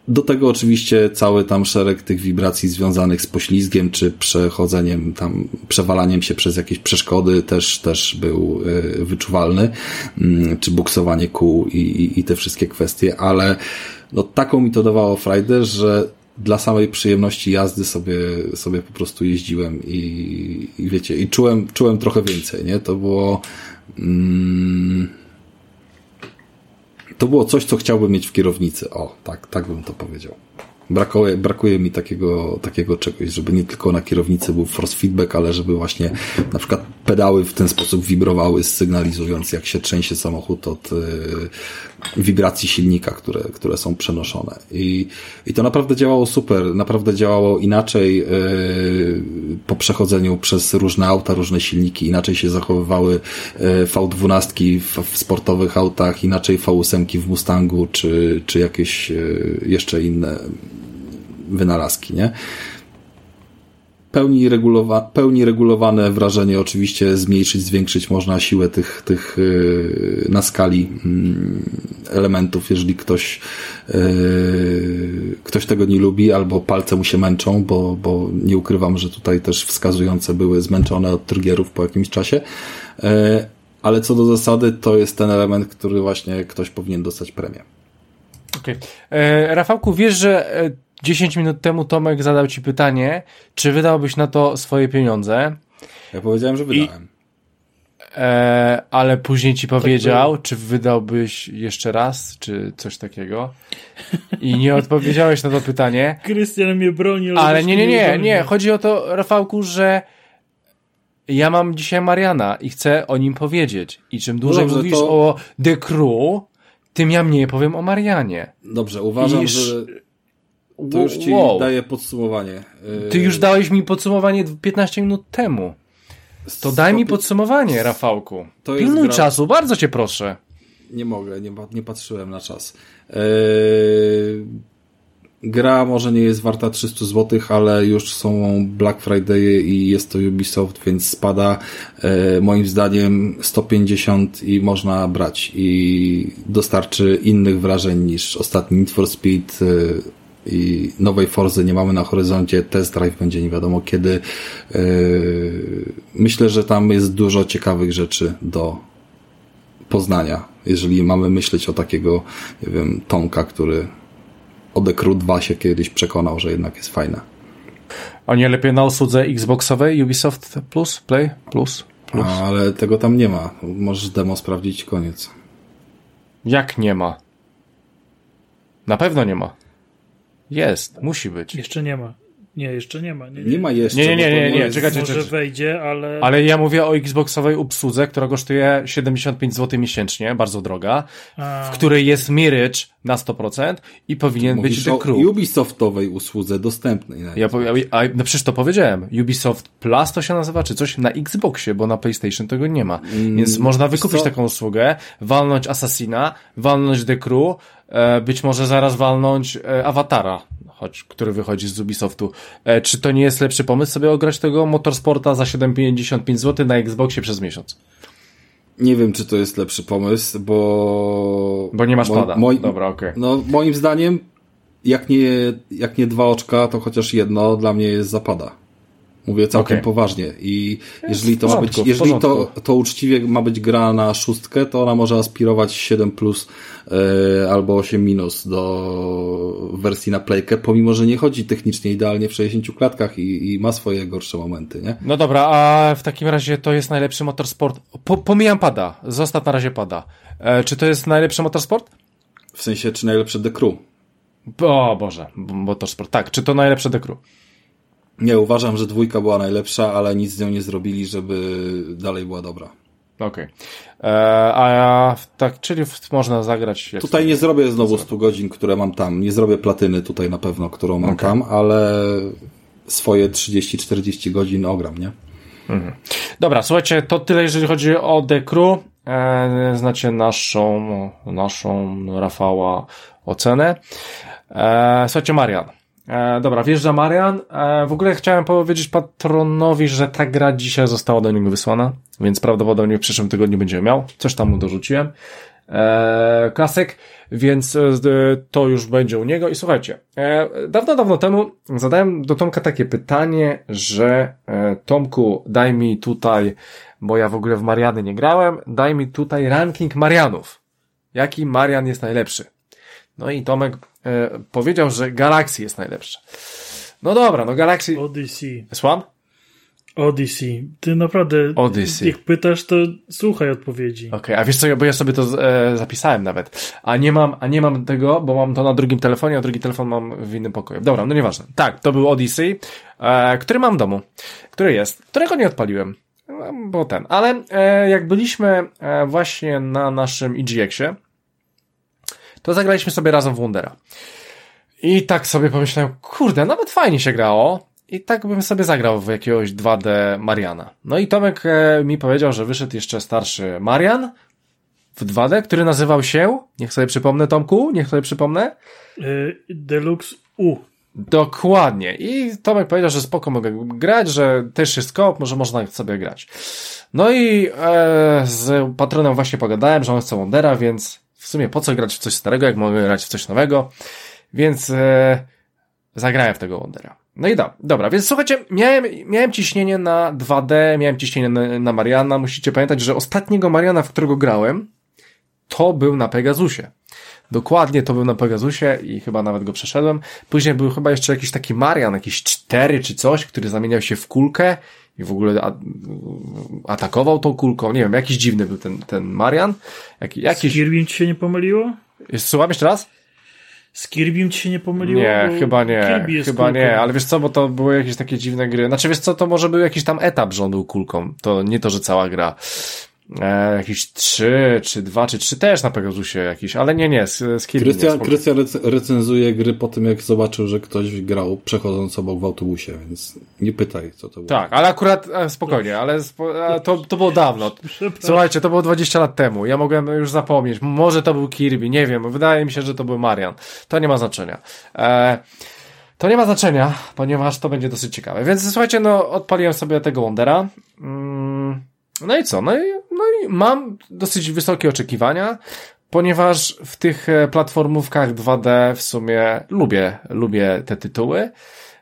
Do tego oczywiście cały tam szereg tych wibracji związanych z poślizgiem, czy przechodzeniem tam, przewalaniem się przez jakieś przeszkody też, też był e, wyczuwalny, mm, czy buksowanie kół i, i, i te wszystkie kwestie, ale no taką mi to dawało frajdę, że dla samej przyjemności jazdy sobie, sobie po prostu jeździłem i, i wiecie, i czułem, czułem trochę więcej, nie? To było, mm, to było coś, co chciałbym mieć w kierownicy. O, tak, tak bym to powiedział. Brakuje, brakuje mi takiego, takiego czegoś, żeby nie tylko na kierownicy był force feedback, ale żeby właśnie na przykład pedały w ten sposób wibrowały, sygnalizując jak się trzęsie samochód od y, wibracji silnika, które, które są przenoszone. I, I to naprawdę działało super, naprawdę działało inaczej y, po przechodzeniu przez różne auta, różne silniki, inaczej się zachowywały y, V12 w, w sportowych autach, inaczej V8 w Mustangu, czy, czy jakieś y, jeszcze inne wynalazki, nie? Pełni, regulowa pełni regulowane wrażenie oczywiście zmniejszyć, zwiększyć można siłę tych, tych yy, na skali yy, elementów, jeżeli ktoś yy, ktoś tego nie lubi albo palce mu się męczą, bo, bo nie ukrywam, że tutaj też wskazujące były zmęczone od triggerów po jakimś czasie. Yy, ale co do zasady, to jest ten element, który właśnie ktoś powinien dostać premię. Okay. E, Rafałku, wiesz, że e, 10 minut temu Tomek zadał ci pytanie, czy wydałbyś na to swoje pieniądze? Ja powiedziałem, że wydałem. I, e, ale później ci tak powiedział, tak czy wydałbyś jeszcze raz, czy coś takiego. I nie odpowiedziałeś na to pytanie. Krystian mnie broni. Ale, ale nie, nie, nie, nie. Chodzi o to, Rafałku, że ja mam dzisiaj Mariana i chcę o nim powiedzieć. I czym dłużej Dobrze, mówisz to... o The Crew, tym ja mniej powiem o Marianie. Dobrze, uważam, I... że to już ci wow. daję podsumowanie. Ty już dałeś mi podsumowanie 15 minut temu. To daj mi podsumowanie, Rafałku. To Pilnuj gra... czasu, bardzo cię proszę. Nie mogę, nie, nie patrzyłem na czas. Eee, gra może nie jest warta 300 zł, ale już są Black Friday i jest to Ubisoft, więc spada e, moim zdaniem 150 i można brać i dostarczy innych wrażeń niż ostatni Need for Speed, e, i nowej Forzy nie mamy na horyzoncie, test drive będzie nie wiadomo kiedy. Yy, myślę, że tam jest dużo ciekawych rzeczy do poznania, jeżeli mamy myśleć o takiego, nie wiem, Tomka, który o The Crew 2 się kiedyś przekonał, że jednak jest fajne. A nie lepiej na usłudze Xboxowej Ubisoft Plus, Play Plus? Plus. A, ale tego tam nie ma. Możesz demo sprawdzić, koniec. Jak nie ma? Na pewno nie ma. Jest, musi być. Jeszcze nie ma. Nie, jeszcze nie ma. Nie, Nie ma jeszcze. Nie, nie, nie, to nie, nie, jest- czekajcie, Może czekajcie. wejdzie, ale... Ale ja mówię o Xboxowej obsłudze, która kosztuje 75 zł miesięcznie, bardzo droga, A, w której jest Mirage na 100% i powinien być The o Crew. Ubisoftowej usłudze dostępnej. na Ja a, no przecież to powiedziałem. Ubisoft Plus to się nazywa, czy coś na Xboxie, bo na PlayStation tego nie ma. Więc można wykupić Mm, co? taką usługę, walnąć Assassina, walnąć The Crew, być może zaraz walnąć e, Awatara, choć, który wychodzi z Ubisoftu. E, czy to nie jest lepszy pomysł sobie ograć tego Motorsporta za 7,55 zł na Xboxie przez miesiąc? Nie wiem, czy to jest lepszy pomysł, bo... Bo nie masz mo- pada. moi- Dobra, okej. No, moim zdaniem, jak nie, jak nie dwa oczka, to chociaż jedno dla mnie jest zapada. Mówię całkiem Okej. poważnie. I jeżeli to ma porządku, być, w jeżeli to, to uczciwie ma być gra na szóstkę, to ona może aspirować 7 plus e, albo 8 minus do wersji na playkę, pomimo, że nie chodzi technicznie idealnie w 60 klatkach i, i ma swoje gorsze momenty, nie? No dobra, a w takim razie to jest najlepszy motorsport. Po, pomijam pada, zostaw na razie pada. E, czy to jest najlepszy motorsport? W sensie, czy najlepsze The Crew. O Boże, motorsport. Tak, czy to najlepsze The Crew? Nie, uważam, że dwójka była najlepsza, ale nic z nią nie zrobili, żeby dalej była dobra. Okej. E, A ja, tak, czyli można zagrać. Tutaj nie zrobię znowu 100 godzin, które mam tam. Nie zrobię platyny tutaj na pewno, którą mam tam, ale swoje 30-40 godzin ogram, nie? Dobra, słuchajcie, to tyle, jeżeli chodzi o The Crew. E, znacie naszą, naszą Rafała ocenę. E, słuchajcie, Marian. E, dobra, wjeżdża Marian. E, w ogóle chciałem powiedzieć patronowi, że ta gra dzisiaj została do niego wysłana, więc prawdopodobnie w przyszłym tygodniu będzie miał. Coś tam mu dorzuciłem. E, klasyk, więc e, z- to już będzie u niego. I słuchajcie, e, dawno, dawno temu zadałem do Tomka takie pytanie, że e, Tomku, daj mi tutaj, bo ja w ogóle w Mariany nie grałem, daj mi tutaj ranking Marianów. Jaki Marian jest najlepszy? No i Tomek e, powiedział, że Galaxy jest najlepsza. No dobra, no Galaxy... Odyssey. Słucham? Odyssey. Ty naprawdę, Odyssey. jak pytasz, to słuchaj odpowiedzi. Okej, a wiesz co, bo ja sobie to e, zapisałem nawet. A nie mam, a nie mam tego, bo mam to na drugim telefonie, a drugi telefon mam w innym pokoju. Dobra, no nieważne. Tak, to był Odyssey, e, który mam w domu, który jest, którego nie odpaliłem. e, Bo ten, ale e, jak byliśmy e, właśnie na naszym EGX-ie, to zagraliśmy sobie razem w Wondera. I tak sobie pomyślałem, kurde, nawet fajnie się grało. I tak bym sobie zagrał w jakiegoś 2D Mariana. No i Tomek e, mi powiedział, że wyszedł jeszcze starszy Marian w 2D, który nazywał się, niech sobie przypomnę Tomku, niech sobie przypomnę, Y, Deluxe U. Dokładnie. I Tomek powiedział, że spoko mogę grać, że też jest koop, może można sobie grać. No i e, z patronem właśnie pogadałem, że on chce Wondera, więc w sumie po co grać w coś starego, jak mogę grać w coś nowego. Więc e, zagrałem w tego Wondera. No i da, dobra, więc słuchajcie, miałem, miałem ciśnienie na 2D, miałem ciśnienie na, na Mariana. Musicie pamiętać, że ostatniego Mariana, w którego grałem, to był na Pegasusie. Dokładnie to był na Pegasusie i chyba nawet go przeszedłem. Później był chyba jeszcze jakiś taki Marian, jakiś cztery czy coś, który zamieniał się w kulkę i w ogóle atakował tą kulką. Nie wiem, jakiś dziwny był ten, ten Marian. Jaki, Z jakiś... Kirbym ci się nie pomyliło? Słucham jeszcze raz? Z ci się nie pomyliło? Nie, chyba nie, chyba kulką. nie, ale wiesz co, bo to były jakieś takie dziwne gry. Znaczy wiesz co, to może był jakiś tam etap, że on był kulką. To nie to, że cała gra. E, jakieś trzy, czy dwa, czy trzy też na Pegasusie jakiś, ale nie, nie, z, z Krystian. Krystian rec- recenzuje gry po tym, jak zobaczył, że ktoś grał przechodząc obok w autobusie, więc nie pytaj, co to było. Tak, ale akurat e, spokojnie, ale spo, a, to, to było dawno. Słuchajcie, to było 20 lat temu. Ja mogłem już zapomnieć. Może to był Kirby, nie wiem. Wydaje mi się, że to był Marian. To nie ma znaczenia. E, to nie ma znaczenia, ponieważ to będzie dosyć ciekawe. Więc słuchajcie, no odpaliłem sobie tego Wondera. Mm, no i co? No i, no i mam dosyć wysokie oczekiwania, ponieważ w tych e, platformówkach 2D w sumie lubię, lubię te tytuły.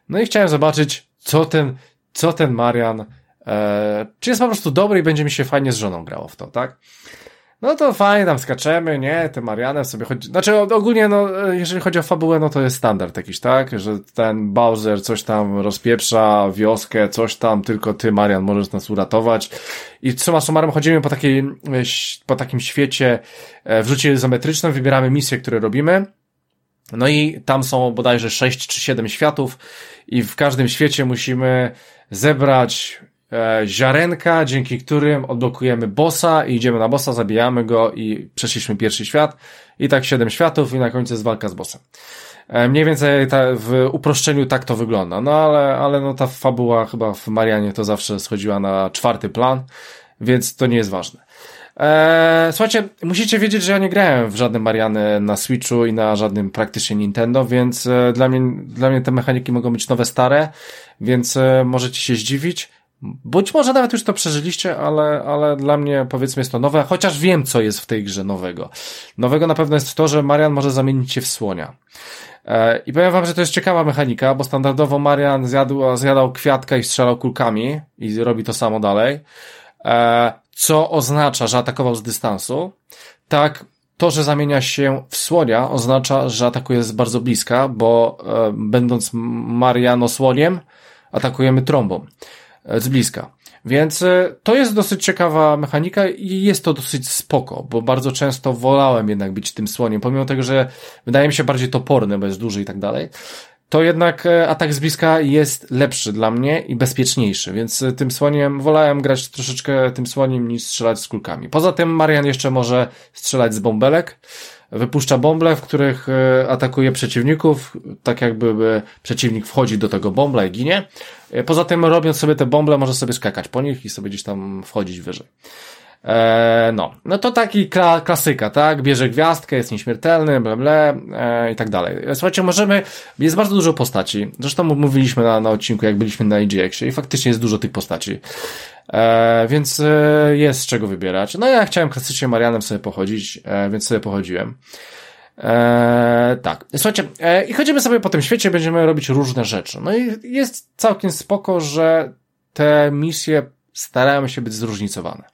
No i chciałem zobaczyć, co ten, co ten Marian, e, czy jest po prostu dobry i będzie mi się fajnie z żoną grało w to, tak? No to fajnie, tam skaczemy, nie, tym Marianem sobie chodzi, znaczy ogólnie, no, e, jeżeli chodzi o fabułę, no to jest standard jakiś, tak? Że ten Bowser coś tam rozpieprza, wioskę, coś tam, tylko ty, Marian, możesz nas uratować. I summa summarum chodzimy po takiej, e, po takim świecie e, w rzucie izometrycznym, wybieramy misje, które robimy. No i tam są bodajże 6 czy 7 światów i w każdym świecie musimy zebrać ziarenka, dzięki którym odblokujemy bossa i idziemy na bossa, zabijamy go i przeszliśmy pierwszy świat. I tak 7 światów i na końcu jest walka z bossem. E, mniej więcej ta, w uproszczeniu tak to wygląda. No ale, ale no ta fabuła chyba w Marianie to zawsze schodziła na czwarty plan, więc to nie jest ważne. Eee, słuchajcie, musicie wiedzieć, że ja nie grałem w żadne Mariany na Switchu i na żadnym praktycznie Nintendo, więc e, dla mnie, dla mnie te mechaniki mogą być nowe, stare, więc e, możecie się zdziwić. Być może nawet już to przeżyliście, ale, ale dla mnie powiedzmy jest to nowe, chociaż wiem, co jest w tej grze nowego. Nowego na pewno jest to, że Marian może zamienić się w słonia. E, I powiem wam, że to jest ciekawa mechanika, bo standardowo Marian zjadł, zjadał kwiatka i strzelał kulkami i robi to samo dalej. E, co oznacza, że atakował z dystansu. Tak, to, że zamienia się w słonia oznacza, że atakuje z bardzo bliska, bo e, będąc Mariano słoniem, atakujemy trąbą z bliska. Więc to jest dosyć ciekawa mechanika i jest to dosyć spoko, bo bardzo często wolałem jednak być tym słoniem, pomimo tego, że wydaje mi się bardziej toporny, bo jest duży i tak dalej to jednak e, atak z bliska jest lepszy dla mnie i bezpieczniejszy, więc e, tym słoniem wolałem grać troszeczkę tym słoniem niż strzelać z kulkami. Poza tym Marian jeszcze może strzelać z bąbelek, wypuszcza bąble, w których e, atakuje przeciwników, tak jakby przeciwnik wchodzi do tego bąbla i ginie. Poza tym robiąc sobie te bąble może sobie skakać po nich i sobie gdzieś tam wchodzić wyżej. E, no, no to taki kla, klasyka, tak? Bierze gwiazdkę, jest nieśmiertelny, bla, bla e, i tak dalej. Słuchajcie, możemy, jest bardzo dużo postaci. Zresztą mówiliśmy na, na odcinku, jak byliśmy na IGX-ie i faktycznie jest dużo tych postaci. E, więc e, jest z czego wybierać. No ja chciałem klasycznie Marianem sobie pochodzić, e, więc sobie pochodziłem. E, tak. Słuchajcie, e, i chodzimy sobie po tym świecie, będziemy robić różne rzeczy. No i jest całkiem spoko, że te misje starają się być zróżnicowane.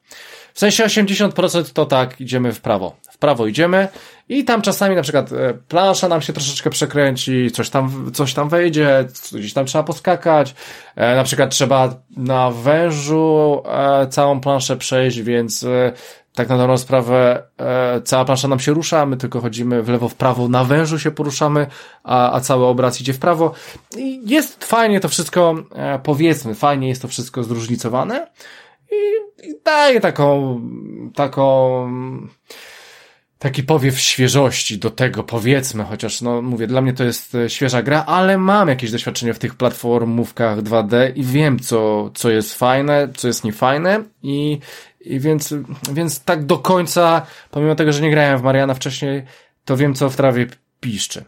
W sensie 80% to tak, idziemy w prawo. W prawo idziemy i tam czasami na przykład e, plansza nam się troszeczkę przekręci, coś tam, coś tam wejdzie, gdzieś tam trzeba poskakać, e, na przykład trzeba na wężu e, całą planszę przejść, więc tak na dobrą sprawę cała plansza nam się rusza, my tylko chodzimy w lewo, w prawo, na wężu się poruszamy, a, a cały obraz idzie w prawo. I jest fajnie to wszystko, powiedzmy, fajnie jest to wszystko zróżnicowane, i, i daje taką, taką, taki powiew świeżości do tego, powiedzmy, chociaż no mówię, dla mnie to jest e, świeża gra, ale mam jakieś doświadczenie w tych platformówkach 2D i wiem, co, co jest fajne, co jest niefajne i, i więc, więc tak do końca, pomimo tego, że nie grałem w Mariana wcześniej, to wiem, co w trawie piszczy.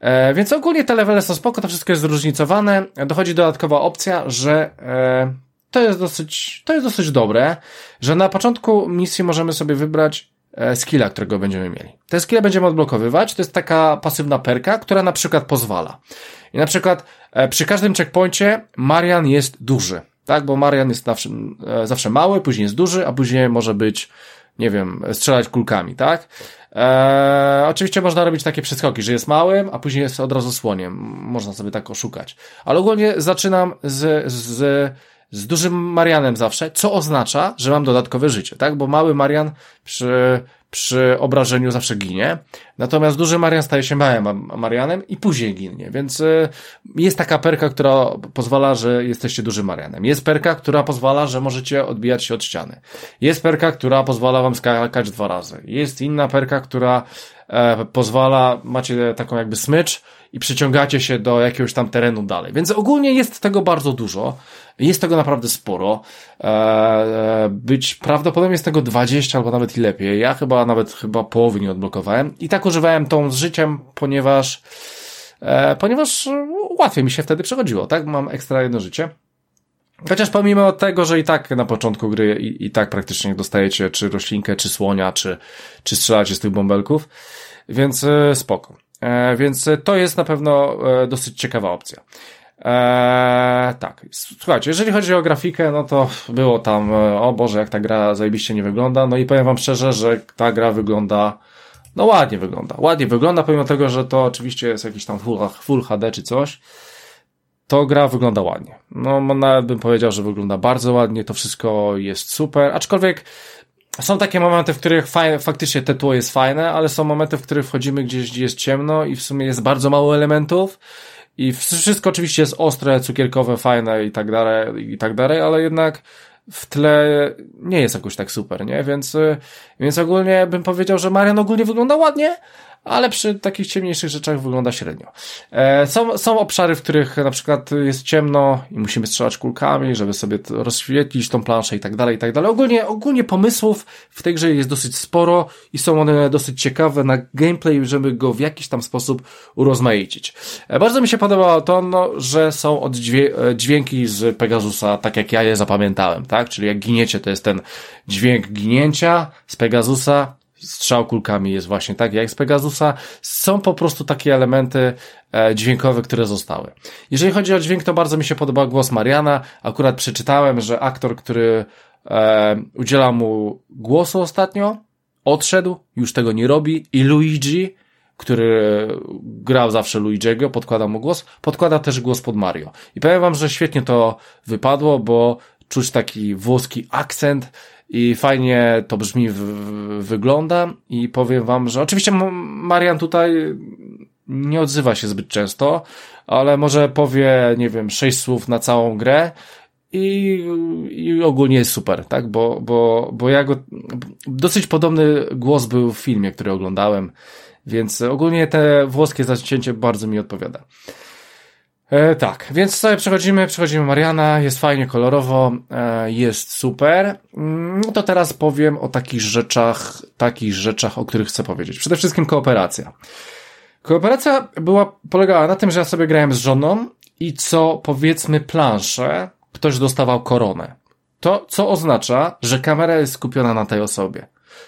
E, więc ogólnie te levele są spoko, to wszystko jest zróżnicowane. Dochodzi dodatkowa opcja, że e, to jest dosyć, to jest dosyć dobre, że na początku misji możemy sobie wybrać e, skilla, którego będziemy mieli. Te skille będziemy odblokowywać, to jest taka pasywna perka, która na przykład pozwala. I na przykład e, przy każdym checkpoincie Marian jest duży, tak, bo Marian jest zawsze, e, zawsze mały, później jest duży, a później może być, nie wiem, strzelać kulkami, tak? Eee, oczywiście można robić takie przeskoki, że jest małym, a później jest od razu słoniem. Można sobie tak oszukać. Ale ogólnie zaczynam z, z z dużym Marianem zawsze, co oznacza, że mam dodatkowe życie, tak? Bo mały Marian przy, przy obrażeniu zawsze ginie, natomiast duży Marian staje się małym Marianem i później ginie, więc y, jest taka perka, która pozwala, że jesteście dużym Marianem. Jest perka, która pozwala, że możecie odbijać się od ściany. Jest perka, która pozwala wam skakać dwa razy. Jest inna perka, która e, pozwala, macie taką jakby smycz, i przyciągacie się do jakiegoś tam terenu dalej. Więc ogólnie jest tego bardzo dużo. Jest tego naprawdę sporo. Eee, być prawdopodobnie jest tego 20 albo nawet i lepiej. Ja chyba nawet chyba połowy nie odblokowałem. I tak używałem tą z życiem, ponieważ e, ponieważ łatwiej mi się wtedy przechodziło, tak? Mam ekstra jedno życie. Chociaż pomimo tego, że i tak na początku gry i, i tak praktycznie dostajecie czy roślinkę, czy słonia, czy, czy strzelacie z tych bąbelków, więc e, spoko. E, więc to jest na pewno e, dosyć ciekawa opcja. Eee, tak, słuchajcie, jeżeli chodzi o grafikę, no to było tam, o Boże, jak ta gra zajebiście nie wygląda, no i powiem wam szczerze, że ta gra wygląda, no ładnie wygląda, ładnie wygląda, pomimo tego, że to oczywiście jest jakiś tam full, full HD czy coś, to gra wygląda ładnie. No, nawet bym powiedział, że wygląda bardzo ładnie, to wszystko jest super, aczkolwiek są takie momenty, w których fajne, faktycznie te tło jest fajne, ale są momenty, w których wchodzimy gdzieś, gdzie jest ciemno i w sumie jest bardzo mało elementów i wszystko oczywiście jest ostre, cukierkowe, fajne i tak dalej, i tak dalej, ale jednak w tle nie jest jakoś tak super, nie? Więc, y, więc ogólnie bym powiedział, że Marian ogólnie wygląda ładnie, ale przy takich ciemniejszych rzeczach wygląda średnio. E, są, są obszary, w których na przykład jest ciemno i musimy strzelać kulkami, żeby sobie rozświetlić tą planszę i tak dalej, i tak dalej. Ogólnie, ogólnie pomysłów w tej grze jest dosyć sporo i są one dosyć ciekawe na gameplay, żeby go w jakiś tam sposób urozmaicić. E, bardzo mi się podobało to, no, że są e, z Pegasusa, tak jak ja je zapamiętałem, tak? Czyli jak giniecie, to jest ten dźwięk ginięcia z Pegasusa, strzał kulkami jest właśnie tak jak z Pegasusa. Są po prostu takie elementy e, dźwiękowe, które zostały. Jeżeli chodzi o dźwięk, to bardzo mi się podobał głos Mariana. Akurat przeczytałem, że aktor, który e, udziela mu głosu ostatnio, odszedł, już tego nie robi i Luigi, który grał zawsze Luigiego, podkłada mu głos, podkłada też głos pod Mario. I powiem wam, że świetnie to wypadło, bo czuć taki włoski akcent, i fajnie to brzmi, w, wygląda i powiem wam, że oczywiście Marian tutaj nie odzywa się zbyt często, ale może powie, nie wiem, sześć słów na całą grę i, i ogólnie jest super, tak? Bo, bo, bo ja go, dosyć podobny głos był w filmie, który oglądałem, więc ogólnie te włoskie zacięcie bardzo mi odpowiada. E, tak, więc sobie przechodzimy, przechodzimy Mariana, jest fajnie, kolorowo, e, jest super. No to teraz powiem o takich rzeczach, takich rzeczach, o których chcę powiedzieć. Przede wszystkim kooperacja. Kooperacja była, polegała na tym, że ja sobie grałem z żoną i co powiedzmy planszę, ktoś dostawał koronę. To, co oznacza, że kamera jest skupiona na tej osobie.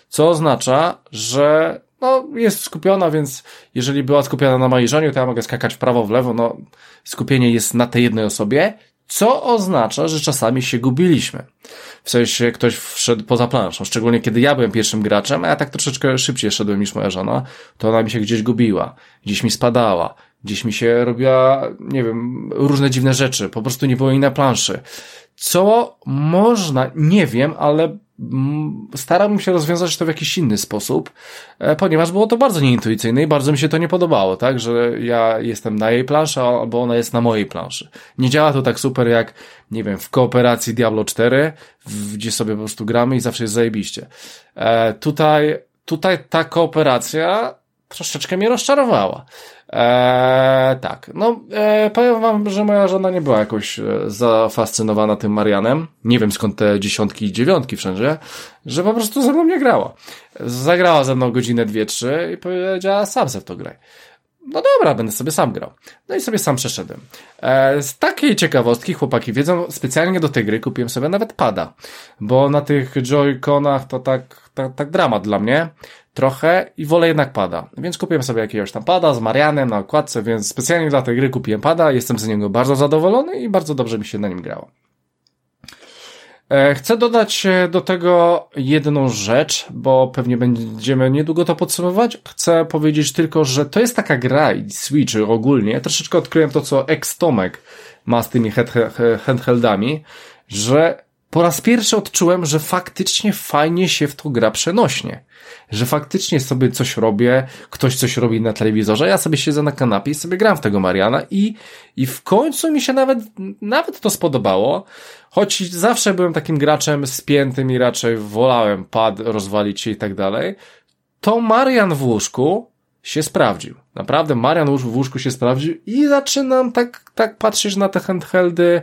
Co oznacza, że no, jest skupiona, więc jeżeli była skupiona na mojej żonie, to ja mogę skakać w prawo, w lewo, no, skupienie jest na tej jednej osobie, co oznacza, że czasami się gubiliśmy. W sensie ktoś wszedł poza planszą, szczególnie kiedy ja byłem pierwszym graczem, a ja tak troszeczkę szybciej szedłem niż moja żona, to ona mi się gdzieś gubiła, gdzieś mi spadała, gdzieś mi się robiła, nie wiem, różne dziwne rzeczy, po prostu nie było jej na planszy. Co można, nie wiem, ale starałbym się rozwiązać to w jakiś inny sposób, e, ponieważ było to bardzo nieintuicyjne i bardzo mi się to nie podobało, tak, że ja jestem na jej planszy, albo ona jest na mojej planszy. Nie działa to tak super jak, nie wiem, w kooperacji Diablo 4, gdzie sobie po prostu gramy i zawsze jest zajebiście. E, tutaj, tutaj ta kooperacja troszeczkę mnie rozczarowała. Eee, tak, no e, powiem wam, że moja żona nie była jakoś e, zafascynowana tym Marianem. Nie wiem skąd te dziesiątki i dziewiątki wszędzie, że po prostu ze mną nie grała. Zagrała ze mną godzinę, dwie, trzy i powiedziała, sam se w to graj. No dobra, będę sobie sam grał. No i sobie sam przeszedłem. E, z takiej ciekawostki chłopaki wiedzą, specjalnie do tej gry kupiłem sobie nawet pada, bo na tych Joy-Conach to tak, tak, tak dramat dla mnie trochę i wolę jednak pada. Więc kupiłem sobie jakiegoś tam pada z Marianem na okładce, więc specjalnie dla tej gry kupiłem pada, jestem z niego bardzo zadowolony i bardzo dobrze mi się na nim grało. E, chcę dodać e, do tego jedną rzecz, bo pewnie będziemy niedługo to podsumować. Chcę powiedzieć tylko, że to jest taka gra i Switch ogólnie. Troszeczkę odkryłem to, co ex-Tomek ma z tymi handheldami, że po raz pierwszy odczułem, że faktycznie fajnie się w to gra przenośnie. Że faktycznie sobie coś robię, ktoś coś robi na telewizorze, ja sobie siedzę na kanapie i sobie gram w tego Mariana i, i w końcu mi się nawet, nawet to spodobało. Choć zawsze byłem takim graczem spiętym i raczej wolałem pad rozwalić się i tak dalej, to Marian w łóżku się sprawdził. Naprawdę Marian w łóżku się sprawdził i zaczynam tak, tak patrzeć na te handheldy,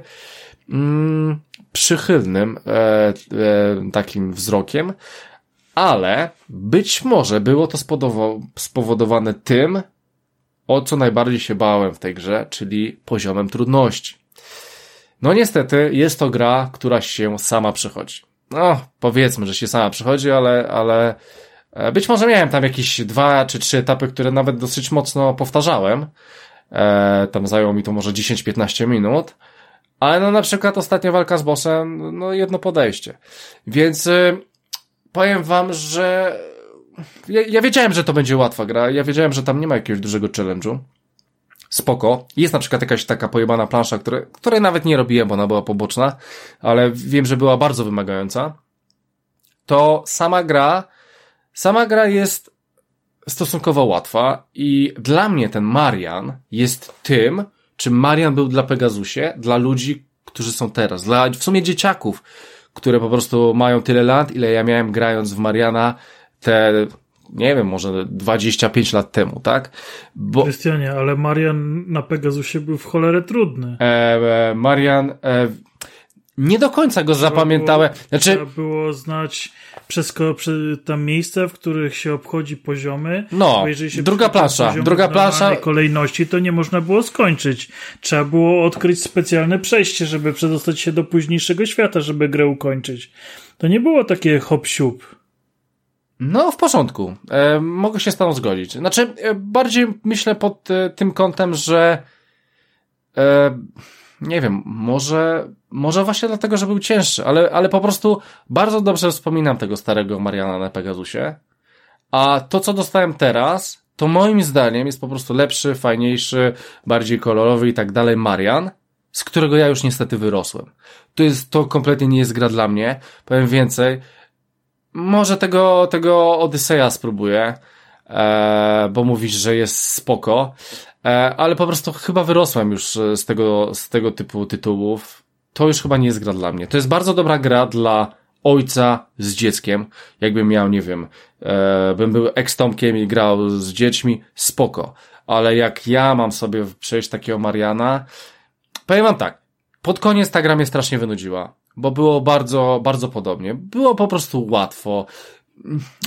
mm, przychylnym e, e, takim wzrokiem, ale być może było to spowodowane tym, o co najbardziej się bałem w tej grze, czyli poziomem trudności. No niestety jest to gra, która się sama przechodzi. No, powiedzmy, że się sama przechodzi, ale, ale e, być może miałem tam jakieś dwa czy trzy etapy, które nawet dosyć mocno powtarzałem. E, tam zajęło mi to może 10-15 minut. Ale no na przykład ostatnia walka z bossem, no jedno podejście. Więc y, powiem wam, że ja, ja, wiedziałem, że to będzie łatwa gra. Ja wiedziałem, że tam nie ma jakiegoś dużego challenge'u. Spoko. Jest na przykład jakaś taka pojebana plansza, które, której nawet nie robiłem, bo ona była poboczna, ale wiem, że była bardzo wymagająca. to sama gra, sama gra jest stosunkowo łatwa i dla mnie ten Marian jest tym, czym Marian był dla Pegasusie, dla ludzi, którzy są teraz, dla w sumie dzieciaków, które po prostu mają tyle lat, ile ja miałem grając w Mariana te, nie wiem, może 25 lat temu, tak? Bo... Krystianie, ale Marian na Pegasusie był w cholerę trudny. E, e, Marian, e, nie do końca go zapamiętałem. Znaczy... Trzeba było znać przez, tam miejsca, w których się obchodzi poziomy. No, druga plansza, druga plansza. kolejności to nie można było skończyć. Trzeba było odkryć specjalne przejście, żeby przedostać się do późniejszego świata, żeby grę ukończyć. To nie było takie hop siup. No, w porządku. E, mogę się z paną zgodzić. Znaczy, e, bardziej myślę pod e, tym kątem, że e, nie wiem, może, może właśnie dlatego, że był cięższy, ale, ale po prostu bardzo dobrze wspominam tego starego Mariana na Pegasusie. A to, co dostałem teraz, to moim zdaniem jest po prostu lepszy, fajniejszy, bardziej kolorowy i tak dalej Marian, z którego ja już niestety wyrosłem. To jest, to kompletnie nie jest gra dla mnie. Powiem więcej. Może tego, tego Odyseja spróbuję, e, bo mówisz, że jest spoko, E, ale po prostu chyba wyrosłem już z tego, z tego typu tytułów. To już chyba nie jest gra dla mnie. To jest bardzo dobra gra dla ojca z dzieckiem. Jakbym miał, nie wiem, e, bym był ekstomkiem i grał z dziećmi, spoko. Ale jak ja mam sobie przejść takiego Mariana, powiem wam tak, pod koniec ta gra mnie strasznie wynudziła, bo było bardzo, bardzo podobnie. Było po prostu łatwo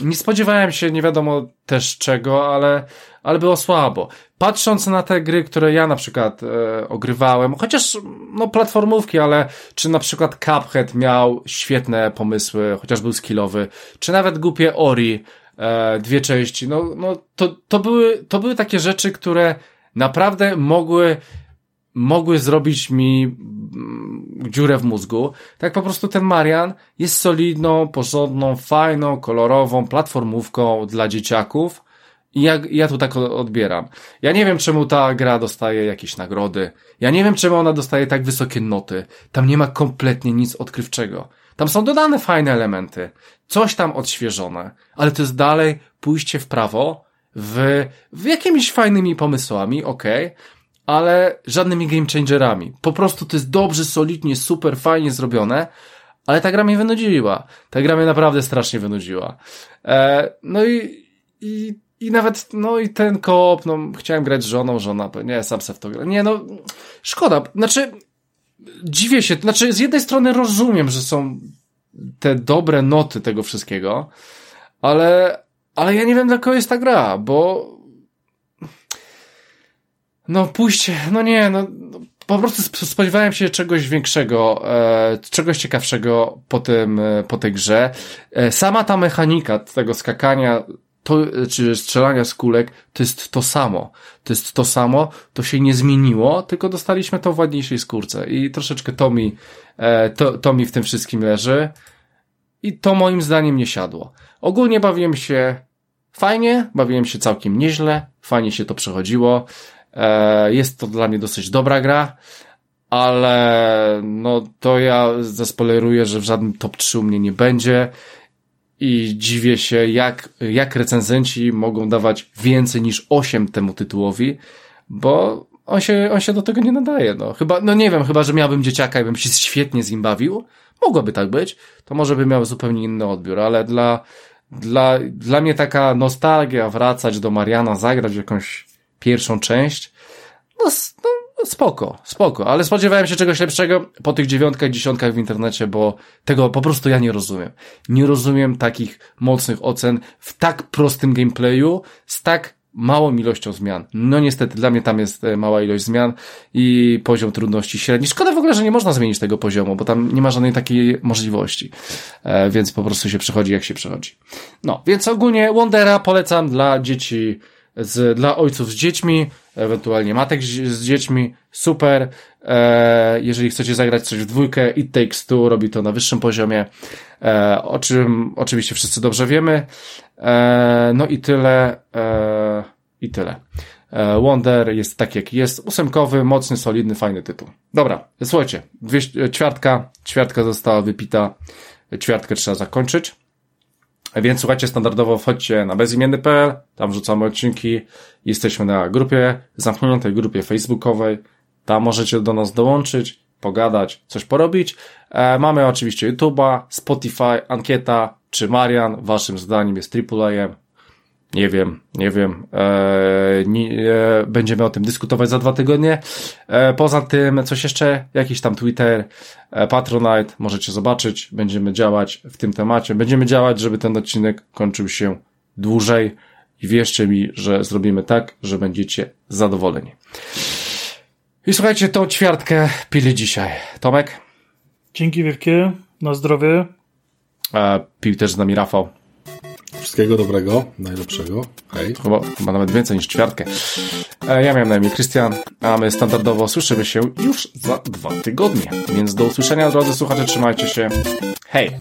nie spodziewałem się nie wiadomo też czego, ale, ale było słabo. Patrząc na te gry, które ja na przykład e, ogrywałem, chociaż no platformówki, ale czy na przykład Cuphead miał świetne pomysły, chociaż był skillowy, czy nawet głupie Ori, e, dwie części, no, no to, to, były, to były takie rzeczy, które naprawdę mogły mogły zrobić mi mm, dziurę w mózgu. Tak po prostu ten Marian jest solidną, porządną, fajną, kolorową platformówką dla dzieciaków. I ja, ja tu tak odbieram. Ja nie wiem, czemu ta gra dostaje jakieś nagrody. Ja nie wiem, czemu ona dostaje tak wysokie noty. Tam nie ma kompletnie nic odkrywczego. Tam są dodane fajne elementy. Coś tam odświeżone. Ale to jest dalej pójście w prawo w, w jakimiś fajnymi pomysłami, okay, ale żadnymi game changerami. Po prostu to jest dobrze, solidnie, super, fajnie zrobione, ale ta gra mnie wynudziła. Ta gra mnie naprawdę strasznie wynudziła. E, no i, i, i nawet, no i ten koop, no chciałem grać z żoną, żona, nie, sam se w to gra. Nie, no, szkoda. Znaczy, dziwię się, znaczy z jednej strony rozumiem, że są te dobre noty tego wszystkiego, ale, ale ja nie wiem, dla kogo jest ta gra, bo no pójście, no nie, no po prostu spodziewałem się czegoś większego, e, czegoś ciekawszego po tym, e, po tej grze. E, sama ta mechanika tego skakania, to, czy strzelania z kulek, to jest to samo. To jest to samo, to się nie zmieniło, tylko dostaliśmy to w ładniejszej skórce i troszeczkę to mi, e, to, to mi w tym wszystkim leży i to moim zdaniem nie siadło. Ogólnie bawiłem się fajnie, bawiłem się całkiem nieźle, fajnie się to przechodziło. E, jest to dla mnie dosyć dobra gra, ale no to ja zaspoileruję, że w żadnym top 3 u mnie nie będzie i dziwię się, jak, jak recenzenci mogą dawać więcej niż 8 temu tytułowi, bo on się, on się do tego nie nadaje, no. Chyba, no nie wiem, chyba, że miałbym dzieciaka i bym się świetnie z nim bawił. Mogłoby tak być. To może by miał zupełnie inny odbiór, ale dla, dla, dla mnie taka nostalgia wracać do Mariana, zagrać jakąś pierwszą część, no, no spoko, spoko, ale spodziewałem się czegoś lepszego po tych dziewiątkach, dziesiątkach w internecie, bo tego po prostu ja nie rozumiem. Nie rozumiem takich mocnych ocen w tak prostym gameplayu, z tak małą ilością zmian. No niestety, dla mnie tam jest e, mała ilość zmian i poziom trudności średni. Szkoda w ogóle, że nie można zmienić tego poziomu, bo tam nie ma żadnej takiej możliwości. E, więc po prostu się przechodzi jak się przechodzi. No, więc ogólnie Wondera polecam dla dzieci z, dla ojców z dziećmi, ewentualnie matek z, z dziećmi, super. E, jeżeli chcecie zagrać coś w dwójkę, It Takes Two robi to na wyższym poziomie, e, o czym oczywiście wszyscy dobrze wiemy. E, no i tyle, e, i tyle. E, Wonder jest tak jak jest, ósemkowy, mocny, solidny, fajny tytuł. Dobra, słuchajcie, dwie, ćwiartka, ćwiartka została wypita, ćwiartkę trzeba zakończyć. Więc słuchajcie, standardowo wchodźcie na bezimienny.pl, tam wrzucamy odcinki. Jesteśmy na grupie, zamkniętej grupie facebookowej. Tam możecie do nas dołączyć, pogadać, coś porobić. E, mamy oczywiście YouTube'a, Spotify, ankieta, czy Marian waszym zdaniem jest AAA. Nie wiem, nie wiem. E, nie, e, będziemy o tym dyskutować za dwa tygodnie. E, poza tym, coś jeszcze, jakiś tam Twitter, e, Patronite, możecie zobaczyć. Będziemy działać w tym temacie. Będziemy działać, żeby ten odcinek kończył się dłużej i wierzcie mi, że zrobimy tak, że będziecie zadowoleni. I słuchajcie, tą ćwiartkę pili dzisiaj. Tomek? Dzięki wielkie, na zdrowie. E, pił też z nami Rafał. Wszystkiego dobrego, najlepszego. Hej. Chyba, chyba nawet więcej niż ćwiartkę. E, ja miałem na imię Krystian, a my standardowo słyszymy się już za dwa tygodnie. Więc do usłyszenia, drodzy słuchacze, trzymajcie się. Hej!